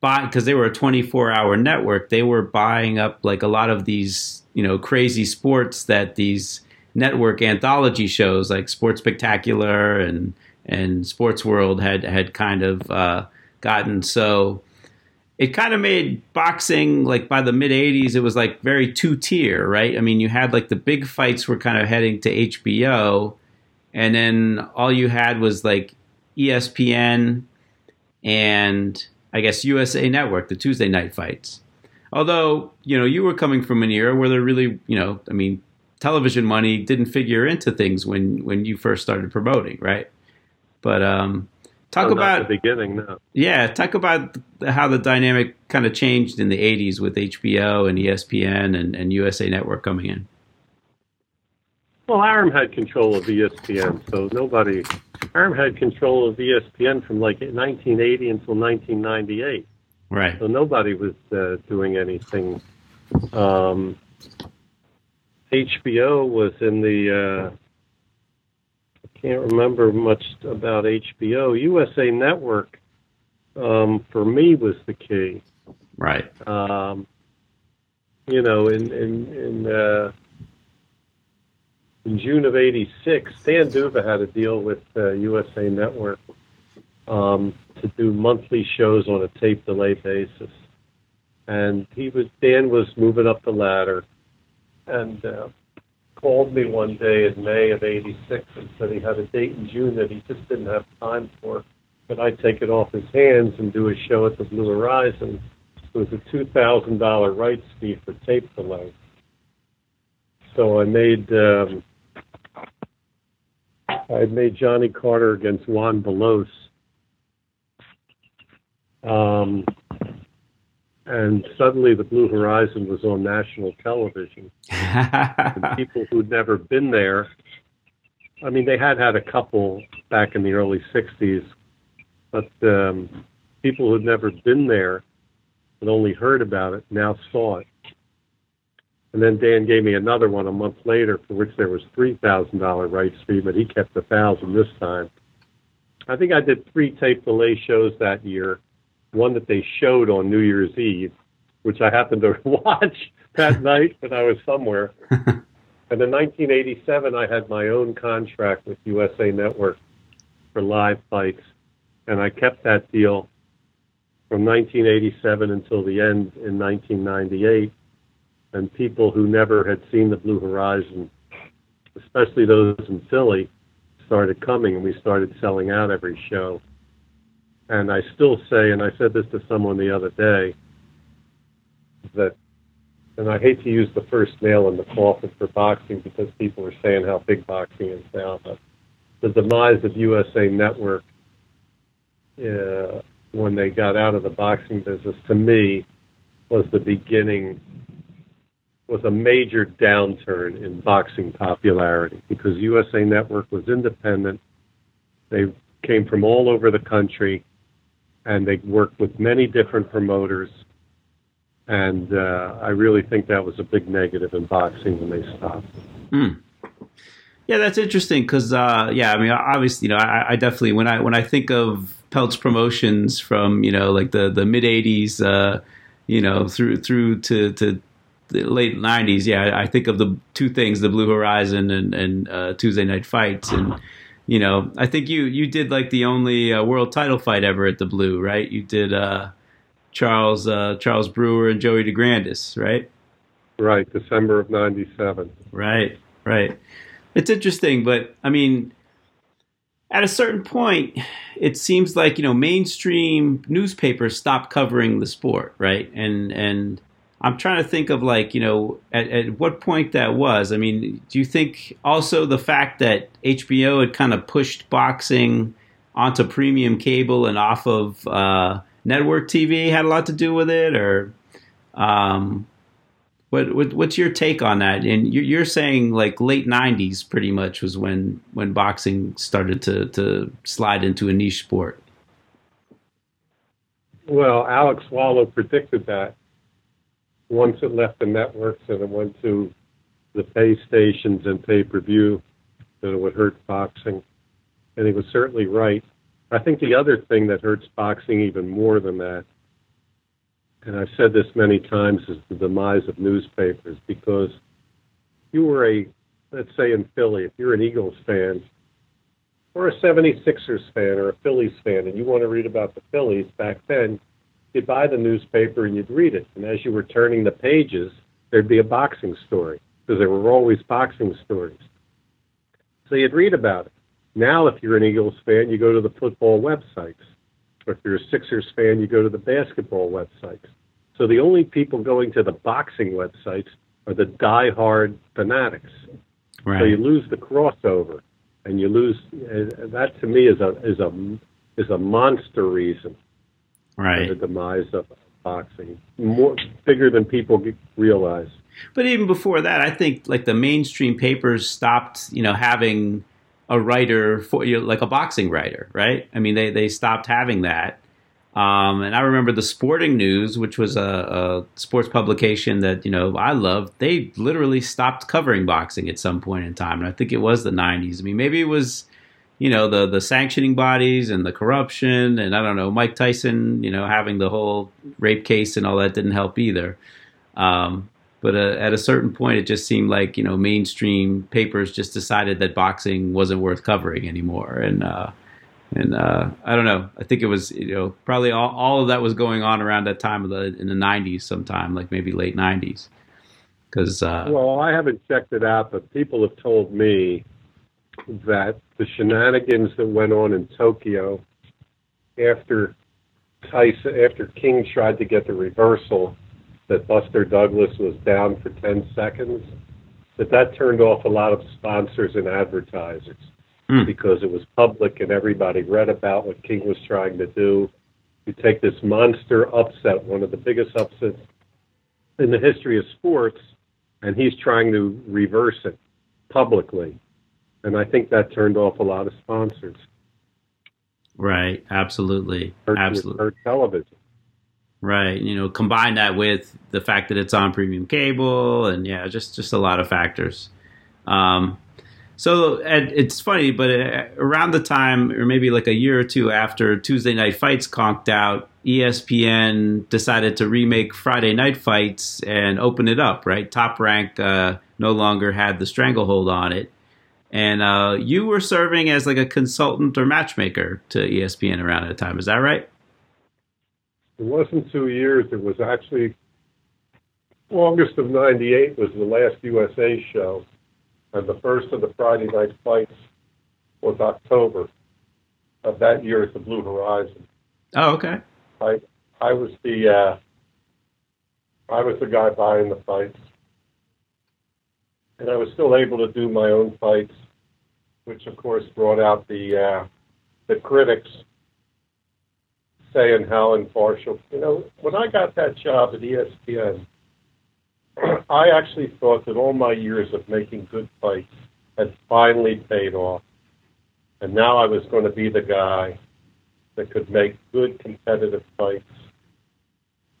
buying because they were a 24 hour network. They were buying up like a lot of these you know crazy sports that these network anthology shows like Sports Spectacular and and Sports World had had kind of uh, gotten so it kind of made boxing like by the mid 80s it was like very two tier right i mean you had like the big fights were kind of heading to hbo and then all you had was like espn and i guess usa network the tuesday night fights although you know you were coming from an era where there really you know i mean television money didn't figure into things when when you first started promoting right but um talk Oh, not about the beginning. No. yeah, talk about how the dynamic kind of changed in the 80s with HBO and ESPN and, and USA Network coming in. Well, Arum had control of ESPN, so nobody. Arum had control of ESPN from like 1980 until 1998. Right. So nobody was uh, doing anything. Um, HBO was in the. Uh, I can't remember much about HBO. USA Network, um, for me, was the key. Right. Um, you know, in in in, uh, in June of '86, Dan Duva had a deal with uh, USA Network um, to do monthly shows on a tape delay basis, and he was Dan was moving up the ladder, and uh, called me one day in May of '86 and said he had a date in June that he just didn't have time for, that I'd take it off his hands and do a show at the Blue Horizon. It was a two thousand dollar rights fee for tape delay. So I made um, I made Johnny Carter against Juan Belos. Um, and suddenly the Blue Horizon was on national television. and people who'd never been there, I mean, they had had a couple back in the early 60s, but um, people who'd never been there and only heard about it now saw it. And then Dan gave me another one a month later for which there was $3,000 rights fee, but he kept a thousand this time. I think I did three tape delay shows that year one that they showed on New Year's Eve, which I happened to watch that night when I was somewhere. and in 1987, I had my own contract with USA Network for live fights, and I kept that deal from 1987 until the end in 1998. And people who never had seen the Blue Horizon, especially those in Philly, started coming, and we started selling out every show. And I still say, and I said this to someone the other day, that, and I hate to use the first nail in the coffin for boxing because people are saying how big boxing is now, but the demise of USA Network uh, when they got out of the boxing business, to me, was the beginning, was a major downturn in boxing popularity because USA Network was independent. They came from all over the country and they worked with many different promoters. And uh, I really think that was a big negative in boxing when they stopped. Mm. Yeah, that's interesting because, uh, yeah, I mean, obviously, you know, I, I, definitely when I when I think of Peltz Promotions from you know like the the mid '80s, uh, you know, through through to to the late '90s, yeah, I think of the two things: the Blue Horizon and and uh, Tuesday Night Fights, and you know, I think you you did like the only uh, world title fight ever at the Blue, right? You did uh, Charles uh, Charles Brewer and Joey DeGrandis, right? Right, December of '97. Right, right. It's interesting, but I mean, at a certain point, it seems like you know mainstream newspapers stopped covering the sport, right? And and I'm trying to think of like you know at, at what point that was. I mean, do you think also the fact that HBO had kind of pushed boxing onto premium cable and off of uh, network TV had a lot to do with it, or um, what, what, what's your take on that? And you're saying like late '90s, pretty much was when when boxing started to to slide into a niche sport. Well, Alex Wallau predicted that once it left the networks and it went to the pay stations and pay per view, that it would hurt boxing. And he was certainly right. I think the other thing that hurts boxing even more than that, and I've said this many times, is the demise of newspapers because you were a, let's say in Philly, if you're an Eagles fan, or a 76ers fan or a Phillies fan, and you want to read about the Phillies back then, you'd buy the newspaper and you'd read it. And as you were turning the pages, there'd be a boxing story because there were always boxing stories. So you'd read about it. Now, if you're an Eagles fan, you go to the football websites. Or if you're a Sixers fan, you go to the basketball websites. So the only people going to the boxing websites are the die-hard fanatics. Right. So you lose the crossover, and you lose. Uh, that to me is a is a is a monster reason right. the demise of boxing, more bigger than people realize. But even before that, I think like the mainstream papers stopped, you know, having a writer for you know, like a boxing writer, right? I mean, they they stopped having that. Um, and I remember the Sporting News, which was a, a, sports publication that you know I loved. They literally stopped covering boxing at some point in time, and I think it was the '90s. I mean, maybe it was you know the the sanctioning bodies and the corruption and I don't know Mike Tyson you know having the whole rape case and all that didn't help either. Um, but uh, at a certain point, it just seemed like you know mainstream papers just decided that boxing wasn't worth covering anymore, and uh, and uh, I don't know. I think it was you know probably all, all of that was going on around that time of the in the '90s, sometime like maybe late '90s. Because uh, well, I haven't checked it out, but people have told me that the shenanigans that went on in Tokyo after Tyson, after King tried to get the reversal, that Buster Douglas was down for 10 seconds, that that turned off a lot of sponsors and advertisers Hmm. because it was public and everybody read about what King was trying to do. You take this monster upset, one of the biggest upsets in the history of sports, and he's trying to reverse it publicly. And I think that turned off a lot of sponsors. Right. Absolutely. Hurt, Absolutely. hurt television. Right. You know, combine that with the fact that it's on premium cable and yeah, just just a lot of factors. Um, so and it's funny, but uh, around the time, or maybe like a year or two after Tuesday Night Fights conked out, ESPN decided to remake Friday Night Fights and open it up. Right, Top Rank uh, no longer had the stranglehold on it, and uh, you were serving as like a consultant or matchmaker to ESPN around that time. Is that right? It wasn't two years. It was actually August of '98 was the last USA show, and the first of the Friday night fights was October of that year at the Blue Horizon. Oh, okay. I I was the uh, I was the guy buying the fights, and I was still able to do my own fights, which of course brought out the uh, the critics saying how impartial. You know, when I got that job at ESPN, I actually thought that all my years of making good fights had finally paid off, and now I was going to be the guy that could make good competitive fights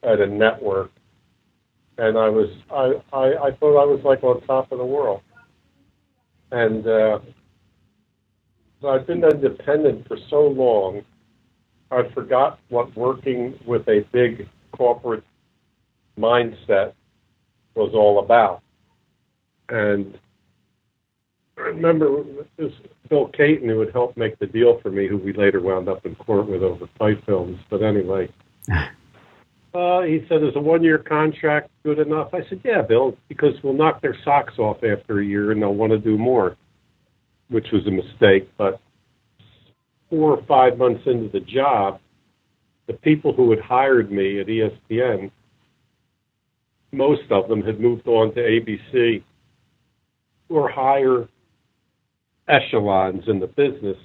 at a network. And I was, I, I, I thought I was like on top of the world. And uh, I've been independent for so long, I forgot what working with a big corporate mindset was all about. And I remember this Bill Cayton, who had helped make the deal for me, who we later wound up in court with over fight films. But anyway, uh, he said, "Is a one-year contract good enough?" I said, "Yeah, Bill, because we'll knock their socks off after a year, and they'll want to do more," which was a mistake. But four or five months into the job, the people who had hired me at ESPN, most of them had moved on to ABC or higher echelons in the business,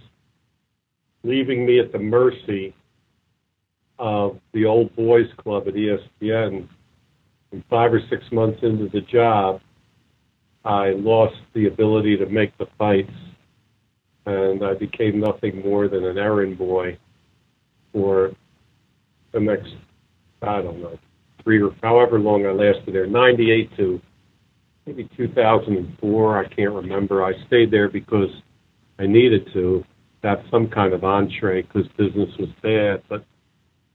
leaving me at the mercy of the old boys club at ESPN. And five or six months into the job, I lost the ability to make the fights, and I became nothing more than an errand boy for the next, I don't know, three or however long I lasted there, 98 to maybe 2004. I can't remember. I stayed there because I needed to have some kind of entree because business was bad. But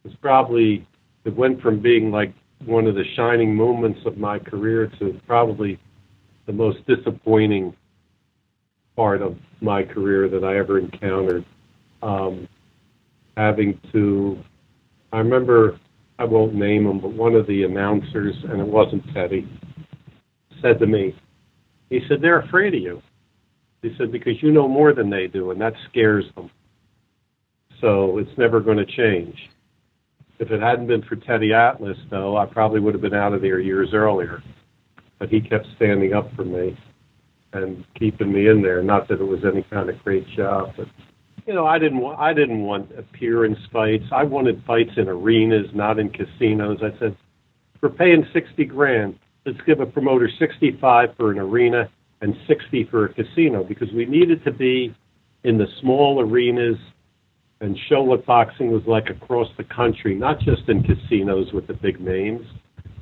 was probably it went from being like one of the shining moments of my career to probably the most disappointing part of my career that I ever encountered. Um, having to, I remember, I won't name him, but one of the announcers, and it wasn't Teddy, said to me, he said, they're afraid of you. He said, because you know more than they do, and that scares them. So it's never going to change. If it hadn't been for Teddy Atlas, though, I probably would have been out of there years earlier. But he kept standing up for me and keeping me in there. Not that it was any kind of great job, but you know, I didn't want I didn't want appearance fights. I wanted fights in arenas, not in casinos. I said, we're paying sixty grand. Let's give a promoter sixty five for an arena and sixty for a casino because we needed to be in the small arenas and show what boxing was like across the country, not just in casinos with the big names,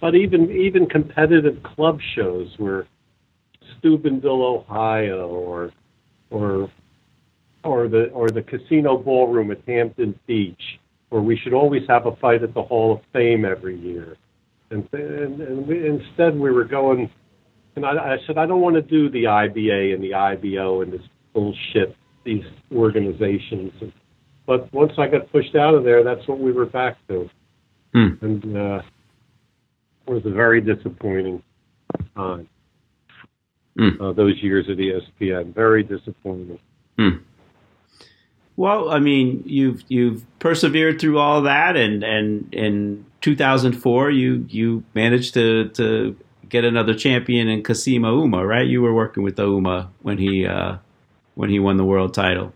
but even even competitive club shows where Steubenville, Ohio, or or or the or the casino ballroom at Hampton Beach, or we should always have a fight at the Hall of Fame every year. And, and, and we, instead, we were going, and I, I said, I don't want to do the IBA and the IBO and this bullshit, these organizations. And, but once I got pushed out of there, that's what we were back to. Hmm. And uh, it was a very disappointing time. Hmm. Uh, those years at ESPN, very disappointing. Hmm. Well, I mean, you've you've persevered through all of that, and and in 2004, you you managed to to get another champion in Kassim Ouma, right? You were working with Uma when he uh, when he won the world title.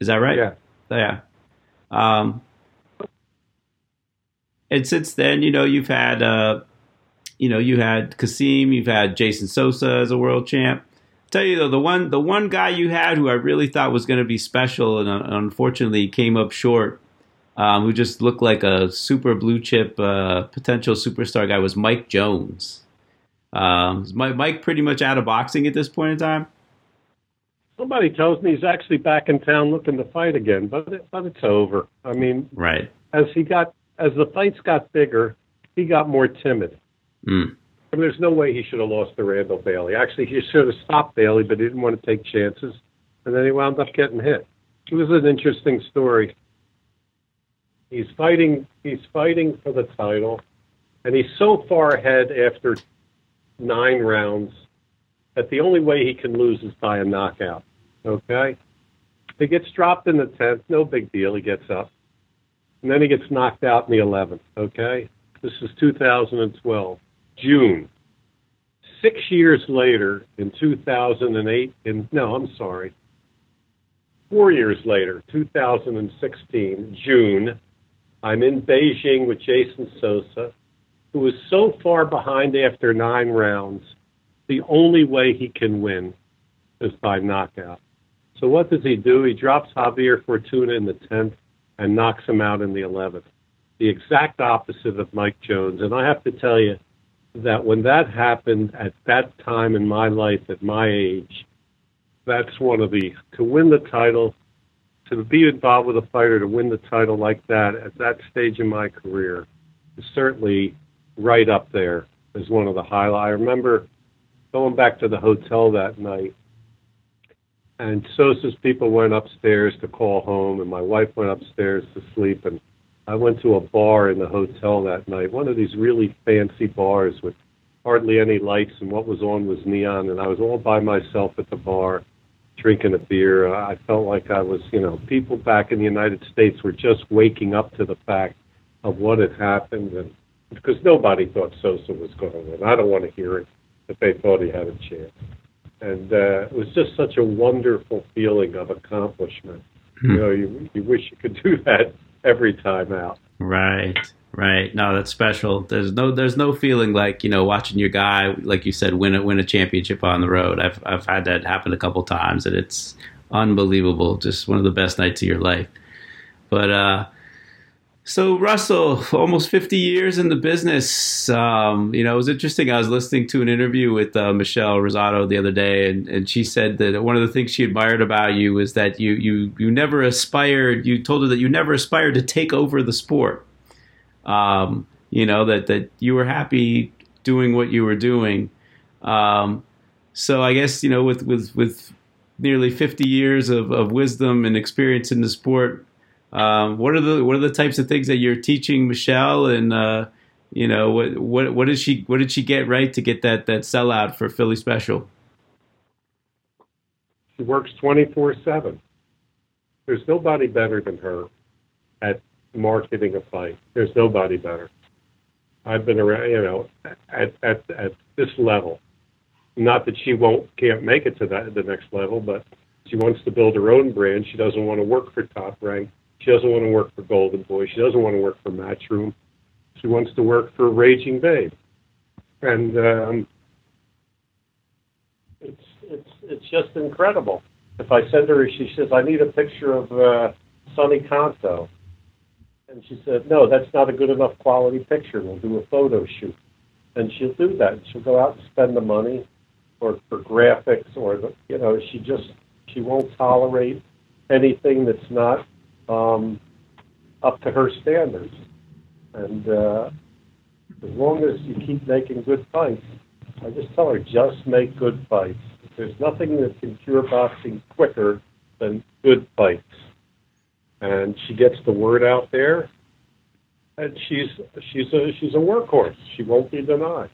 Is that right? Yeah. Yeah. Um, and since then, you know, you've had, uh, you know, you had Kassim, you've had Jason Sosa as a world champ. tell you though, the one, the one guy you had who I really thought was going to be special, and uh, unfortunately came up short, um, who just looked like a super blue chip uh, potential superstar guy, was Mike Jones. Um, is Mike pretty much out of boxing at this point in time? Somebody tells me he's actually back in town looking to fight again, but it, but it's over. I mean, right as he got as the fights got bigger, he got more timid. Mm. I mean, there's no way he should have lost to Randall Bailey. Actually, he should have stopped Bailey, but he didn't want to take chances, and then he wound up getting hit. It was an interesting story. He's fighting. He's fighting for the title, and he's so far ahead after nine rounds that the only way he can lose is by a knockout. Okay, he gets dropped in the tenth. No big deal. He gets up and then he gets knocked out in the 11th. Okay, this is 2012, June. Six years later, in 2008, in no, I'm sorry, four years later, 2016, June, I'm in Beijing with Jason Sosa, who is so far behind after nine rounds. The only way he can win is by knockout. So what does he do? He drops Javier Fortuna in the 10th and knocks him out in the 11th. The exact opposite of Mike Jones. And I have to tell you that when that happened at that time in my life, at my age, that's one of the, to win the title, to be involved with a fighter to win the title like that at that stage in my career is certainly right up there as one of the highlights. I remember going back to the hotel that night and Sosa's people went upstairs to call home, and my wife went upstairs to sleep. And I went to a bar in the hotel that night, one of these really fancy bars with hardly any lights, and what was on was neon. And I was all by myself at the bar, drinking a beer. I felt like I was, you know, people back in the United States were just waking up to the fact of what had happened, and because nobody thought Sosa was going to win. I don't want to hear it that they thought he had a chance and uh, it was just such a wonderful feeling of accomplishment. Hmm. You know, you, you wish you could do that every time out. Right, right. No, that's special. There's no, there's no feeling like you know watching your guy, like you said, win a win a championship on the road. I've I've had that happen a couple times, and it's unbelievable. Just one of the best nights of your life. But uh, so Russell, almost 50 years in the business. Um, you know, it was interesting. I was listening to an interview with uh, Michelle Rozado the other day, and, and she said that one of the things she admired about you was that you you you never aspired. You told her that you never aspired to take over the sport. Um, you know that that you were happy doing what you were doing. Um, so I guess you know with with with nearly 50 years of, of wisdom and experience in the sport um, what are the what are the types of things that you're teaching Michelle, and uh, you know what what what did she what did she get right to get that that sellout for Philly Special? She works twenty four seven. There's nobody better than her at marketing a fight. There's nobody better. I've been around, you know, at at at this level. Not that she won't can't make it to that the next level, but she wants to build her own brand. She doesn't want to work for Top Rank. She doesn't want to work for Golden Boy. She doesn't want to work for Matchroom. She wants to work for Raging Babe. And um, it's it's it's just incredible. If I send her, she says, "I need a picture of uh, Sonny Conto," and she said, "No, that's not a good enough quality picture. We'll do a photo shoot." And she'll do that. She'll go out and spend the money, or for graphics, or the, you know, she just she won't tolerate anything that's not um, up to her standards. And uh, as long as you keep making good fights, I just tell her just make good fights. There's nothing that can cure boxing quicker than good fights. And she gets the word out there, and she's she's a she's a workhorse. She won't be denied.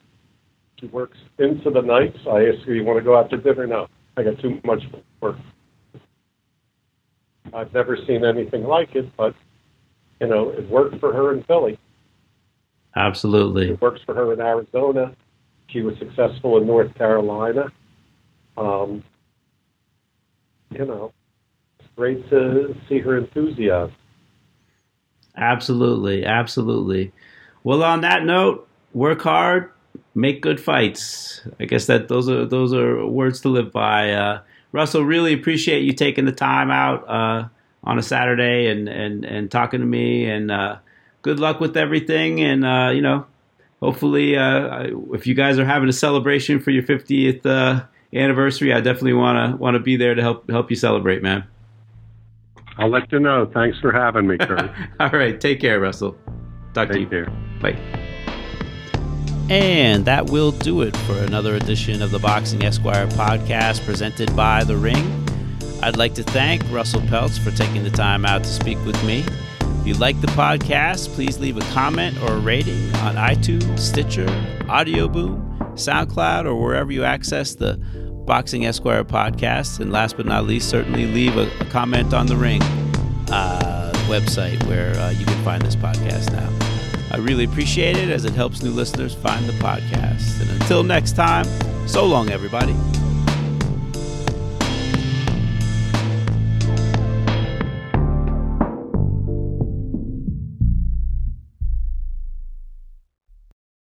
She works into the nights. I ask her, "You want to go out to dinner?" No, I got too much work. I've never seen anything like it, but you know, it worked for her in Philly. Absolutely. It works for her in Arizona. She was successful in North Carolina. Um, you know, it's great to see her enthusiasm. Absolutely, absolutely. Well, on that note, work hard, make good fights. I guess that those are those are words to live by. Uh, Russell, really appreciate you taking the time out uh, on a Saturday and, and, and talking to me. And uh, good luck with everything. And uh, you know, hopefully, uh, if you guys are having a celebration for your 50th uh, anniversary, I definitely want to want to be there to help help you celebrate, man. I'll let you know. Thanks for having me, Kurt. All right. Take care, Russell. Talk Take to you. care. Bye. And that will do it for another edition of the Boxing Esquire podcast presented by The Ring. I'd like to thank Russell Peltz for taking the time out to speak with me. If you like the podcast, please leave a comment or a rating on iTunes, Stitcher, Audio Boom, SoundCloud, or wherever you access the Boxing Esquire podcast. And last but not least, certainly leave a, a comment on the Ring uh, website where uh, you can find this podcast now. I really appreciate it as it helps new listeners find the podcast. And until next time, so long, everybody.